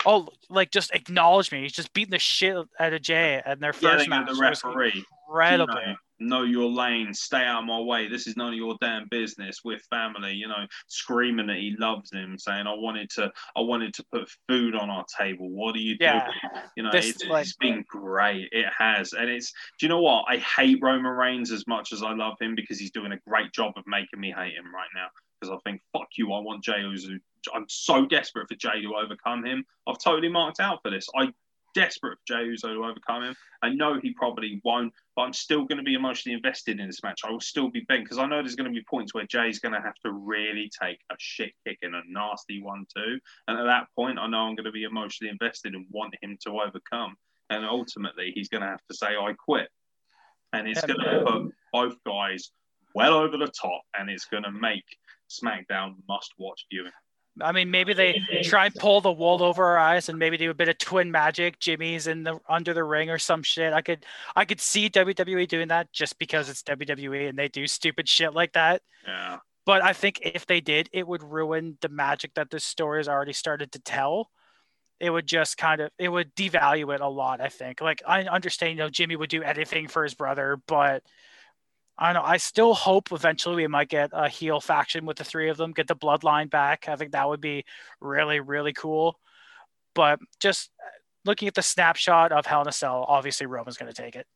Oh, like just acknowledge me. He's just beating the shit out of Jey and their first Yelling match. at the referee. incredible. You know, know your lane. Stay out of my way. This is none of your damn business. We're family. You know, screaming that he loves him, saying, "I wanted to, I wanted to put food on our table. What are you Yeah. doing?" You know, This, it's, like- it's been great. It has, and it's. Do you know what? I hate Roman Reigns as much as I love him because he's doing a great job of making me hate him right now. Because I think fuck you, I want Jey Uso. I'm so desperate for Jey to overcome him. I've totally marked out for this. I desperate for Jey Uso to overcome him. I know he probably won't, but I'm still going to be emotionally invested in this match. I will still be bent because I know there's going to be points where Jey's going to have to really take a shit kick and a nasty one too. And at that point, I know I'm going to be emotionally invested and want him to overcome. And ultimately, he's going to have to say, I quit. And it's going to put both guys well over the top and it's going to make SmackDown must watch viewing. I mean, maybe they try and pull the wool over our eyes and maybe do a bit of twin magic. Jimmy's in the under the ring or some shit. I could I could see WWE doing that just because it's WWE and they do stupid shit like that. Yeah. But I think if they did, it would ruin the magic that this story has already started to tell. It would just kind of it would devalue it a lot. I think. Like I understand, you know, Jimmy would do anything for his brother, but I don't know. I still hope eventually we might get a heel faction with the three of them, get the bloodline back. I think that would be really, really cool. But just uh, looking at the snapshot of Hell in a Cell, obviously Roman's going to take it.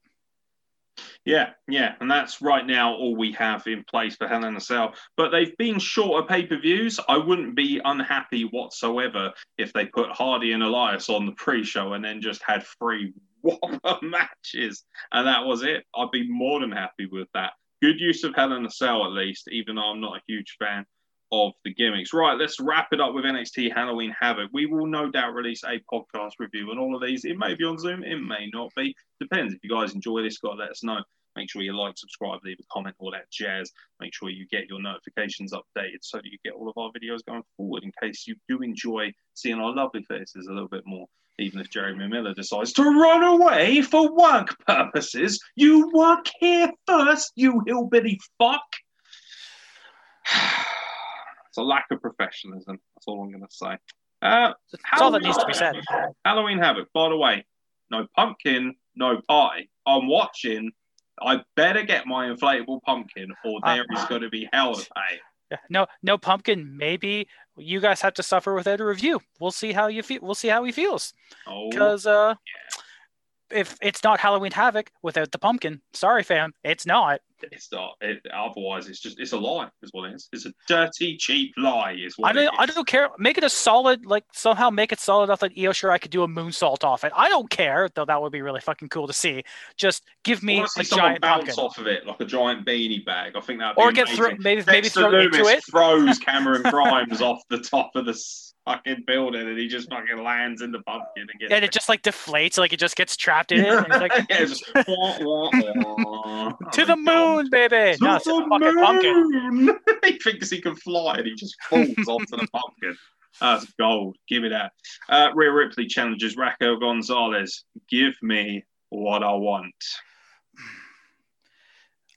Yeah, yeah, and that's right now all we have in place for Hell in a Cell. But they've been shorter pay per views. I wouldn't be unhappy whatsoever if they put Hardy and Elias on the pre show and then just had three whopper matches, and that was it. I'd be more than happy with that. Good use of Hell in a Cell, at least, even though I'm not a huge fan of the gimmicks. Right, let's wrap it up with NXT Halloween Havoc. We will no doubt release a podcast review on all of these. It may be on Zoom, it may not be. Depends. If you guys enjoy this, got let us know. Make sure you like, subscribe, leave a comment, all that jazz. Make sure you get your notifications updated so that you get all of our videos going forward in case you do enjoy seeing our lovely faces a little bit more even if Jeremy Miller decides to run away for work purposes. You work here first, you hillbilly fuck. it's a lack of professionalism. That's all I'm going to say. Uh, That's all that needs to be said. Halloween Havoc, by the way, no pumpkin, no pie. I'm watching. I better get my inflatable pumpkin, or Uh, there is going to be hell to pay. No, no pumpkin. Maybe you guys have to suffer without a review. We'll see how you feel. We'll see how he feels. Oh, Because uh, if it's not Halloween Havoc without the pumpkin, sorry, fam, it's not. it's not. It, otherwise, it's just it's a lie. Is what it is. It's a dirty, cheap lie. Is what I don't. I don't care. Make it a solid, like somehow make it solid enough that Io Shirai could do a moonsault off it. I don't care, though. That would be really fucking cool to see. Just give me a giant bounce pumpkin, off of it like a giant beanie bag. I think that or get thrown. Maybe maybe thrown into it. throws Cameron Grimes off the top of the fucking building, and he just fucking lands in the pumpkin and. And it just like deflates, like it just gets trapped in it. Like, yeah, just wah, wah, wah. to the moon, baby. To No, it's a fucking pumpkin. moon. he thinks he can fly and he just falls onto the pumpkin. That's gold. Give me that. Uh, Rhea Ripley challenges Raquel Gonzalez. Give me what I want.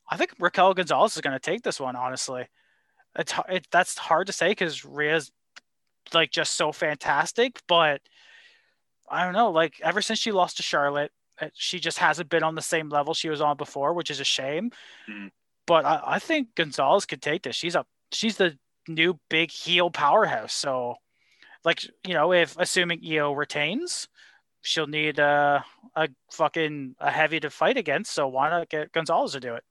I think Raquel Gonzalez is going to take this one. Honestly, it's it, that's hard to say because Rhea's like just so fantastic. But I don't know. Like ever since she lost to Charlotte, uh, she just hasn't been on the same level she was on before, which is a shame. Hmm. But I, I think Gonzalez could take this. She's a she's the new big heel powerhouse. So, like you know, if assuming Io retains, she'll need uh, a fucking a heavy to fight against. So why not get Gonzalez to do it?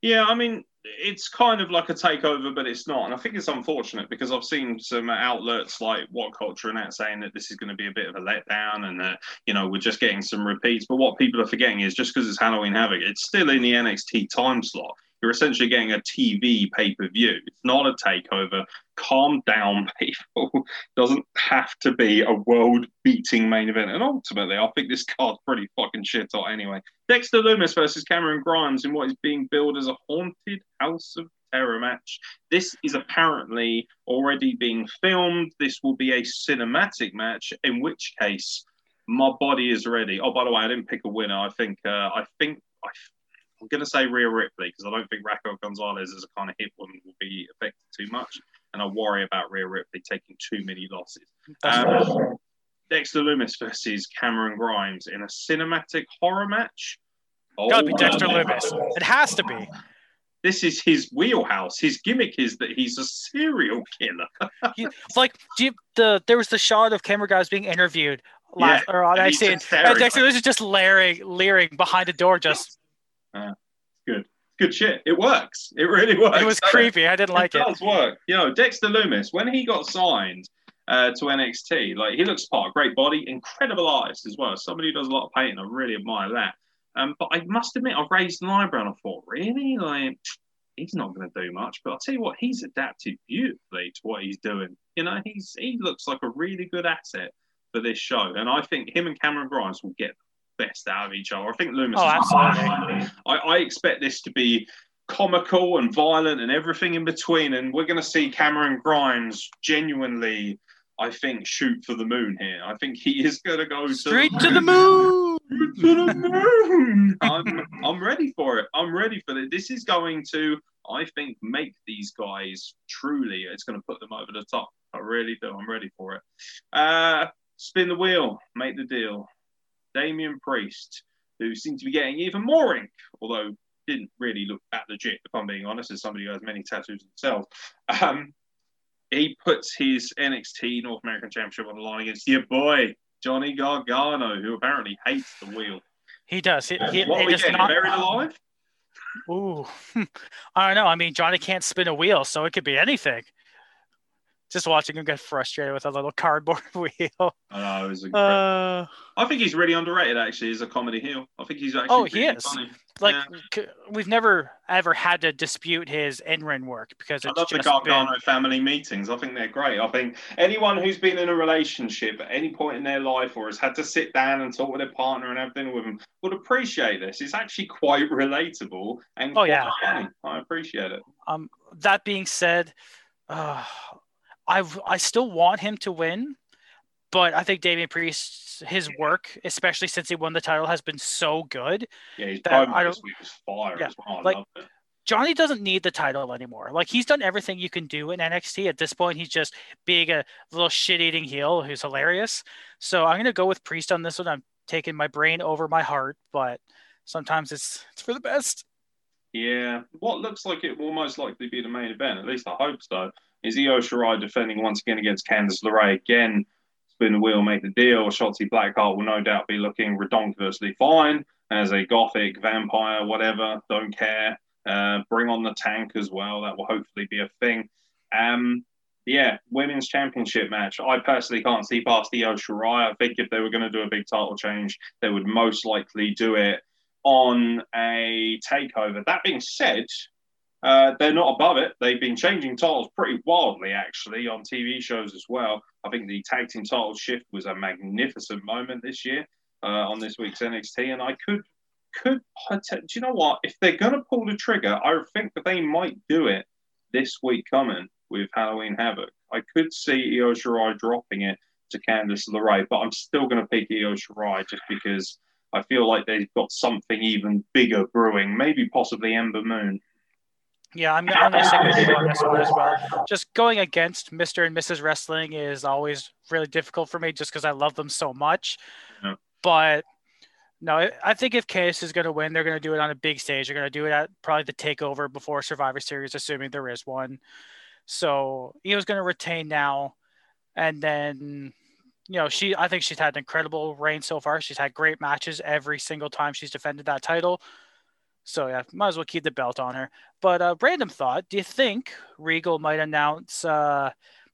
Yeah, I mean, it's kind of like a takeover, but it's not. And I think it's unfortunate because I've seen some outlets like What Culture and that saying that this is going to be a bit of a letdown and that, you know, we're just getting some repeats. But what people are forgetting is just because it's Halloween Havoc, it's still in the NXT time slot. You're essentially getting a TV pay per view. It's not a takeover. Calm down, people. Doesn't have to be a world beating main event. And ultimately, I think this card's pretty fucking shit hot anyway. Dexter Lumis versus Cameron Grimes in what is being billed as a haunted House of Terror match. This is apparently already being filmed. This will be a cinematic match, in which case my body is ready. Oh, by the way, I didn't pick a winner. I think uh, I think I, I'm going to say Rhea Ripley because I don't think Raquel Gonzalez as a kind of hit woman will be affected too much, and I worry about Rhea Ripley taking too many losses. Um, Dexter Lumis versus Cameron Grimes in a cinematic horror match. Oh, Gotta be Dexter Lumis. It has to be. This is his wheelhouse. His gimmick is that he's a serial killer. It's like do you, the there was the shot of camera guys being interviewed last or on and that he's scene, just and. Dexter Lumis is just leering, leering behind the door, just Good. good shit. It works. It really works. It was creepy. I didn't like it it. does work. You know, Dexter Lumis, when he got signed uh, to NXT, like he looks part, great body, incredible artist as well. Somebody who does a lot of painting. I really admire that. Um, but I must admit, I raised an eyebrow and I thought, really? Like, he's not going to do much. But I'll tell you what, he's adapted beautifully to what he's doing. You know, he's he looks like a really good asset for this show. And I think him and Cameron Grimes will get the best out of each other. I think Lumis Oh, absolutely. I, I expect this to be comical and violent and everything in between. And we're going to see Cameron Grimes genuinely, I think, shoot for the moon here. I think he is going to go to Straight to the moon. to the moon. I'm, I'm ready for it. I'm ready for it. This is going to, I think, make these guys truly, it's going to put them over the top. I really do. I'm ready for it. Uh, spin the wheel, make the deal. Damian Priest, who seems to be getting even more ink, although didn't really look that legit, if I'm being honest, as somebody who has many tattoos himself. Um, he puts his NXT North American Championship on the line against your boy, Johnny Gargano, who apparently hates the wheel. He does. He, he, what he we does not. Buried alive? Ooh, I don't know. I mean, Johnny can't spin a wheel, so it could be anything. Just watching him get frustrated with a little cardboard wheel. I know, it. Uh, I think he's really underrated, actually, as a comedy heel. I think he's actually Oh, he is. funny. like Yeah. we've never ever had to dispute his in-ring work because I love the Gargano been, family meetings. I think they're great. I think anyone who's been in a relationship at any point in their life or has had to sit down and talk with their partner and have dinner with them would appreciate this. It's actually quite relatable and Oh, yeah. funny. I appreciate it. Um, that being said, uh, I I still want him to win, but I think Damian Priest, his work, especially since he won the title, has been so good. Yeah, his That- promo I this don't- week was fire Yeah, as well. I like- Johnny doesn't need the title anymore. Like he's done everything you can do in NXT. At this point, he's just being a little shit-eating heel who's hilarious. So I'm gonna go with Priest on this one. I'm taking my brain over my heart, but sometimes it's it's for the best. Yeah, what looks like it will most likely be the main event, at least I hope so, is Io Shirai defending once again against Candice LeRae. Again, spin the wheel, make the deal. Shotzi Blackheart will no doubt be looking redonkulously fine as a gothic vampire, whatever, don't care. Uh, bring on the tank as well. That will hopefully be a thing. Um, yeah, women's championship match. I personally can't see past Io Shirai. I think if they were going to do a big title change, they would most likely do it on a takeover. That being said, uh, they're not above it. They've been changing titles pretty wildly, actually, on TV shows as well. I think the tag team title shift was a magnificent moment this year uh, on this week's NXT, and I could could do you know what? If they're going to pull the trigger, I think that they might do it this week coming with Halloween Havoc. I could see Io Shirai dropping it to Candice LeRae, but I'm still going to pick Io Shirai just because I feel like they've got something even bigger brewing, maybe possibly Ember Moon. Yeah, I'm, I'm going to stick with you on this one as well. Just going against Mr. and Mrs. Wrestling is always really difficult for me just because I love them so much. Yeah. But no, I- think if KS is going to win, they're going to do it on a big stage. They're going to do it at probably the takeover before Survivor Series, assuming there is one. So he was going to retain now. And then, you know, she, I think she's had an incredible reign so far. She's had great matches every single time she's defended that title. So yeah, might as well keep the belt on her. But uh, random thought: Do you think Regal might announce uh,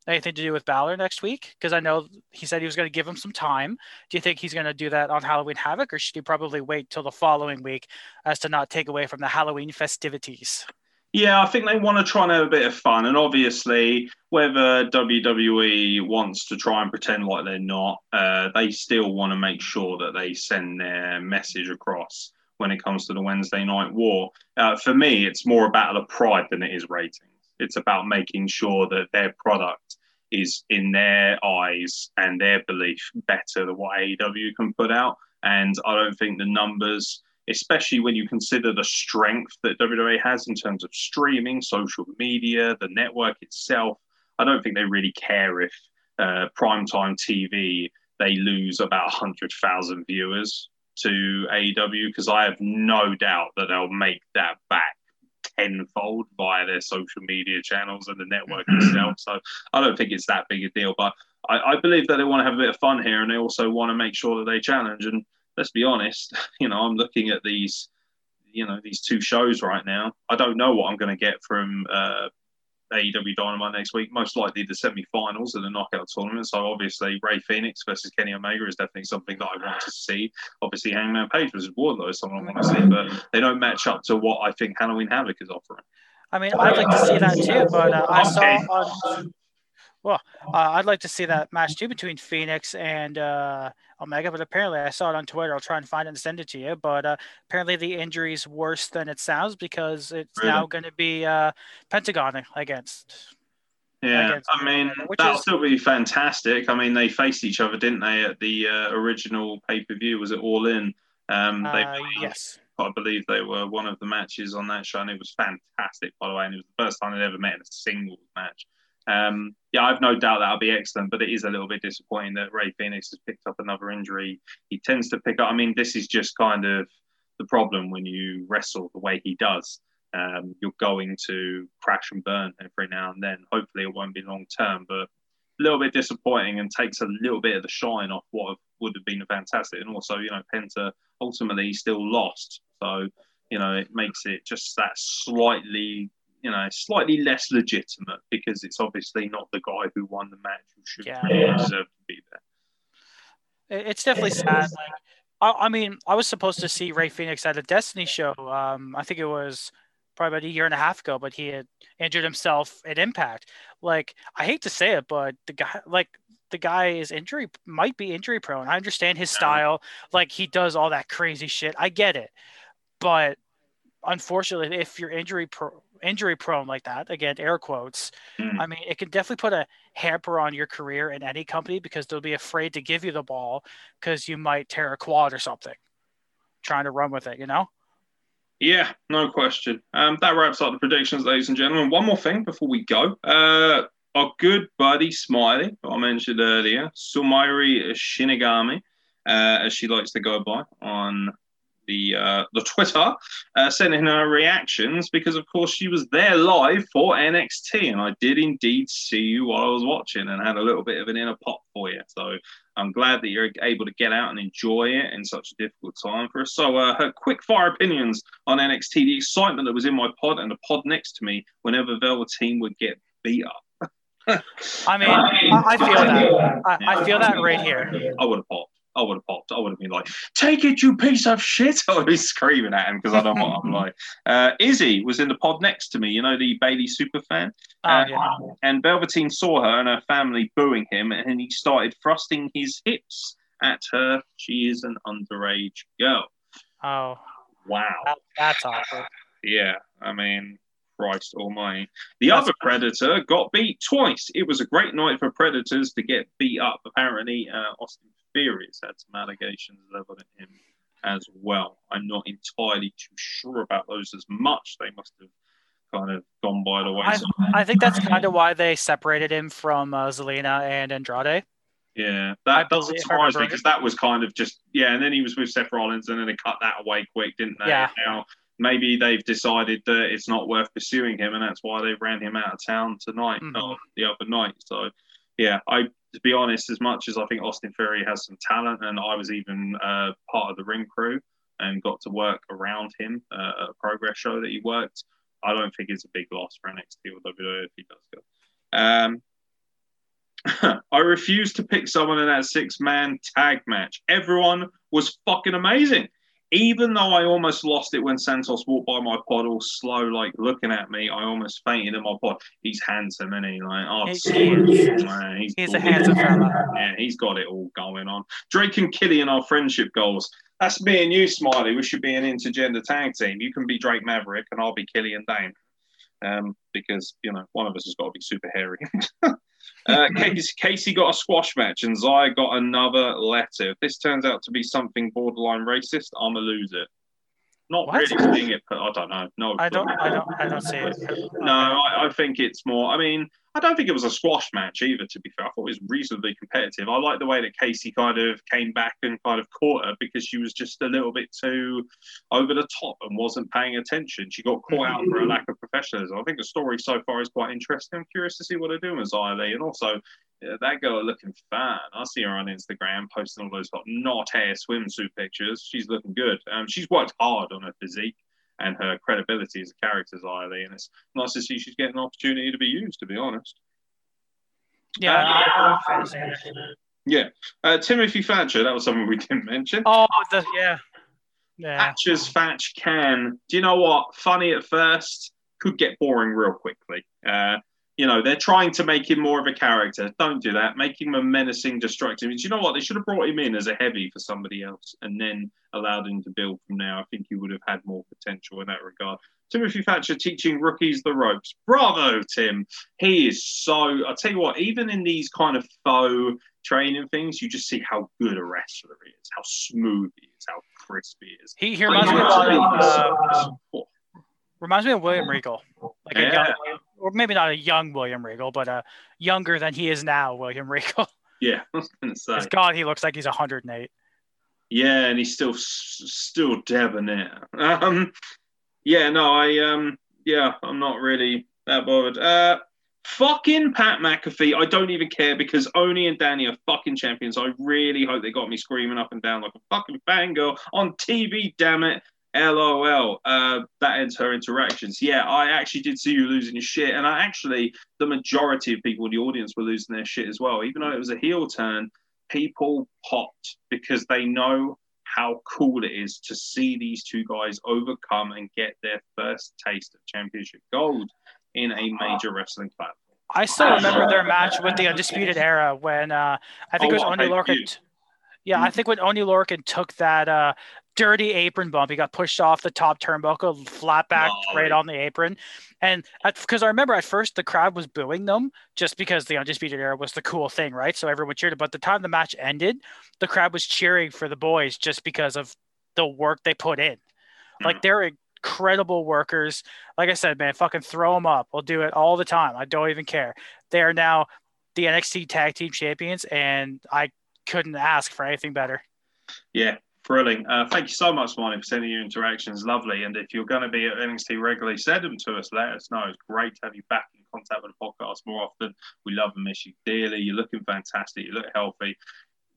anything to do with Balor next week? Because I know he said he was going to give him some time. Do you think he's going to do that on Halloween Havoc, or should he probably wait till the following week, as to not take away from the Halloween festivities? Yeah, I think they want to try and have a bit of fun. And obviously, whether WWE wants to try and pretend like they're not, uh, they still want to make sure that they send their message across when it comes to the Wednesday Night War. Uh, for me, it's more a battle of pride than it is ratings. It's about making sure that their product is, in their eyes and their belief, better than what AEW can put out. And I don't think the numbers especially when you consider the strength that WWE has in terms of streaming, social media, the network itself. I don't think they really care if uh, primetime TV they lose about 100,000 viewers to AEW because I have no doubt that they'll make that back tenfold via their social media channels and the network itself. So I don't think it's that big a deal. But I, I believe that they want to have a bit of fun here and they also want to make sure that they challenge. And let's be honest, you know, I'm looking at these you know these two shows right now. I don't know what I'm going to get from uh, AEW Dynamite next week. Most likely the semi-finals of the knockout tournament. So obviously Rey Fenix versus Kenny Omega is definitely something that I want to see. Obviously Hangman Page versus Wardlow is something I want to see, but they don't match up to what I think Halloween Havoc is offering. I mean, I'd like to see that too, but uh, I saw on. Well, uh, I'd like to see that match too between Fenix and uh, Omega, but apparently I saw it on Twitter. I'll try and find it and send it to you. But uh, apparently the injury is worse than it sounds because it's Really? now going to be uh, Pentagon against. Yeah, against I mean that'll is- still be fantastic. I mean they faced each other, didn't they, at the uh, original pay per view? Was it All In? Um, they Uh, yes. I believe they were one of the matches on that show, and it was fantastic, by the way. And it was the first time they'd ever met in a singles match. Um, yeah, I've no doubt that'll be excellent, but it is a little bit disappointing that Rey Fenix has picked up another injury. He tends to pick up. I mean, this is just kind of the problem when you wrestle the way he does. Um, you're going to crash and burn every now and then. Hopefully, it won't be long term, but a little bit disappointing and takes a little bit of the shine off what would have been fantastic. And also, you know, Penta ultimately still lost. So, you know, it makes it just that slightly, you know, slightly less legitimate because it's obviously not the guy who won the match who should Yeah. really deserve to be there. It's definitely sad. Like, I, I mean, I was supposed to see Rey Fenix at a Destiny show. Um, I think it was probably about a year and a half ago, but he had injured himself at Impact. Like, I hate to say it, but the guy, like, the guy is injury might be injury prone. I understand his style, like he does all that crazy shit. I get it, but unfortunately, if you're injury pro- injury prone like that, again, air quotes, Mm. I mean, it can definitely put a hamper on your career in any company because they'll be afraid to give you the ball because you might tear a quad or something trying to run with it, you know? Yeah, no question. Um, that wraps up the predictions, ladies and gentlemen. One more thing before we go. Uh, our good buddy Smiley, I mentioned earlier, Sumairi Shinigami, uh, as she likes to go by on the uh, the Twitter, uh, sending her reactions because, of course, she was there live for NXT, and I did indeed see you while I was watching and had a little bit of an inner pop for you. So I'm glad that you're able to get out and enjoy it in such a difficult time for us. So, uh, her quick fire opinions on NXT, the excitement that was in my pod and the pod next to me whenever Velveteen would get beat up. I mean, I, I feel that. I, I feel that right here. I would have popped. I would have popped. I would have been like, "Take it, you piece of shit!" I would be screaming at him because I don't know what I'm like. Uh, Izzy was in the pod next to me. You know the Bayley super fan. Oh, Uh, yeah. And Velveteen saw her and her family booing him, and he started thrusting his hips at her. She is an underage girl. Oh, Wow. that, that's awful. Yeah, I mean, Christ almighty. The That's- other Predator got beat twice. It was a great night for Predators to get beat up. Apparently, uh, Austin Theory has had some allegations leveled at him as well. I'm not entirely too sure about those as much. They must have kind of gone by the I, wayside. I think that's kind of why they separated him from uh, Zelina and Andrade. Yeah, that doesn't surprise me because that was kind of just yeah, and then he was with Seth Rollins, and then they cut that away quick, didn't they? Yeah. Now maybe they've decided that it's not worth pursuing him, and that's why they ran him out of town tonight, Mhm. or the other night. So yeah, I to be honest, as much as I think Austin Theory has some talent, and I was even uh, part of the ring crew and got to work around him uh, at a progress show that he worked. I don't think it's a big loss for NXT or WWE if he does go. Um, I refuse to pick someone in that six man tag match. Everyone was fucking amazing. Even though I almost lost it when Santos walked by my pod all slow, like looking at me, I almost fainted in my pod. He's handsome, and he? Like, oh, he, he, man, he's, he's a handsome fella. Yeah, he's got it all going on. Drake and Killian are friendship goals. That's me and you, Smiley. We should be an intergender tag team. You can be Drake Maverick, and I'll be Killian Dain. Um, because you know one of us has got to be super hairy. uh, Kacy, Kacy got a squash match, and Xia got another letter. If this turns out to be something borderline racist, I'm gonna lose it. Not What? really seeing it, but I don't know. No, I don't. I don't, I don't see it. No, I, I think it's more. I mean, I don't think it was a squash match either. To be fair, I thought it was reasonably competitive. I like the way that Kacy kind of came back and kind of caught her because she was just a little bit too over the top and wasn't paying attention. She got caught out for a lack of professionalism. I think the story so far is quite interesting. I'm curious to see what they're doing with Xia Li. and also. Yeah, that girl looking fine. I see her on Instagram posting all those hot not hair swimsuit pictures. She's looking good. Um, she's worked hard on her physique. and her credibility as a character is highly. And it's nice to see she's getting an opportunity to be used. To be honest. Yeah. Uh, I- I fancy it. Yeah, uh, Timothy Thatcher. That was something we didn't mention. Oh, the yeah. Yeah. Thatcher's Thatch can. Do you know what? Funny at first, could get boring real quickly. Uh, you know, they're trying to make him more of a character. Don't do that. Make him a menacing, destructive. Do you know what? They should have brought him in as a heavy for somebody else and then allowed him to build from there. I think he would have had more potential in that regard. Timothy Thatcher teaching rookies the ropes. Bravo, Tim. He is so. I'll tell you what, even in these kind of faux training things, you just see how good a wrestler he is, how smooth he is, how crisp he is. He, he reminds me of uh, reminds me of William Regal, like a Yeah. young, or maybe not a young William Regal, but a younger than he is now, William Regal. yeah, I was gonna say. God, he looks like he's 108. Yeah, and he's still still debonair. Um, yeah, no, I um, yeah, I'm not really that bothered. Uh, fucking Pat McAfee, I don't even care because Oney and Danny are fucking champions. I really hope they got me screaming up and down like a fucking fangirl on TV. Damn it. LOL. Uh, that ends her interactions. Yeah, I actually did see you losing your shit, and I actually the majority of people in the audience were losing their shit as well. Even though it was a heel turn, people popped because they know how cool it is to see these two guys overcome and get their first taste of championship gold in a major wrestling platform. I still remember their match with the Undisputed Era when uh, I think Oh, it was Oney? Lorcan. Yeah, I think when Oney Lorcan took that uh, dirty apron bump, he got pushed off the top turnbuckle, flat back right on the apron. And because I remember at first the crowd was booing them just because the Undisputed Era was the cool thing, right? So everyone cheered. But the time the match ended, the crowd was cheering for the boys just because of the work they put in. Hmm. Like they're incredible workers. Like I said, man, fucking throw them up. We'll do it all the time. I don't even care. They are now the NXT Tag Team Champions, and I couldn't ask for anything better. Yeah, thrilling. Uh, thank you so much, Marty, for sending your interactions. Lovely. And if you're going to be at NXT regularly, send them to us. Let us know. It's great to have you back in contact with the podcast more often. We love and miss you dearly. You're looking fantastic. You look healthy.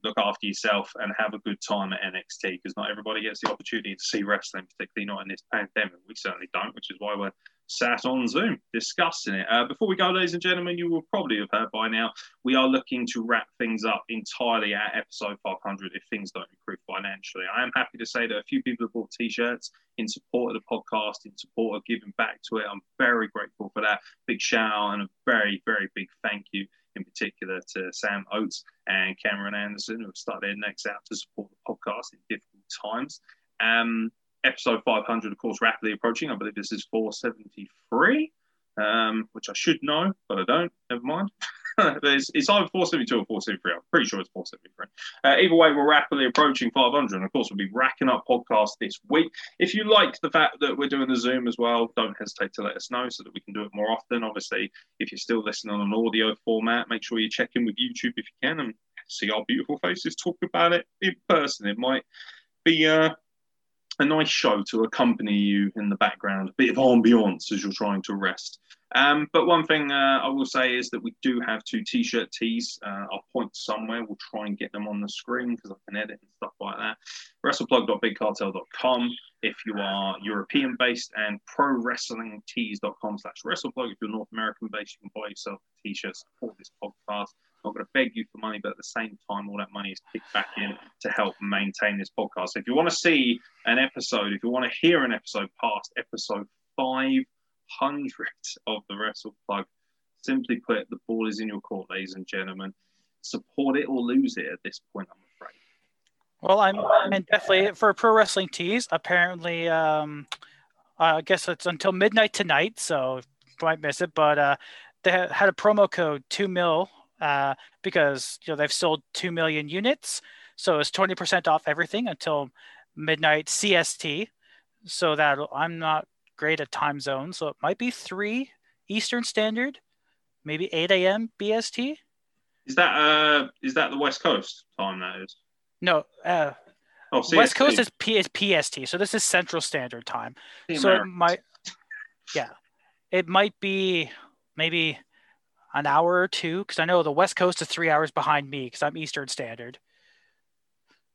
Look after yourself and have a good time at NXT because not everybody gets the opportunity to see wrestling, particularly not in this pandemic. We certainly don't, which is why we're sat on Zoom discussing it. Uh, before we go, ladies and gentlemen, you will probably have heard by now we are looking to wrap things up entirely at episode 500 if things don't improve financially. I am happy to say that a few people have bought t-shirts in support of the podcast, in support of giving back to it. I'm very grateful for that. Big shout out and a very, very big thank you in particular to Sam Oates and Cameron Anderson who have started their necks out to support the podcast in difficult times. Um, episode 500, of course, rapidly approaching. I believe this is 473, um, which I should know, but I don't. Never mind. It's, it's either 472 or 473. I'm pretty sure it's 473. Uh, either way, we're rapidly approaching 500. And of course, we'll be racking up podcasts this week. If you like the fact that we're doing the Zoom as well, don't hesitate to let us know so that we can do it more often. Obviously, if you're still listening on an audio format, make sure you check in with YouTube if you can and see our beautiful faces talk about it in person. It might be uh, a nice show to accompany you in the background, a bit of ambiance as you're trying to rest. Um, but one thing uh, I will say is that we do have two t-shirt tees. Uh, I'll point somewhere. We'll try and get them on the screen because I can edit and stuff like that. WrestlePlug.bigcartel.com if you are European based and ProWrestlingTees.com slash WrestlePlug if you're North American based. You can buy yourself a t-shirt, support this podcast. Not going to beg you for money, but at the same time, all that money is kicked back in to help maintain this podcast. So if you want to see an episode, if you want to hear an episode past episode 500 of the Wrestle Plug, simply put, the ball is in your court, ladies and gentlemen. Support it or lose it at this point, I'm afraid. Well, I'm and definitely for Pro Wrestling Tees. Apparently, um, I guess it's until midnight tonight, so might miss it. But uh, they ha- had a promo code two mil uh, because you know they've sold two million units, so it's twenty percent off everything until midnight CST. So that I'm not great at time zones, so it might be three Eastern Standard, maybe eight a.m. BST. Is that uh is that the West Coast time that is? No, uh, Oh, West Coast is, P- is PST, so this is Central Standard Time. The so it might, yeah, it might be maybe an hour or two because I know the West Coast is three hours behind me because I'm Eastern Standard.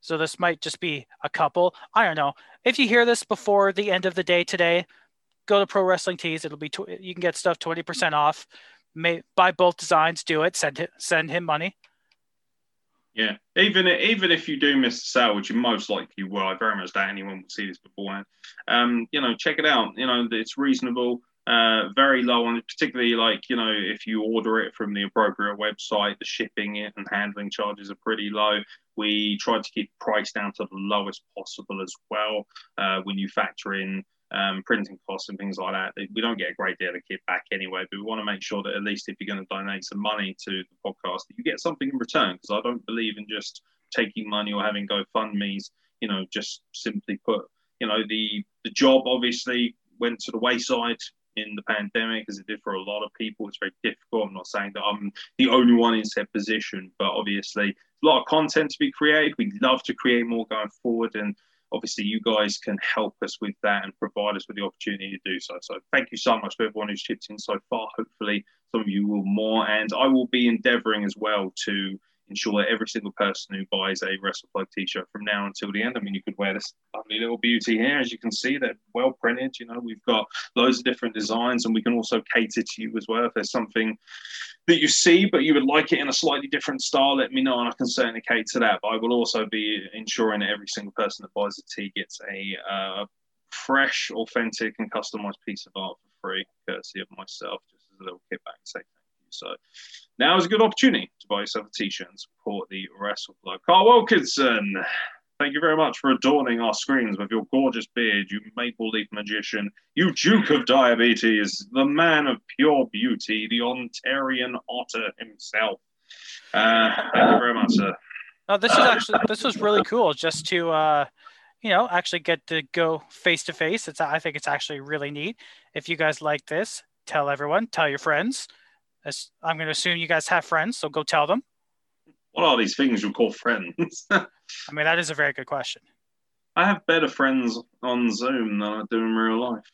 So this might just be a couple. I don't know. If you hear this before the end of the day today, go to Pro Wrestling Tees. It'll be tw- you can get stuff twenty percent off. May buy both designs. Do it. Send it. Send him money. Yeah, even even if you do miss the sale, which you most likely will, I very much doubt anyone will see this beforehand. Um, you know, check it out. You know, it's reasonable, uh, very low on, particularly like you know if you order it from the appropriate website, the shipping and handling charges are pretty low. We tried to keep price down to the lowest possible as well. Uh, when you factor in um, printing costs and things like that. We don't get a great deal of kickback anyway, but we want to make sure that at least if you're going to donate some money to the podcast, that you get something in return. Because I don't believe in just taking money or having GoFundmes. You know, just simply put, you know, the the job obviously went to the wayside in the pandemic as it did for a lot of people. It's very difficult. I'm not saying that I'm the only one in said position, but obviously a lot of content to be created. We'd love to create more going forward and obviously you guys can help us with that and provide us with the opportunity to do so. So thank you so much for everyone who's chipped in so far. Hopefully some of you will more, and I will be endeavouring as well to ensure that every single person who buys a WrestlePlug t-shirt from now until the end. I mean, you could wear this lovely little beauty here, as you can see, they're well printed. You know, we've got loads of different designs, and we can also cater to you as well. If there's something that you see, but you would like it in a slightly different style, let me know, and I can certainly cater to that. But I will also be ensuring that every single person that buys a tee gets a uh, fresh, authentic, and customized piece of art for free, courtesy of myself, just as a little kickback and say. So now is a good opportunity to buy yourself a t-shirt and support the Wrestle Plug. Kyle Wilkinson, thank you very much for adorning our screens with your gorgeous beard, you maple leaf magician, you Duke of Diabetes, the man of pure beauty, the Ontarian otter himself. Uh, thank you very much, sir. No, this is actually this was really cool just to uh, you know actually get to go face to face. It's I think it's actually really neat. If you guys like this, tell everyone, tell your friends. As I'm going to assume you guys have friends, so go tell them. What are these things you call friends? I mean, that is a very good question. I have better friends on Zoom than I do in real life.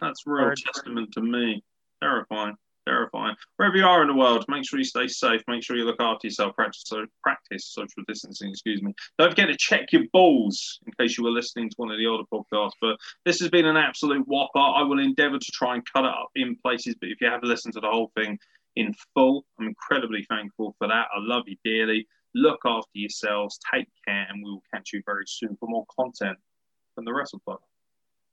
That's real Word. testament to me. Terrifying, terrifying. Wherever you are in the world, make sure you stay safe. Make sure you look after yourself. Practice, so practice social distancing. Excuse me. Don't forget to check your balls in case you were listening to one of the older podcasts. But this has been an absolute whopper. I will endeavour to try and cut it up in places. But if you have listened to the whole thing in full, I'm incredibly thankful for that. I love you dearly. Look after yourselves. Take care, and we will catch you very soon for more content from the Wrestle Plug.